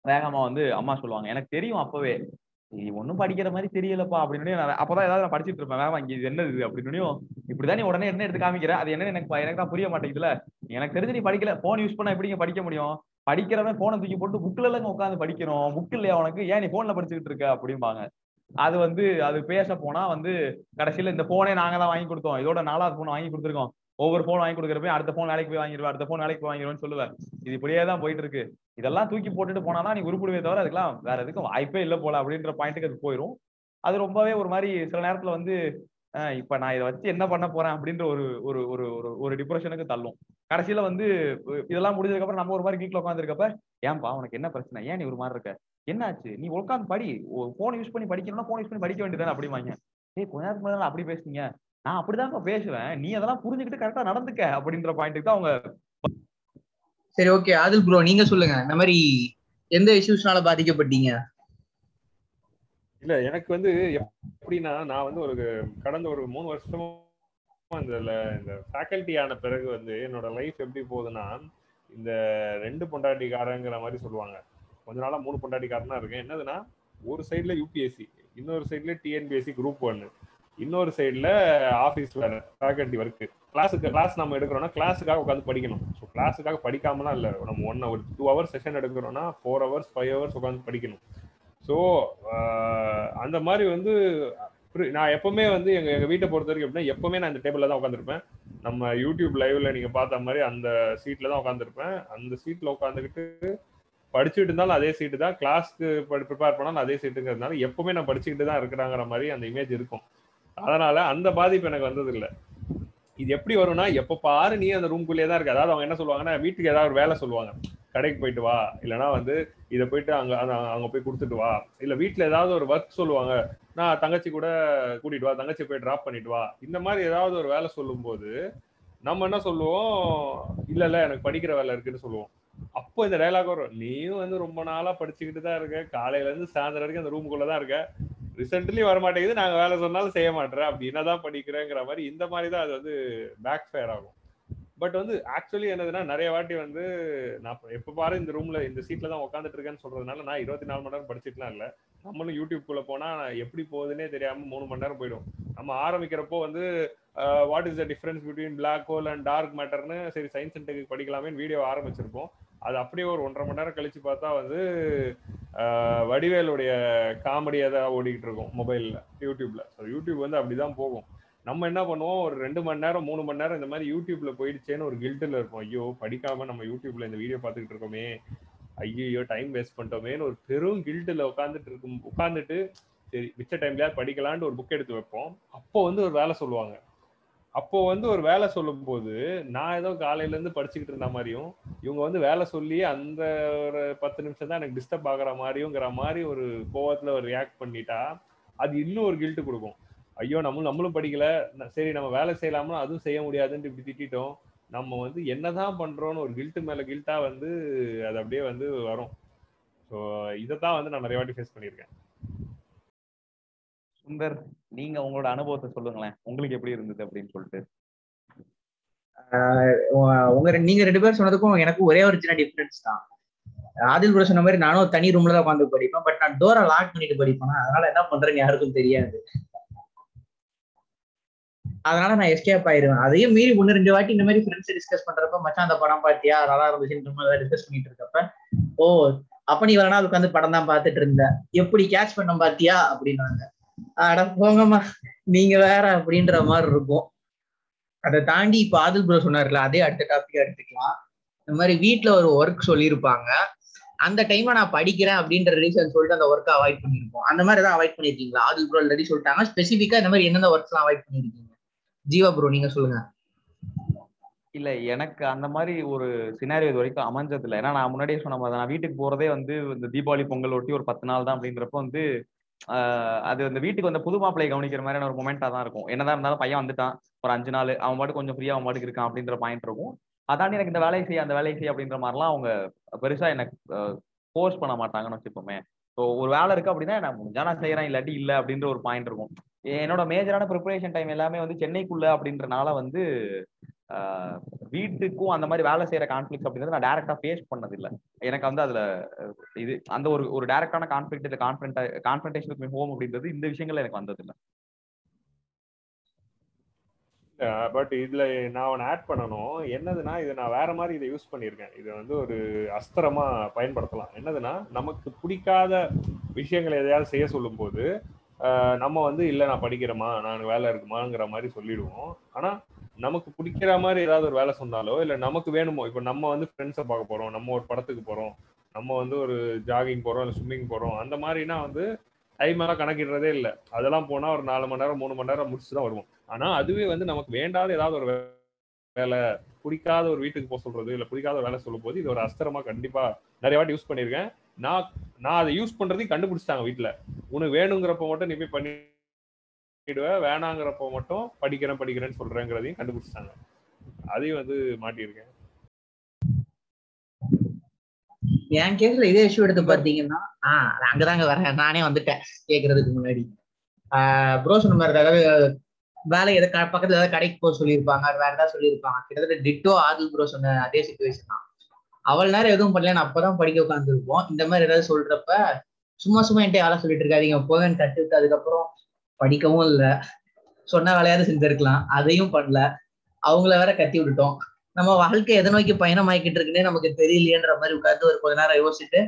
வேகமா வந்து அம்மா சொல்லுவாங்க. எனக்கு தெரியும் அப்பவே. நீ ஒன்றும் படிக்கிற மாதிரி தெரியலப்பா அப்படின்னு நான் அப்பதான் ஏதாவது நான் படிச்சுட்டு இருப்பேன். வேகமா இங்க இது என்னது? அப்படின்னு இப்படிதான் நீ உடனே என்ன எடுத்து காமிக்கிற. அது என்னன்னு எனக்கு ப- எனக்கு தான் புரிய மாட்டேங்குதுல. எனக்கு தெரிஞ்சு நீ படிக்கல. போன் யூஸ் பண்ணா எப்படிங்க படிக்க முடியும்? படிக்கிறவன் போனை தூக்கி போட்டு புக்ல எல்லாம் உட்காந்து படிக்கணும். புக் இல்லையா உனக்கு? ஏன் நீ போன்ல படிச்சுக்கிட்டு இருக்க? அப்படிம்பாங்க. அது வந்து அது பேச போனா வந்து கடைசியில இந்த போனே நாங்க தான் வாங்கி கொடுத்தோம். இதோட நாலாவது போன் வாங்கி கொடுத்துருக்கோம். ஒவ்வொரு போன் வாங்கி கொடுக்குறப்ப அடுத்த போன் வேலைக்கு போய் வாங்கிடுவேன் அடுத்த போன் வேலைக்கு போய் வாங்கிடுவேன்னு சொல்லுவேன் இது இப்படியே தான் போயிட்டு இருக்கு இதெல்லாம் தூக்கி போட்டுட்டு போனாதான் நீ உருப்பிடுவே தவிர அதுக்கெல்லாம் வேற எதுக்கும் வாய்ப்பே இல்லை போல அப்படின்ற பாயிண்ட்டுக்கு அது போயிடும் அது ரொம்பவே ஒரு மாதிரி சில நேரத்துல வந்து இப்ப நான் இதை வச்சு என்ன பண்ண போறேன் அப்படின்ற ஒரு ஒரு ஒரு ஒரு ஒரு டிப்ரெஷனுக்கு தள்ளும். கடைசியில வந்து இதெல்லாம் முடிஞ்சதுக்கு அப்புறம் நம்ம ஒரு மாதிரி வீட்டுல உட்காந்துருக்கப்ப ஏன்பா உனக்கு என்ன பிரச்சனை? ஏன் நீ ஒரு மாதிரி இருக்க? என்னாச்சு? நீ உட்காந்து படி. போன் யூஸ் பண்ணி படிக்கணும்னா போன் யூஸ் பண்ணி படிக்க வேண்டியதானே அப்படிமாங்க ஏய் கொஞ்ச நேரத்துக்கு முன்னாடி அப்படி பேசுனீங்க. நான் அப்படிதான் பேசுவேன். நீ அதெல்லாம் புரிஞ்சுக்கிட்டு கரெக்டா நடந்துக்க அப்படின்ற பாயிண்ட்டுக்கு தான் அவங்க சரி ஓகே ஆதில் ப்ரோ நீங்க சொல்லுங்க. இந்த மாதிரி எந்த இஷ்யூஸ்னால பாதிக்கப்பட்டீங்க? இல்ல எனக்கு வந்து எப்படின்னா நான் வந்து ஒரு கடந்த ஒரு மூணு வருஷமா இந்த இந்த ஃபேக்கல்ட்டி ஆன பிறகு வந்து என்னோட லைஃப் எப்படி போகுதுன்னா இந்த ரெண்டு பொண்டாட்டிக்காரங்கிற மாதிரி சொல்லுவாங்க. கொஞ்ச நாளா மூணு பொண்டாட்டிக்காரனா இருக்கேன். என்னதுன்னா ஒரு சைடுல யூபிஎஸ்சி இன்னொரு சைடுல டிஎன்பிஎஸ்சி குரூப் ஒன்னு இன்னொரு சைடுல ஆஃபீஸ் வேலை ஃபேக்கல்ட்டி ஒர்க்கு கிளாஸுக்கு கிளாஸ் நம்ம எடுக்கிறோம்னா கிளாஸுக்காக உட்காந்து படிக்கணும். ஸோ கிளாஸுக்காக படிக்காமலாம் இல்லை. நம்ம one hour two hours session எடுக்கிறோம்னா four hours five hours உட்காந்து படிக்கணும். ஸோ அந்த மாதிரி வந்து நான் எப்பவுமே வந்து எங்க எங்க வீட்டை பொறுத்த வரைக்கும் எப்படின்னா எப்பவுமே நான் இந்த டேபிள்ல தான் உட்காந்துருப்பேன் நம்ம யூடியூப் லைவ்ல நீங்க பார்த்த மாதிரி அந்த சீட்ல தான் உட்காந்துருப்பேன் அந்த சீட்ல உட்காந்துக்கிட்டு படிச்சுட்டு இருந்தாலும் அதே சீட்டு தான். கிளாஸ்க்கு ப்ரிப்பேர் பண்ணாலும் அதே சீட்டுங்கிறதுனால எப்பவுமே நான் படிச்சுக்கிட்டு தான் இருக்கிறாங்கிற மாதிரி அந்த இமேஜ் இருக்கும். அதனால அந்த பாதிப்பு எனக்கு வந்தது இல்லை இது எப்படி வரும்னா எப்ப பாரு நீ அந்த ரூம்குள்ளேயே தான் இருக்கு. அதாவது அவங்க என்ன சொல்லுவாங்கன்னா வீட்டுக்கு ஏதாவது ஒரு வேலை சொல்லுவாங்க. கடைக்கு போயிட்டு வா. இல்லைன்னா வந்து இதை போயிட்டு அங்க அங்க- போய் கொடுத்துட்டு வா. இல்ல வீட்டில் ஏதாவது ஒரு ஒர்க் சொல்லுவாங்க. நான் தங்கச்சி கூட கூட்டிட்டு வா. தங்கச்சி போய் டிராப் பண்ணிட்டு வா. இந்த மாதிரி ஏதாவது ஒரு வேலை சொல்லும்போது நம்ம என்ன சொல்லுவோம்? இல்ல இல்ல எனக்கு படிக்கிற வேலை இருக்குன்னு சொல்லுவோம். அப்போ இந்த டைலாக் வரும். நீயும் வந்து ரொம்ப நாளா படிச்சுக்கிட்டு தான் இருக்க. காலையில இருந்து சாயந்தரம் வரைக்கும் அந்த ரூமுக்குள்ள தான் இருக்க. ரிசென்ட்லி வர மாட்டேங்குது நாங்க வேலை சொன்னாலும் செய்ய மாட்டேன் அப்படி என்னதான் படிக்கிறேங்கிற மாதிரி இந்த மாதிரி தான் அது வந்து பேக் ஃபயர் ஆகும். பட் வந்து ஆக்சுவலி என்னதுன்னா நிறைய வாட்டி வந்து நான் எப்ப பாரு இந்த ரூம்ல இந்த சீட்ல தான் உட்காந்துட்டு இருக்கேன்னு சொல்றதுனால நான் இருபத்தி நாலு மணி நேரம் படிச்சுட்டுலாம் இல்ல. நம்மளும் யூடியூப்குள்ள போனா எப்படி போகுதுன்னே தெரியாம மூணு மணி நேரம் போயிடும். நம்ம ஆரம்பிக்கிறப்போ வந்து what is the difference between black hole and dark மேட்டர்னு சரி சயின்ஸ் அண்ட் டெக் படிக்கலாமேன்னு வீடியோ ஆரம்பிச்சிருப்போம். அது அப்படியே ஒரு ஒன்றரை மணி நேரம் கழிச்சு பார்த்தா வந்து வடிவேலுடைய காமெடியாக தான் ஓடிக்கிட்டு இருக்கும் மொபைலில் யூடியூப்ல ஸோ யூடியூப் வந்து அப்படிதான் போகும். நம்ம என்ன பண்ணுவோம்? ஒரு ரெண்டு மணி நேரம் மூணு மணி நேரம் இந்த மாதிரி யூடியூப்ல போயிடுச்சேன்னு ஒரு கில்ட்டில் இருப்போம். ஐயோ படிக்காம நம்ம யூடியூப்ல இந்த வீடியோ பார்த்துக்கிட்டு இருக்கோமே. ஐயோ டைம் வேஸ்ட் பண்ணிட்டோமேன்னு ஒரு பெரும் கில்ட்டில் உட்காந்துட்டு இருக்கும் உட்காந்துட்டு சரி மிச்ச டைம்லயாவது படிக்கலான்ட்டு ஒரு புக் எடுத்து வைப்போம். அப்போ வந்து ஒரு வேலை சொல்லுவாங்க. அப்போ வந்து ஒரு வேலை சொல்லும் போது நான் ஏதோ காலையில இருந்து படிச்சுக்கிட்டு இருந்த மாதிரியும் இவங்க வந்து வேலை சொல்லி அந்த ஒரு பத்து நிமிஷம் தான் எனக்கு டிஸ்டர்ப் ஆகுற மாதிரியுங்கிற மாதிரி ஒரு கோவத்துல ஒரு ரியாக்ட் பண்ணிட்டா அது இன்னும் ஒரு கில்ட்டு கொடுக்கும். ஐயோ நம்மளும் நம்மளும் படிக்கல. சரி நம்ம வேலை செய்யலாமா அதுவும் செய்ய முடியாதுன்ட்டு இப்படி திட்டிட்டோம். நம்ம வந்து என்னதான் பண்றோம்னு ஒரு கில்ட்டு மேல கில்ட்டா வந்து அது அப்படியே வந்து வரும். ஸோ இதை தான் வந்து நான் நிறைய வாட்டி ஃபேஸ் பண்ணியிருக்கேன். சுந்தர் நீங்க உங்களோட அனுபவத்தை சொல்லுங்களேன். உங்களுக்கு எப்படி இருந்தது அப்படின்னு சொல்லிட்டு. உங்க நீங்க ரெண்டு பேரும் சொன்னதுக்கும் எனக்கு ஒரே ஒரு சின்ன டிஃபரன்ஸ் தான். ஆதில் கூட சொன்ன மாதிரி நானும் தனி ரூம்ல தான் உட்காந்து படிப்பேன். பட் நான் டோரை லாக் பண்ணிட்டு படிப்பேன் அதனால என்ன பண்றேன்னு யாருக்கும் தெரியாது. அதனால நான் எஸ்கேப் ஆயிருவேன். அதையும் மீறி ஒன்னு ரெண்டு வாட்டி இந்த மாதிரி ஃப்ரெண்ட்ஸ் டிஸ்கஸ் பண்றப்ப மச்சான் அந்த படம் பாத்தியா? நல்லா இருந்துச்சுன்னு டிஸ்கஸ் பண்ணிட்டு இருக்கப்ப ஓ அப்ப நீ வரனா உட்காந்து படம் தான் பார்த்துட்டு இருந்த. எப்படி கேட்ச் பண்ண பாத்தியா? அப்படின்னாங்க. அட போங்கம்மா. நீங்க வேற அப்படின்ற மாதிரி இருக்கும். அதை தாண்டி இப்ப ஆதில் ப்ரோ சொன்னார்ல அதே அடுத்த டாபிக் எடுத்துக்கலாம். இந்த மாதிரி வீட்டுல ஒரு ஒர்க் சொல்லியிருப்பாங்க. அந்த டைம்ல நான் படிக்கிறேன் அப்படின்ற ரீசன் சொல்லிட்டு அந்த ஒர்க்கை அவாய்ட் பண்ணிருப்போம் அந்த மாதிரி தான் அவாய்ட் பண்ணிருக்கீங்களா ஆதில் ப்ரோ ஆல்ரெடி சொல்லிட்டாங்க ஸ்பெசிஃபிக்கா இந்த மாதிரி என்னென்ன ஒர்க்ஸ் எல்லாம் அவாய்ட் பண்ணிருக்கீங்க ஜீவா ப்ரோ நீங்க சொல்லுங்க. இல்ல எனக்கு அந்த மாதிரி ஒரு சினாரியோ இது வரைக்கும் அமைஞ்சது இல்லை ஏன்னா நான் முன்னாடியே சொன்ன மாதிரி நான் வீட்டுக்கு போறதே வந்து இந்த தீபாவளி பொங்கல் ஒட்டி ஒரு பத்து நாள் தான் அப்படின்றப்போ வந்து அது அந்த வீட்டுக்கு வந்த புது மாப்பிளை கவனிக்கிற மாதிரியான ஒரு மொமெண்டா தான் இருக்கும். என்னதான் இருந்தாலும் பையன் வந்துட்டான் ஒரு அஞ்சு நாள் அவன் பாட்டு கொஞ்சம் ஃப்ரீயா அவன் பாட்டுக்கு இருக்கான் அப்படின்ற பாயிண்ட் இருக்கும். அதாண்டி எனக்கு இந்த வேலையை செய்ய அந்த வேலையை செய்ய அப்படின்ற மாதிரிலாம் அவங்க பெருசா எனக்கு ஃபோர்ஸ் பண்ண மாட்டாங்கன்னு வச்சுப்போமே ஸோ ஒரு வேலை இருக்கு அப்படின்னா நான் முடிஞ்சா நான் செய்யறேன் இல்லாட்டி இல்லை அப்படின்ற ஒரு பாயிண்ட் இருக்கும். என்னோட மேஜரான ப்ரிப்பரேஷன் டைம் எல்லாமே வந்து சென்னைக்குள்ள அப்படின்றனால வந்து வீட்டுக்கும் அந்த மாதிரி வேலை செய்யற கான்ஃபிளிக்ஸ் அப்படின்றது நான் டேரக்டா ஃபேஸ் பண்ணது இல்ல எனக்கு வந்து அதுல இது அந்த ஒரு ஒரு டேரக்டான கான்ஃபிளிக் இல்ல கான்ஃபிடன்ட் கான்ஃபரன்டேஷன் வித் ஹோம் அப்படின்றது இந்த விஷயங்கள்ல எனக்கு வந்தது இல்ல பட் இதுல நான் ஒன்று ஆட் பண்ணணும். என்னதுன்னா இது நான் வேற மாதிரி இதை யூஸ் பண்ணியிருக்கேன். இது வந்து ஒரு அஸ்திரமா பயன்படுத்தலாம். என்னதுன்னா நமக்கு பிடிக்காத விஷயங்களை எதையாவது செய்ய சொல்லும்போது போது நம்ம வந்து இல்லை நான் படிக்கிறேமா நான் வேலை இருக்குமாங்கிற மாதிரி சொல்லிடுவோம். ஆனா நமக்கு பிடிக்கிற மாதிரி ஏதாவது ஒரு வேலை சொன்னாலோ இல்லை நமக்கு வேணுமோ இப்போ நம்ம வந்து ஃப்ரெண்ட்ஸை பார்க்க போறோம் நம்ம ஒரு படத்துக்கு போறோம் நம்ம வந்து ஒரு ஜாகிங் போறோம் இல்லை ஸ்விம்மிங் போறோம் அந்த மாதிரினா வந்து டைம் எல்லாம் கணக்கிடுறதே இல்லை. அதெல்லாம் போனா ஒரு நாலு மணி நேரம் மூணு மணி நேரம் முடிச்சுட்டு தான் வருவோம். ஆனா அதுவே வந்து நமக்கு வேண்டாத ஏதாவது ஒரு வேலை பிடிக்காத ஒரு வீட்டுக்கு போக சொல்றது இல்ல பிடிக்காத ஒரு வேலை சொல்லும் போது இது ஒரு அஸ்திரமா கண்டிப்பா நிறைய வாட்டி யூஸ் பண்ணியிருக்கேன். நான் நான் அதை யூஸ் பண்றதையும் கண்டுபிடிச்சிட்டாங்க வீட்டுல உனக்கு வேணுங்கிறப்ப மட்டும் நீ போய் பண்ணிடுவேன் வேணாங்கிறப்ப மட்டும் படிக்கிறேன் படிக்கிறேன்னு சொல்றேங்கிறதையும் கண்டுபிடிச்சிட்டாங்க. அதையும் வந்து மாட்டியிருக்கேன். என் கேஸ்ல இதே இஷ்யூ எடுத்து பாத்தீங்கன்னா ஆஹ் அங்கதாங்க வரேன். நானே வந்துட்டேன் கேக்குறதுக்கு முன்னாடி. ப்ரோ சொன்ன மாதிரி தான், அதாவது வேலை எதை பக்கத்துல ஏதாவது கடைக்கு போக சொல்லியிருப்பாங்க வேற ஏதாவது சொல்லியிருப்பாங்க. கிட்டத்தட்ட டிட்டோ ஆதில் ப்ரோ சொன்ன அதே சுச்சுவேஷன் தான். அவள் நேரம் எதுவும் பண்ணல அப்பதான் படிக்க உட்காந்துருப்போம் இந்த மாதிரி ஏதாவது சொல்றப்ப சும்மா சும்மா என்கிட்ட யாரும் சொல்லிட்டு இருக்காதீங்க. போவேன் கட்டுட்டு அதுக்கப்புறம் படிக்கவும் இல்லை. சொன்ன வேலையாவது செஞ்சிருக்கலாம். அதையும் பண்ணல. அவங்கள வேற கத்தி விட்டுட்டோம். நம்ம வாழ்க்கை எதை நோக்கி பயணம் ஆகிக்கிட்டு இருக்குன்னே நமக்கு தெரியலையேன்ற மாதிரி உட்கார்ந்து ஒரு கொஞ்ச நேரம் யோசிச்சுட்டு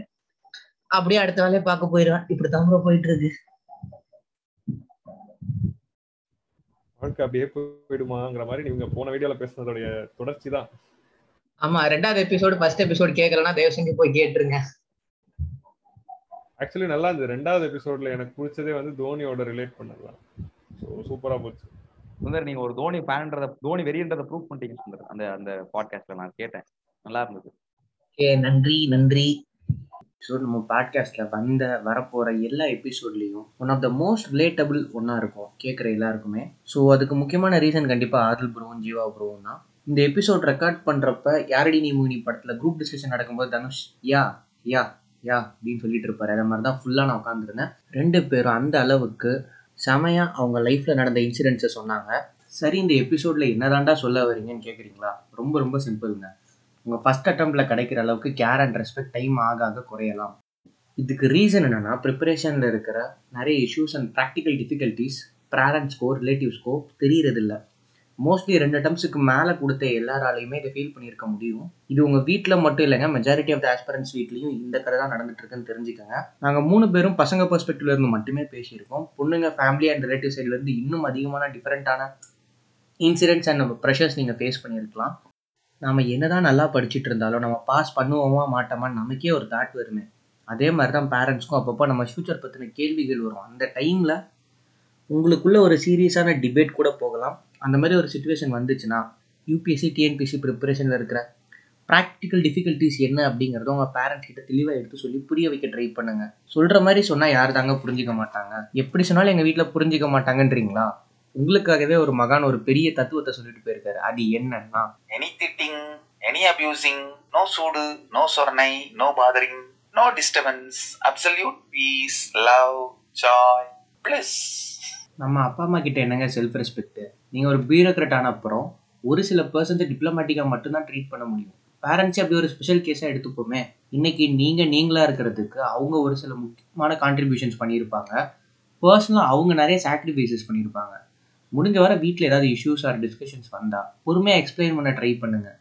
அப்படியே அடுத்த வேலையை பார்க்க போயிடுவேன். இப்படி bro போயிட்டு இருக்கு வாழ்க்கை அப்படியே போயிடுமாங்கிற மாதிரி நீங்க போன வீடியோல பேசுனதோடைய தொடர்ச்சி தான் ஆமா ரெண்டாவது எபிசோடு ஃபர்ஸ்ட் எபிசோடு கேட்கலன்னா தயவு செஞ்சு போய் கேட்டுருங்க. ஆக்சுவலி நல்லா இருந்தது. ரெண்டாவது எபிசோட்ல எனக்கு பிடிச்சதே வந்து தோனியோட ரிலேட் பண்ணதுதான். ஸோ சூப்பரா போச்சு. சுந்தர் நீங்க ஒரு தோனி ஃபேன்ன்றத தோனி வெறின்றத ப்ரூவ் பண்ணிட்டீங்க சுந்தர். அந்த அந்த பாட்காஸ்ட்ல நான் கேட்டேன். நல்லா இருந்தது. ஓகே நன்றி நன்றி. ஸோ நம்ம பாட்காஸ்ட்ல வந்த வரப்போற எல்லா எபிசோட்லயும் one of the most relatable ஒன்றா இருக்கும். கேட்குற எல்லாருக்குமே. ஸோ அதுக்கு முக்கியமான ரீசன் கண்டிப்பா ஆதில் ப்ரோவும் ஜீவா ப்ரோவும் தான். இந்த எபிசோட் ரெக்கார்ட் பண்றப்ப யாரடி நீ மூனி படத்துல குரூப் டிஸ்கஷன் நடக்கும்போது தனுஷ் யா யா யா அப்படின்னு சொல்லிட்டு இருப்பாரு. அதே மாதிரி தான் ஃபுல்லாக நான் உட்காந்துருந்தேன் ரெண்டு பேரும் அந்த அளவுக்கு செமையா அவங்க லைஃப்பில் நடந்த இன்சிடென்ட்ஸை சொன்னாங்க. சரி இந்த எபிசோடில் என்னதான்டா சொல்ல வரீங்கன்னு கேட்குறீங்களா ரொம்ப ரொம்ப சிம்பிளுங்க உங்கள் ஃபஸ்ட் அட்டம்ப்டில் கிடைக்கிற அளவுக்கு கேர் அண்ட் ரெஸ்பெக்ட் டைம் ஆக ஆக குறையலாம். இதுக்கு ரீசன் என்னென்னா ப்ரிப்பரேஷனில் இருக்கிற நிறைய இஷ்யூஸ் அண்ட் ப்ராக்டிக்கல் டிஃபிகல்ட்டிஸ் பேரண்ட்ஸ்க்கோ ரிலேட்டிவ்ஸ்க்கோ தெரியறதில்ல. மோஸ்ட்லி ரெண்டு அட்டம்ஸுக்கு மேலே கொடுத்த எல்லாராலையுமே இதை ஃபீல் பண்ணியிருக்க முடியும். இது உங்கள் வீட்டில் மட்டும் இல்லைங்க மெஜாரிட்டி ஆஃப் த ஆஸ்பரன்ஸ் வீட்லேயும் இந்த கதை தான் நடந்துட்டு இருக்குன்னு தெரிஞ்சுக்கோங்க. நாங்கள் மூணு பேரும் பசங்க பெர்ஸ்பெக்டிவ்ல இருந்து மட்டுமே பேசியிருக்கோம். பொண்ணுங்க ஃபேமிலி அண்ட் ரிலேட்டிவ் சைட்லேருந்து இன்னும் அதிகமான டிஃப்ரெண்ட்டான இன்சிடென்ட்ஸ் அண்ட் ப்ரெஷர்ஸ் நீங்கள் ஃபேஸ் பண்ணியிருக்கலாம். நம்ம என்னதான் நல்லா படிச்சுட்டு இருந்தாலும் நம்ம பாஸ் பண்ணுவோமா மாட்டோமான்னு நமக்கே ஒரு தாட் வருமே. அதே மாதிரி தான் பேரண்ட்ஸ்க்கும் அப்பப்போ நம்ம ஃப்யூச்சர் பற்றின கேள்விகள் வரும். அந்த டைமில் உங்களுக்குள்ள ஒரு சீரியஸான டிபேட் கூட போகலாம். அந்த மாதிரி ஒரு சுச்சுவேஷன் வந்துச்சுன்னா யூபிஎஸ்சி டிஎன்பிஎஸ்சி ப்ரிப்பரேஷனில் இருக்கிற ப்ராக்டிக்கல் டிஃபிகல்ட்டிஸ் என்ன அப்படிங்கிறத உங்கள் பேரண்ட்ஸ் கிட்ட தெளிவாக எடுத்து சொல்லி புரிய வைக்க ட்ரை பண்ணுங்க. சொல்கிற மாதிரி சொன்னால் யார் தாங்க புரிஞ்சிக்க மாட்டாங்க? எப்படி சொன்னாலும் எங்கள் வீட்டில் புரிஞ்சிக்க மாட்டாங்கன்றீங்களா? உங்களுக்காகவே ஒரு மகான் ஒரு பெரிய தத்துவத்தை சொல்லிட்டு போயிருக்காரு. அது என்னன்னா எனி திட்டிங் எனி அபியூசிங் நோ சூடு no சொர்ணை no bothering no disturbance absolute peace love joy plus நம்ம அப்பா அம்மா கிட்ட என்னங்க செல்ஃப் ரெஸ்பெக்ட் நீங்கள் ஒரு பியூரோக்ராட் ஆன அப்புறம் ஒரு சில பர்சன்ஸை டிப்ளமேட்டிக்காக மட்டும்தான் ட்ரீட் பண்ண முடியும். பேரண்ட்ஸே அப்படி ஒரு ஸ்பெஷல் கேஸாக எடுத்துப்போமே. இன்னைக்கு நீங்கள் நீங்களாக இருக்கிறதுக்கு அவங்க ஒரு சில முக்கியமான கான்ட்ரிபியூஷன்ஸ் பண்ணியிருப்பாங்க. பர்சனலாக அவங்க நிறைய சாக்ரிஃபைசஸ் பண்ணியிருப்பாங்க. முடிஞ்ச வரை வீட்டில் ஏதாவது இஷ்யூஸ் ஆர் டிஸ்கஷன்ஸ் வந்தால் பொறுமையாக எக்ஸ்பிளைன் பண்ண ட்ரை பண்ணுங்கள்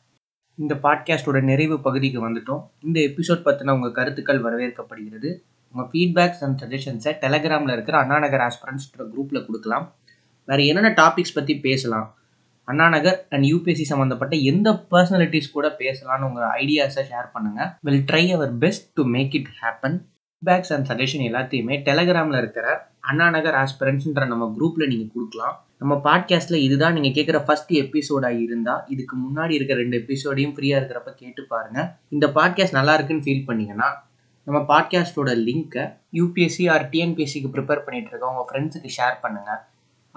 இந்த பாட்காஸ்டோட நிறைவு பகுதிக்கு வந்துட்டோம். இந்த எபிசோட் பற்றின உங்கள் கருத்துக்கள் வரவேற்கப்படுகிறது. உங்கள் ஃபீட்பேக்ஸ் அண்ட் சஜஷன்ஸை டெலகிராமில் இருக்கிற அண்ணாநகர் ஆஸ்பரன்ஸ்ன்ற குரூப்பில் கொடுக்கலாம். வேறு என்னென்ன டாபிக்ஸ் பற்றி பேசலாம்? அண்ணாநகர் அண்ட் யூபிஎஸ்சி சம்மந்தப்பட்ட எந்த பர்சனாலிட்டிஸ் கூட பேசலாம்னு உங்கள் ஐடியாஸை ஷேர் பண்ணுங்கள் will try our best to make it happen feedbacks and suggestion எல்லாத்தையுமே டெலகிராமில் இருக்கிற அண்ணாநகர் ஆஸ்பிரன்ஸ்ன்ற நம்ம குரூப்பில் நீங்கள் கொடுக்கலாம். நம்ம பாட்காஸ்ட்டில் இதுதான் நீங்கள் கேட்குற ஃபர்ஸ்ட் எபிசோடாக இருந்தால் இதுக்கு முன்னாடி இருக்கிற ரெண்டு எபிசோடையும் ஃப்ரீயாக இருக்கிறப்ப கேட்டு பாருங்கள் இந்த பாட்காஸ்ட் நல்லா இருக்குன்னு ஃபீல் பண்ணீங்கன்னா நம்ம பாட்காஸ்ட்டோட லிங்க்கை யூபிஎஸ்சி ஆர் டிஎன்பிஎஸ்சிக்கு ப்ரிப்பேர் பண்ணிகிட்டு இருக்க உங்கள் ஃப்ரெண்ட்ஸுக்கு ஷேர் பண்ணுங்கள்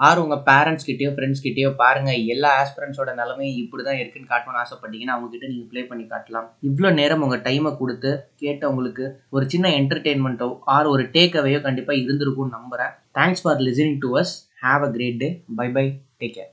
ஆர் உங்கள் பேரண்ட்ஸ் கிட்டேயோ ஃப்ரெண்ட்ஸ் பாருங்கள் எல்லா ஆஸ்பிரண்ட்ஸோட நிலமையும் இப்படி தான் இருக்குன்னு காட்டணும்னு ஆசைப்பட்டீங்கன்னா அவங்ககிட்ட நீங்கள் ப்ளே பண்ணி காட்டலாம். இவ்வளோ நேரம் உங்கள் டைமை கொடுத்து கேட்டவங்களுக்கு ஒரு சின்ன என்டர்டெயின்மெண்ட்டோ ஆர் ஒரு டேக் அவேயோ கண்டிப்பாக இருந்திருக்கும்னு நம்புகிறேன் thanks for listening to us have a great day bye bye take care